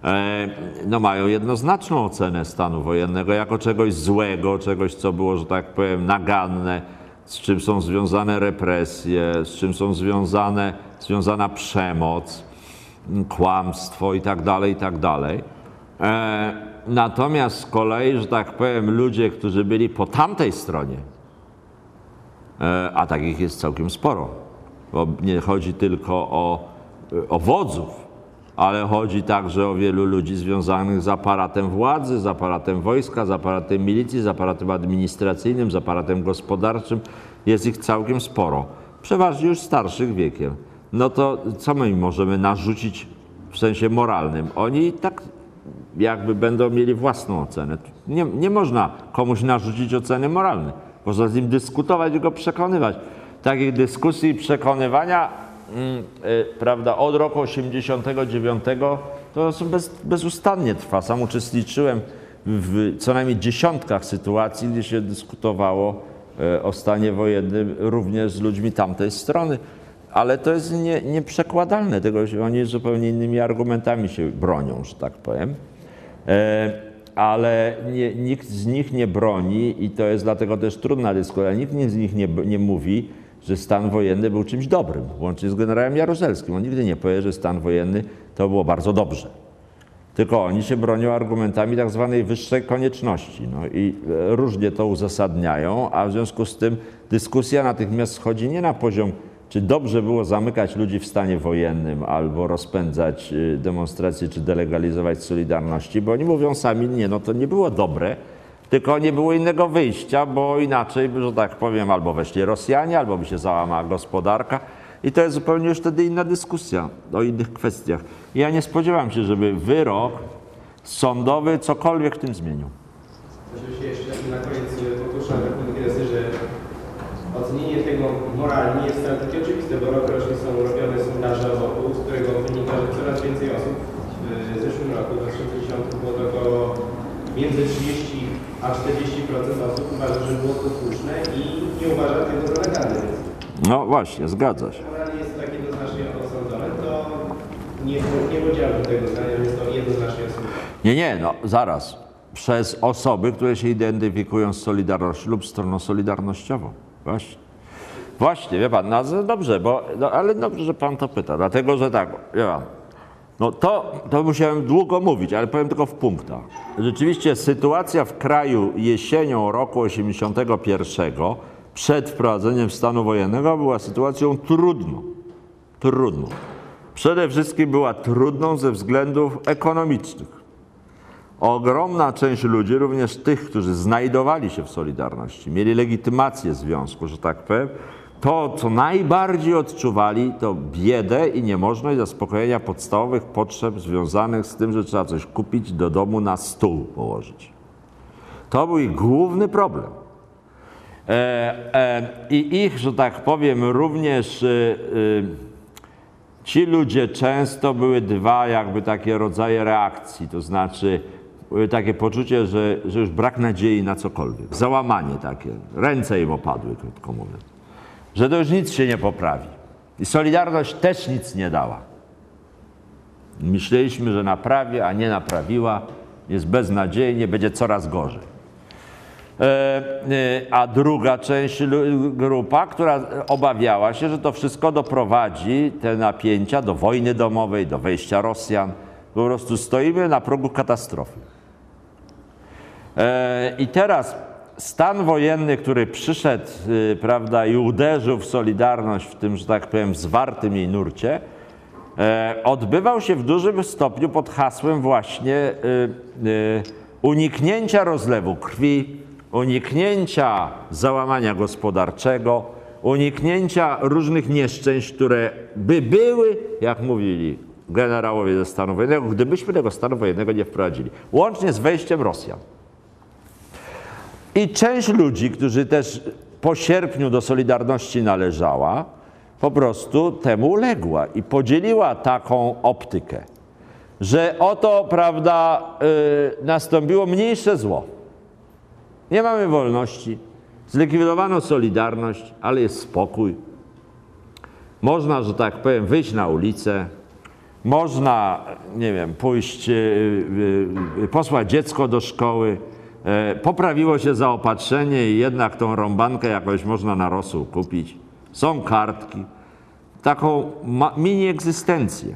e, no mają jednoznaczną ocenę stanu wojennego jako czegoś złego, czegoś, co było, że tak powiem, naganne, z czym są związane represje, z czym są związane, związana przemoc, kłamstwo i tak dalej, i tak. E, Natomiast z kolei, że tak powiem, ludzie, którzy byli po tamtej stronie, e, a takich jest całkiem sporo, bo nie chodzi tylko o, o wodzów, ale chodzi także o wielu ludzi związanych z aparatem władzy, z aparatem wojska, z aparatem milicji, z aparatem administracyjnym, z aparatem gospodarczym. Jest ich całkiem sporo, przeważnie już starszych wiekiem. No to co my możemy narzucić w sensie moralnym? Oni tak jakby będą mieli własną ocenę. Nie, nie można komuś narzucić oceny moralnej. Można z nim dyskutować i go przekonywać. Takich dyskusji i przekonywania, mm, y, prawda, od roku 89 to bez, bezustannie trwa. Sam uczestniczyłem w co najmniej dziesiątkach sytuacji, gdzie się dyskutowało y, o stanie wojennym również z ludźmi tamtej strony. Ale to jest nie, nieprzekładalne. Tego oni zupełnie innymi argumentami się bronią, że tak powiem. E, ale nie, nikt z nich nie broni i to jest dlatego też trudna dyskusja. Nikt z nich nie, nie mówi, że stan wojenny był czymś dobrym, łącznie z generałem Jaruzelskim. On nigdy nie powie, że stan wojenny to było bardzo dobrze. Tylko oni się bronią argumentami tak zwanej wyższej konieczności. No i e, różnie to uzasadniają, a w związku z tym dyskusja natychmiast schodzi nie na poziom czy dobrze było zamykać ludzi w stanie wojennym albo rozpędzać y, demonstracje, czy delegalizować Solidarności, bo oni mówią sami, nie, no to nie było dobre, tylko nie było innego wyjścia, bo inaczej, że tak powiem, albo weszli Rosjanie, albo by się załamała gospodarka. I to jest zupełnie już wtedy inna dyskusja o innych kwestiach. Ja nie spodziewam się, żeby wyrok sądowy cokolwiek w tym zmienił. Jeszcze na koniec że ocenienie tego moralnie jest wcale takie oczywiste, bo rokrocznie są robione sondaże obozu, z którego wynika, że coraz więcej osób w zeszłym roku, w 2010 było to około między 30 a 40% osób uważa, że było to słuszne i nie uważa tego za legalne. No właśnie, zgadza się. Moralnie jest to tak jednoznacznie osądzone, to nie, nie podzielam tego zdania, że jest to jednoznacznie osądzone. Nie, nie, no zaraz. Przez osoby, które się identyfikują z Solidarnością lub stroną solidarnościową. Właśnie. Właśnie, wie pan, no dobrze, bo, no, ale dobrze, że pan to pyta, dlatego, że tak, wie pan, no to, to musiałem długo mówić, ale powiem tylko w punktach. Rzeczywiście sytuacja w kraju jesienią roku 81 przed wprowadzeniem stanu wojennego była sytuacją trudną. Trudną. Przede wszystkim była trudną ze względów ekonomicznych. Ogromna część ludzi, również tych, którzy znajdowali się w Solidarności, mieli legitymację związku, że tak powiem, to, co najbardziej odczuwali, to biedę i niemożność zaspokojenia podstawowych potrzeb związanych z tym, że trzeba coś kupić do domu na stół położyć. To był ich główny problem. E, e, I ich, że tak powiem, również e, ci ludzie często były dwa jakby takie rodzaje reakcji, to znaczy y, takie poczucie, że, że już brak nadziei na cokolwiek. Załamanie takie. Ręce im opadły, krótko mówiąc. Że to już nic się nie poprawi. I Solidarność też nic nie dała. Myśleliśmy, że naprawi, a nie naprawiła. Jest beznadziejnie, będzie coraz gorzej. E, e, A druga część grupa, która obawiała się, że to wszystko doprowadzi te napięcia do wojny domowej, do wejścia Rosjan. Po prostu stoimy na progu katastrofy. E, I teraz stan wojenny, który przyszedł, y, prawda, i uderzył w Solidarność w tym, że tak powiem, zwartym jej nurcie, e, odbywał się w dużym stopniu pod hasłem właśnie y, y, uniknięcia rozlewu krwi, uniknięcia załamania gospodarczego, uniknięcia różnych nieszczęść, które by były, jak mówili generałowie ze stanu wojennego, gdybyśmy tego stanu wojennego nie wprowadzili, łącznie z wejściem Rosjan. I część ludzi, którzy też po sierpniu do Solidarności należała, po prostu temu uległa i podzieliła taką optykę, że oto, prawda, y, nastąpiło mniejsze zło. Nie mamy wolności, zlikwidowano Solidarność, ale jest spokój. Można, że tak powiem, wyjść na ulicę, można, nie wiem, pójść, y, y, y, posłać dziecko do szkoły, poprawiło się zaopatrzenie i jednak tą rąbankę jakoś można na rosół kupić. Są kartki. Taką mini egzystencję.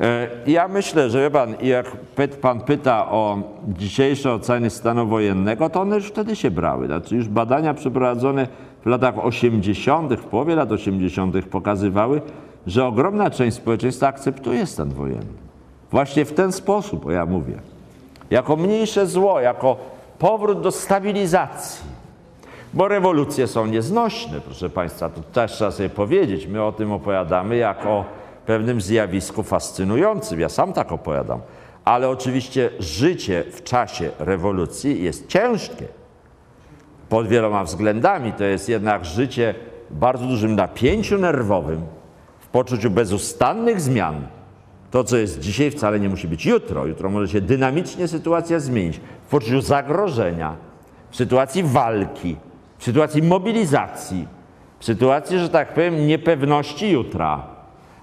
E, Ja myślę, że wie pan, jak pan pyta o dzisiejsze oceny stanu wojennego, to one już wtedy się brały. Znaczy już badania przeprowadzone w latach 80., w połowie lat 80. pokazywały, że ogromna część społeczeństwa akceptuje stan wojenny. Właśnie w ten sposób, o ja mówię. Jako mniejsze zło, jako powrót do stabilizacji. Bo rewolucje są nieznośne, proszę Państwa, to też trzeba sobie powiedzieć. My o tym opowiadamy jako o pewnym zjawisku fascynującym. Ja sam tak opowiadam. Ale oczywiście życie w czasie rewolucji jest ciężkie. Pod wieloma względami to jest jednak życie w bardzo dużym napięciu nerwowym, w poczuciu bezustannych zmian. To, co jest dzisiaj, wcale nie musi być jutro. Jutro może się dynamicznie sytuacja zmienić. W poczuciu zagrożenia, w sytuacji walki, w sytuacji mobilizacji, w sytuacji, że tak powiem, niepewności jutra.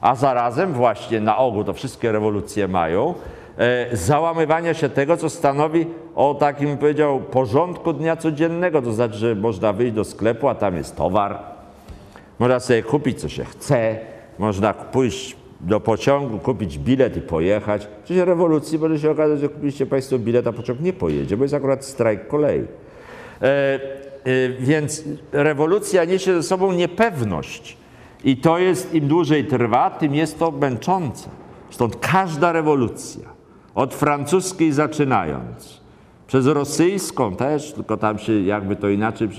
A zarazem właśnie na ogół to wszystkie rewolucje mają e, załamywania się tego, co stanowi o takim, powiedział, porządku dnia codziennego. To znaczy, że można wyjść do sklepu, a tam jest towar, można sobie kupić, co się chce, można pójść do pociągu, kupić bilet i pojechać. W czasie rewolucji może się okazać, że kupiliście Państwo bilet, a pociąg nie pojedzie, bo jest akurat strajk kolei. E, e, więc rewolucja niesie ze sobą niepewność. I to jest, im dłużej trwa, tym jest to męczące. Stąd każda rewolucja, od francuskiej zaczynając, przez rosyjską też, tylko tam się jakby to inaczej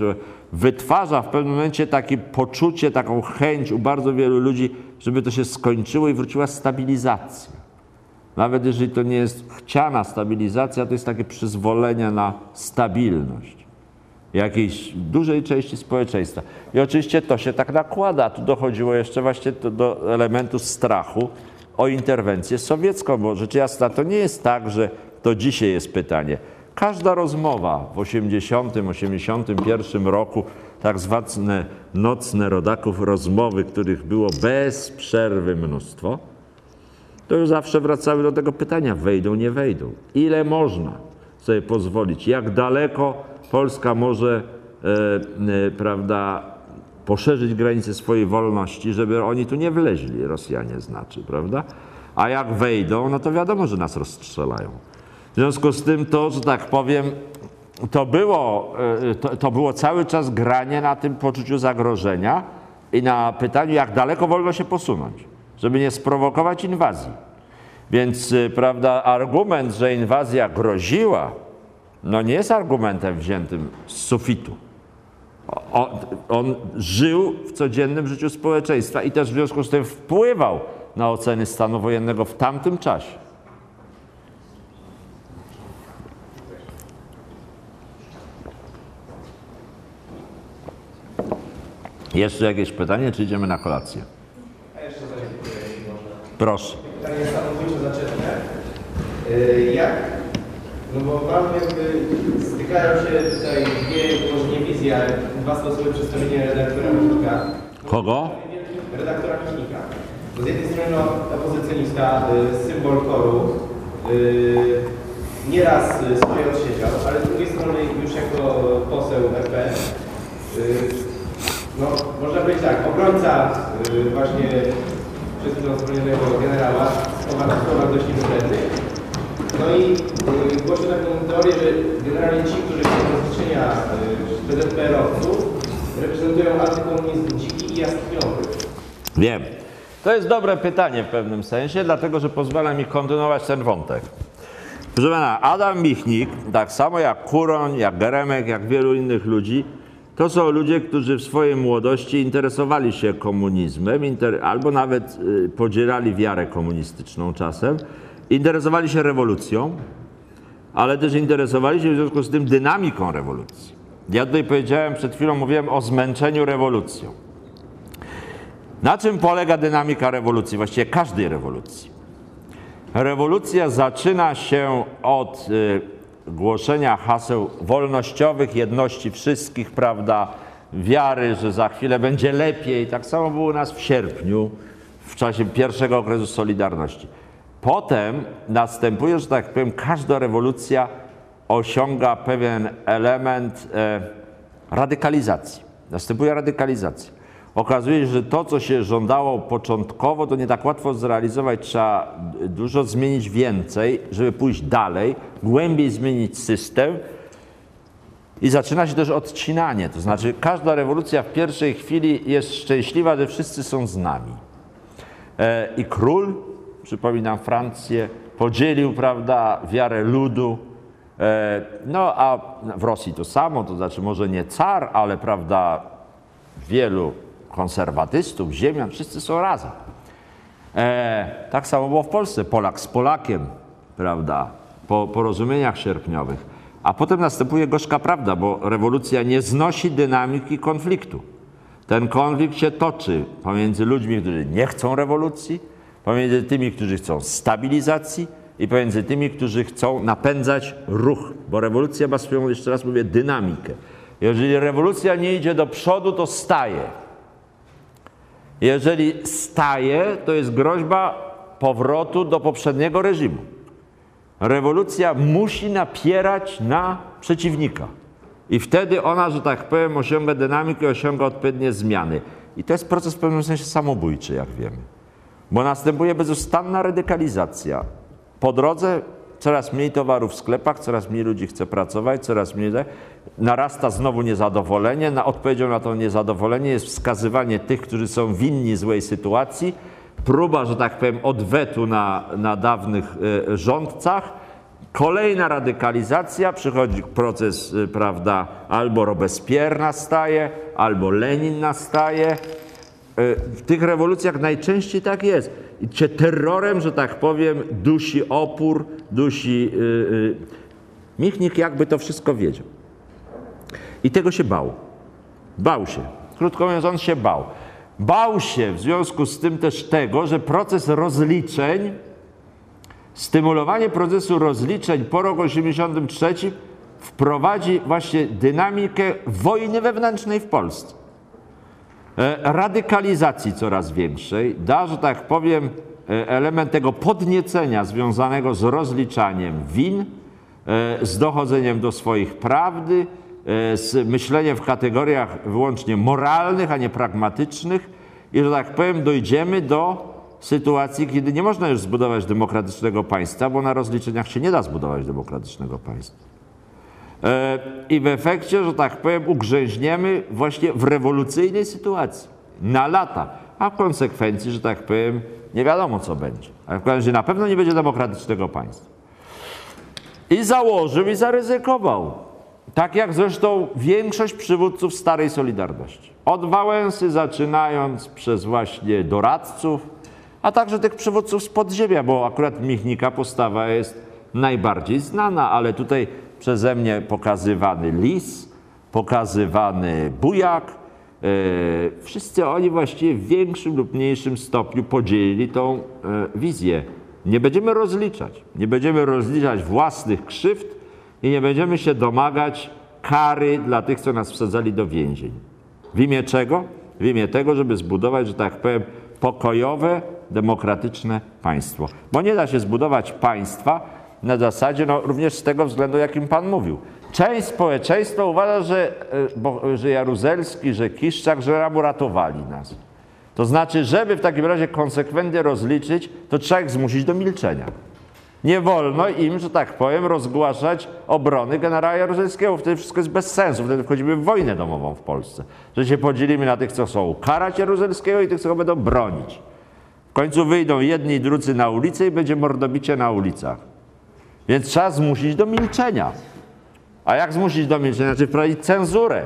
wytwarza w pewnym momencie takie poczucie, taką chęć u bardzo wielu ludzi, żeby to się skończyło i wróciła stabilizacja. Nawet jeżeli to nie jest chciana stabilizacja, to jest takie przyzwolenie na stabilność jakiejś dużej części społeczeństwa. I oczywiście to się tak nakłada. Tu dochodziło jeszcze właśnie do elementu strachu o interwencję sowiecką, bo rzecz jasna to nie jest tak, że to dzisiaj jest pytanie. Każda rozmowa w 80, 81 roku, tak zwane nocne rodaków rozmowy, których było bez przerwy mnóstwo, to już zawsze wracały do tego pytania, wejdą, nie wejdą. Ile można sobie pozwolić? Jak daleko Polska może, e, e, prawda, poszerzyć granice swojej wolności, żeby oni tu nie wleźli, Rosjanie znaczy, prawda? A jak wejdą, no to wiadomo, że nas rozstrzelają. W związku z tym to, że tak powiem, to było, e, to, to było cały czas granie na tym poczuciu zagrożenia i na pytaniu, jak daleko wolno się posunąć, żeby nie sprowokować inwazji. Więc, y, prawda, argument, że inwazja groziła, no nie jest argumentem wziętym z sufitu. O- On żył w codziennym życiu społeczeństwa i też w związku z tym wpływał na oceny stanu wojennego w tamtym czasie. Jeszcze jakieś pytanie, czy idziemy na kolację? A jeszcze jeśli można. Proszę. Pytanie samobójcze zaczepne. Y, Jak No bo mam jakby, stykają się tutaj dwie, może nie wizje, ale dwa sposoby przedstawienia redaktora Michnika. Kogo? Redaktora Michnika. Z jednej strony no, opozycjonista, y, symbol koru, y, nieraz swoje odsiedział, ale z drugiej strony już jako poseł RP, no można powiedzieć tak, obrońca y, właśnie przez chwilę wspomnianego generała, słowa dość niewybrednych. No i y, głoszę taką teorię, że generalnie ci, którzy chcą rozliczenia y, PZPR-owców, reprezentują antykomunizm dziki i jaskiniowy. Wiem. To jest dobre pytanie w pewnym sensie, dlatego że pozwala mi kontynuować ten wątek. Proszę pana, Adam Michnik, tak samo jak Kuroń, jak Geremek, jak wielu innych ludzi, to są ludzie, którzy w swojej młodości interesowali się komunizmem, albo nawet y, podzielali wiarę komunistyczną czasem, interesowali się rewolucją, ale też interesowali się w związku z tym dynamiką rewolucji. Ja tutaj powiedziałem, przed chwilą mówiłem o zmęczeniu rewolucją. Na czym polega dynamika rewolucji, właściwie każdej rewolucji? Rewolucja zaczyna się od y, głoszenia haseł wolnościowych, jedności wszystkich, prawda, wiary, że za chwilę będzie lepiej. Tak samo było u nas w sierpniu, w czasie pierwszego okresu Solidarności. Potem następuje, że tak powiem, każda rewolucja osiąga pewien element e, radykalizacji. Następuje radykalizacja. Okazuje się, że to, co się żądało początkowo, to nie tak łatwo zrealizować. Trzeba dużo zmienić więcej, żeby pójść dalej, głębiej zmienić system. I zaczyna się też odcinanie. To znaczy, każda rewolucja w pierwszej chwili jest szczęśliwa, że wszyscy są z nami. E, I król, przypominam Francję, podzielił, prawda, wiarę ludu. E, No a w Rosji to samo, to znaczy może nie car, ale prawda, wielu konserwatystów, ziemian, wszyscy są razem. E, tak samo było w Polsce, Polak z Polakiem, prawda, po porozumieniach sierpniowych. A potem następuje gorzka prawda, bo rewolucja nie znosi dynamiki konfliktu. Ten konflikt się toczy pomiędzy ludźmi, którzy nie chcą rewolucji, pomiędzy tymi, którzy chcą stabilizacji i pomiędzy tymi, którzy chcą napędzać ruch, bo rewolucja ma swoją, jeszcze raz mówię, dynamikę. Jeżeli rewolucja nie idzie do przodu, to staje. Jeżeli staje, to jest groźba powrotu do poprzedniego reżimu. Rewolucja musi napierać na przeciwnika. I wtedy ona, że tak powiem, osiąga dynamikę, osiąga odpowiednie zmiany. I to jest proces w pewnym sensie samobójczy, jak wiemy. Bo następuje bezustanna radykalizacja. Po drodze coraz mniej towarów w sklepach, coraz mniej ludzi chce pracować, coraz mniej. Narasta znowu niezadowolenie. Na odpowiedzią na to niezadowolenie jest wskazywanie tych, którzy są winni złej sytuacji, próba, że tak powiem, odwetu na, na dawnych e, rządcach. Kolejna radykalizacja, przychodzi proces, y, prawda, albo Robespierre nastaje, albo Lenin nastaje. Y, W tych rewolucjach najczęściej tak jest. Cię terrorem, że tak powiem, dusi opór, dusi. Michnik jakby to wszystko wiedział. I tego się bał. Bał się. Krótko mówiąc, on się bał. Bał się w związku z tym też tego, że proces rozliczeń, stymulowanie procesu rozliczeń po roku 83 wprowadzi właśnie dynamikę wojny wewnętrznej w Polsce. E, radykalizacji coraz większej, da, że tak powiem, e, element tego podniecenia związanego z rozliczaniem win, e, z dochodzeniem do swoich prawdy, z myśleniem w kategoriach wyłącznie moralnych, a nie pragmatycznych i, że tak powiem, dojdziemy do sytuacji, kiedy nie można już zbudować demokratycznego państwa, bo na rozliczeniach się nie da zbudować demokratycznego państwa. E, I w efekcie, że tak powiem, ugrzęźniemy właśnie w rewolucyjnej sytuacji na lata, a w konsekwencji, że tak powiem, nie wiadomo co będzie. Ale w każdym razie na pewno nie będzie demokratycznego państwa. I założył i zaryzykował. Tak jak zresztą większość przywódców starej Solidarności. Od Wałęsy zaczynając przez właśnie doradców, a także tych przywódców z podziemia, bo akurat Michnika postawa jest najbardziej znana, ale tutaj przeze mnie pokazywany Lis, pokazywany Bujak, e, wszyscy oni właściwie w większym lub mniejszym stopniu podzielili tą e, wizję. Nie będziemy rozliczać, nie będziemy rozliczać własnych krzywd, i nie będziemy się domagać kary dla tych, co nas wsadzali do więzień. W imię czego? W imię tego, żeby zbudować, że tak powiem, pokojowe, demokratyczne państwo. Bo nie da się zbudować państwa na zasadzie, no również z tego względu, jakim Pan mówił. Część społeczeństwa uważa, że, e, bo, że Jaruzelski, że Kiszczak, że nam uratowali nas. To znaczy, żeby w takim razie konsekwentnie rozliczyć, to trzeba ich zmusić do milczenia. Nie wolno im, że tak powiem, rozgłaszać obrony generała Jaruzelskiego. Wtedy wszystko jest bez sensu. Wtedy wchodzimy w wojnę domową w Polsce. Że się podzielimy na tych, co chcą karać Jaruzelskiego i tych, co go będą bronić. W końcu wyjdą jedni i drudzy na ulicę i będzie mordobicie na ulicach. Więc trzeba zmusić do milczenia. A jak zmusić do milczenia? Znaczy wprowadzić cenzurę,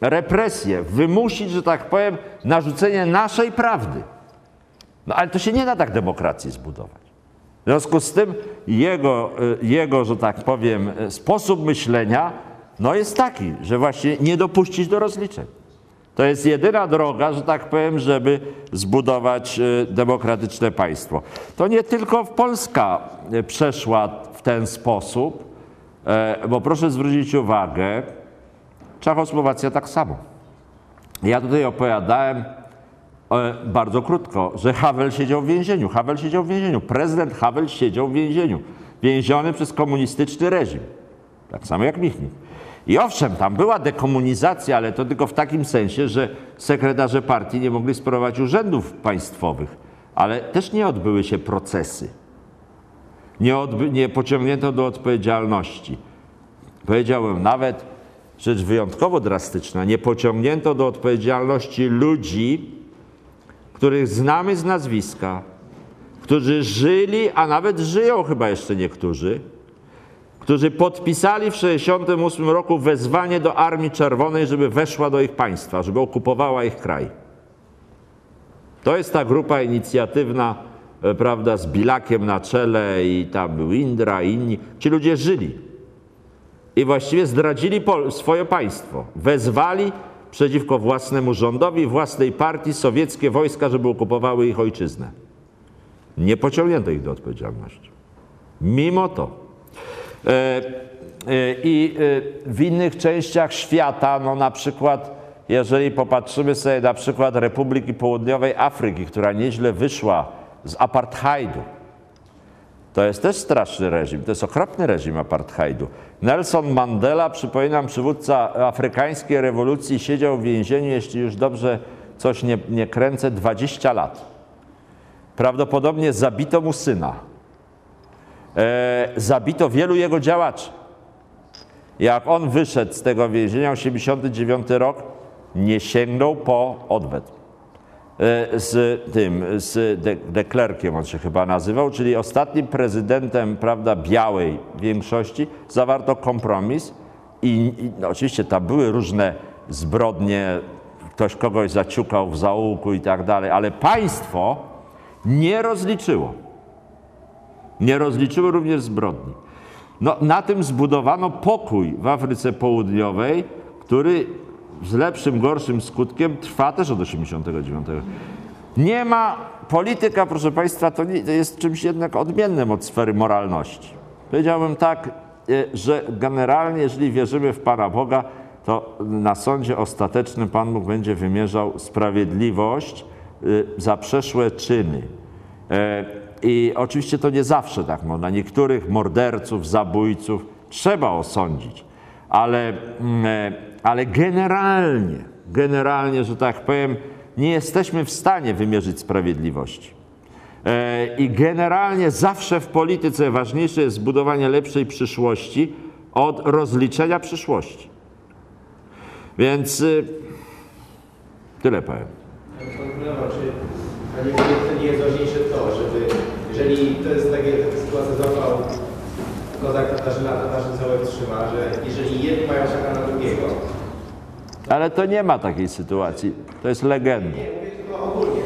represję, wymusić, że tak powiem, narzucenie naszej prawdy. No ale to się nie da tak demokracji zbudować. W związku z tym jego, y, jego, że tak powiem, y, sposób myślenia no jest taki, że właśnie nie dopuścić do rozliczeń. To jest jedyna droga, że tak powiem, żeby zbudować y, demokratyczne państwo. To nie tylko Polska przeszła w ten sposób, e, bo proszę zwrócić uwagę, Czechosłowacja tak samo. Ja tutaj opowiadałem bardzo krótko, że Havel siedział w więzieniu. Havel siedział w więzieniu. Prezydent Havel siedział w więzieniu. Więziony przez komunistyczny reżim. Tak samo jak Michnik. I owszem, tam była dekomunizacja, ale to tylko w takim sensie, że sekretarze partii nie mogli sprawować urzędów państwowych, ale też nie odbyły się procesy. Nie, odby- nie pociągnięto do odpowiedzialności. Powiedziałbym nawet rzecz wyjątkowo drastyczna, nie pociągnięto do odpowiedzialności ludzi, których znamy z nazwiska, którzy żyli, a nawet żyją chyba jeszcze niektórzy, którzy podpisali w 1968 roku wezwanie do Armii Czerwonej, żeby weszła do ich państwa, żeby okupowała ich kraj. To jest ta grupa inicjatywna, e, prawda, z Bilakiem na czele i tam był Indra i inni. Ci ludzie żyli i właściwie zdradzili swoje państwo. Wezwali przeciwko własnemu rządowi, własnej partii sowieckie wojska, żeby okupowały ich ojczyznę. Nie pociągnięto ich do odpowiedzialności. Mimo to. E, e, I e, w innych częściach świata, no na przykład, jeżeli popatrzymy sobie na przykład Republiki Południowej Afryki, która nieźle wyszła z apartheidu, to jest też straszny reżim, to jest okropny reżim apartheidu. Nelson Mandela, przypominam, przywódca afrykańskiej rewolucji, siedział w więzieniu, jeśli już dobrze coś nie, nie kręcę, 20 lat. Prawdopodobnie zabito mu syna. E, zabito wielu jego działaczy. Jak on wyszedł z tego więzienia, 89 rok, nie sięgnął po odwet. E, Z tym, z de, de Klerkiem on się chyba nazywał, czyli ostatnim prezydentem, prawda, białej większości, zawarto kompromis i, i no, oczywiście tam były różne zbrodnie, ktoś kogoś zaciukał w zaułku i tak dalej, ale państwo nie rozliczyło. Nie rozliczyły również zbrodni. No, na tym zbudowano pokój w Afryce Południowej, który z lepszym, gorszym skutkiem trwa też od 89. Nie ma, polityka, proszę Państwa, to, nie, to jest czymś jednak odmiennym od sfery moralności. Powiedziałbym tak, e, że generalnie, jeżeli wierzymy w Pana Boga, to na sądzie ostatecznym Pan Bóg będzie wymierzał sprawiedliwość e, za przeszłe czyny. E, I oczywiście to nie zawsze tak można. Niektórych morderców, zabójców trzeba osądzić, ale, mm, ale generalnie, generalnie, że tak powiem, nie jesteśmy w stanie wymierzyć sprawiedliwości. E, I generalnie zawsze w polityce ważniejsze jest zbudowanie lepszej przyszłości od rozliczenia przyszłości. Więc y, tyle powiem. Panie nie jest ważniejsze to, żeby, jeżeli to jest takie, taka sytuacja złapał kozak Katarzyna, Katarzyn całe trzyma, że jeżeli jedni mają szaka na drugiego, Ale to nie ma takiej sytuacji. To jest legenda. nie mówię tylko ogólnie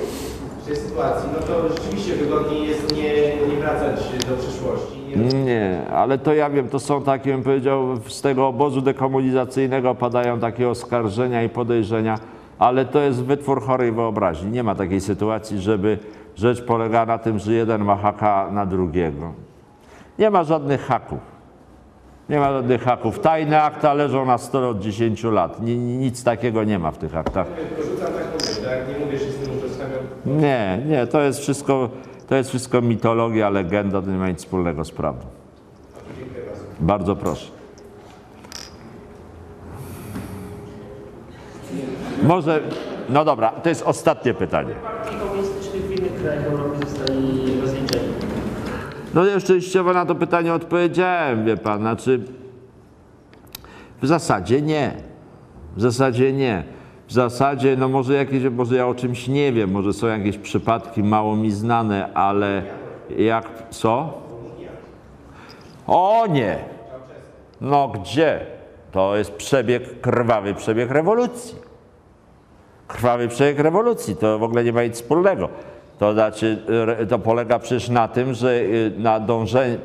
w tej sytuacji, no to rzeczywiście wygodniej jest nie, nie wracać do przyszłości. Nie, ale to ja wiem, to są takie, bym powiedział, z tego obozu dekomunizacyjnego padają takie oskarżenia i podejrzenia, ale to jest wytwór chorej wyobraźni. Nie ma takiej sytuacji, żeby rzecz polega na tym, że jeden ma haka na drugiego. Nie ma żadnych haków. Nie ma żadnych haków. Tajne akta leżą na stole od 10 lat. Ni- ni- Nic takiego nie ma w tych aktach. Tak? Nie mówię, że z tym utożsamiam. Nie, nie, to jest wszystko, to jest wszystko mitologia, legenda, to nie ma nic wspólnego z prawdą. Bardzo proszę. Może, no dobra, to jest ostatnie pytanie. Partii komunistycznych w innych krajach Europy zostali. No ja już na to pytanie odpowiedziałem, wie pan, znaczy w zasadzie nie. W zasadzie nie. W zasadzie, no może jakieś, może ja o czymś nie wiem, może są jakieś przypadki mało mi znane, ale jak, co? O nie! No gdzie? To jest przebieg, krwawy przebieg rewolucji. Krwawy przebieg rewolucji, to w ogóle nie ma nic wspólnego. To znaczy, to polega przecież na tym, że y, na dążenie,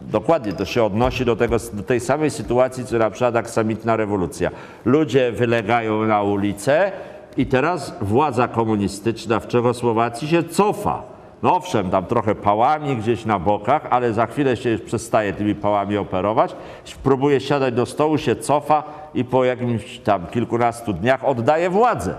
dokładnie to się odnosi do, tego, do tej samej sytuacji, co na przykład aksamitna rewolucja. Ludzie wylegają na ulicę i teraz władza komunistyczna w Czechosłowacji się cofa. No owszem, tam trochę pałami gdzieś na bokach, ale za chwilę się już przestaje tymi pałami operować, próbuje siadać do stołu, się cofa i po jakimś tam kilkunastu dniach oddaje władzę.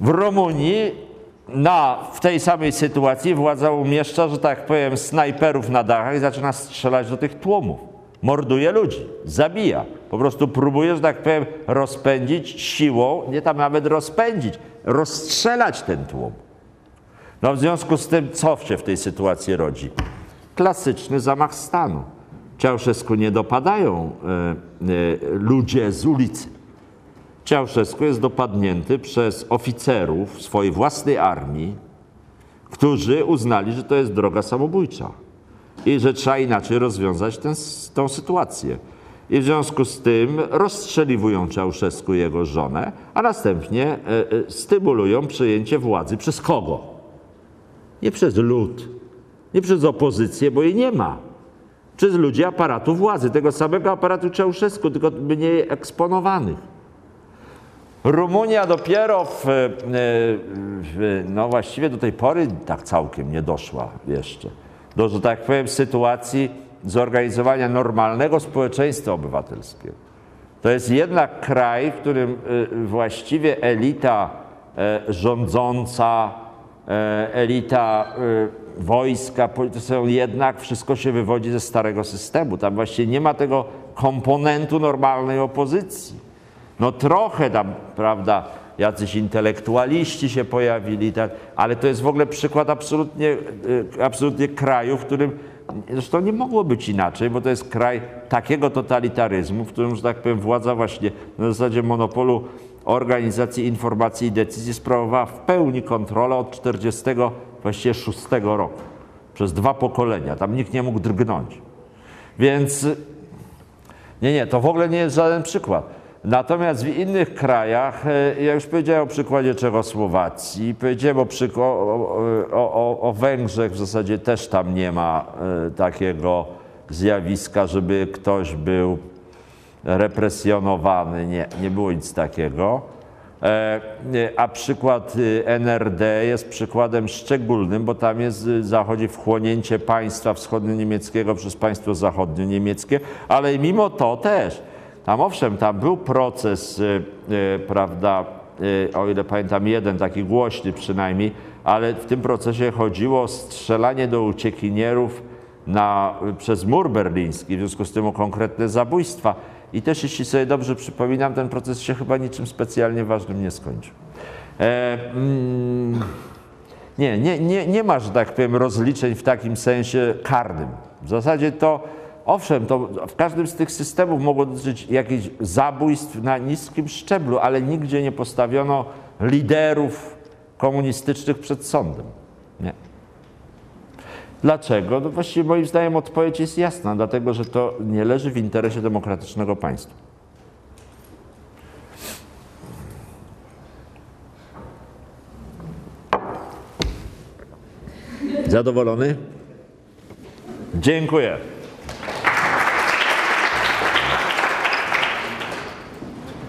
W Rumunii na, w tej samej sytuacji władza umieszcza, że tak powiem, snajperów na dachach i zaczyna strzelać do tych tłumów. Morduje ludzi, zabija. Po prostu próbuje, że tak powiem, rozpędzić siłą, nie tam nawet rozpędzić, rozstrzelać ten tłum. No w związku z tym, co się w tej sytuacji rodzi? Klasyczny zamach stanu. Ceausescu nie dopadają e, e, ludzie z ulicy. Ceausescu jest dopadnięty przez oficerów swojej własnej armii, którzy uznali, że to jest droga samobójcza i że trzeba inaczej rozwiązać tę tą sytuację. I w związku z tym rozstrzeliwują i jego żonę, a następnie e, e, stymulują przejęcie władzy przez kogo? Nie przez lud, nie przez opozycję, bo jej nie ma. Przez ludzi aparatu władzy, tego samego aparatu Ceausescu, tylko mniej eksponowanych. Rumunia dopiero w, e, w, no właściwie do tej pory tak całkiem nie doszła jeszcze do, że tak powiem, sytuacji zorganizowania normalnego społeczeństwa obywatelskiego. To jest jednak kraj, w którym e, właściwie elita e, rządząca, e, elita e, wojska, to są jednak wszystko się wywodzi ze starego systemu. Tam właściwie nie ma tego komponentu normalnej opozycji. No trochę tam, prawda, jacyś intelektualiści się pojawili, tak, ale to jest w ogóle przykład absolutnie, y, absolutnie kraju, w którym zresztą nie mogło być inaczej, bo to jest kraj takiego totalitaryzmu, w którym, że tak powiem, władza właśnie na zasadzie monopolu organizacji informacji i decyzji sprawowała w pełni kontrolę od 40 właściwie 6 roku. Przez dwa pokolenia. Tam nikt nie mógł drgnąć. Więc nie, nie, to w ogóle nie jest żaden przykład. Natomiast w innych krajach, e, ja już powiedziałem o przykładzie Czechosłowacji, powiedziałem o, o, o, o, Węgrzech, w zasadzie też tam nie ma e, takiego zjawiska, żeby ktoś był represjonowany. Nie, nie było nic takiego. E, A przykład NRD jest przykładem szczególnym, bo tam jest, zachodzi wchłonięcie państwa wschodnio-niemieckiego przez państwo zachodnio-niemieckie, ale mimo to też, tam owszem, tam był proces, y, y, prawda, y, o ile pamiętam, jeden taki głośny przynajmniej, ale w tym procesie chodziło o strzelanie do uciekinierów na, przez mur berliński, w związku z tym o konkretne zabójstwa. I też, jeśli sobie dobrze przypominam, ten proces się chyba niczym specjalnie ważnym nie skończył. E, mm, nie, nie, nie, nie ma, że tak powiem, rozliczeń w takim sensie karnym. W zasadzie to, owszem, to w każdym z tych systemów mogło dotyczyć jakichś zabójstw na niskim szczeblu, ale nigdzie nie postawiono liderów komunistycznych przed sądem. Nie. Dlaczego? No właściwie moim zdaniem odpowiedź jest jasna, dlatego że to nie leży w interesie demokratycznego państwa. Zadowolony? Dziękuję.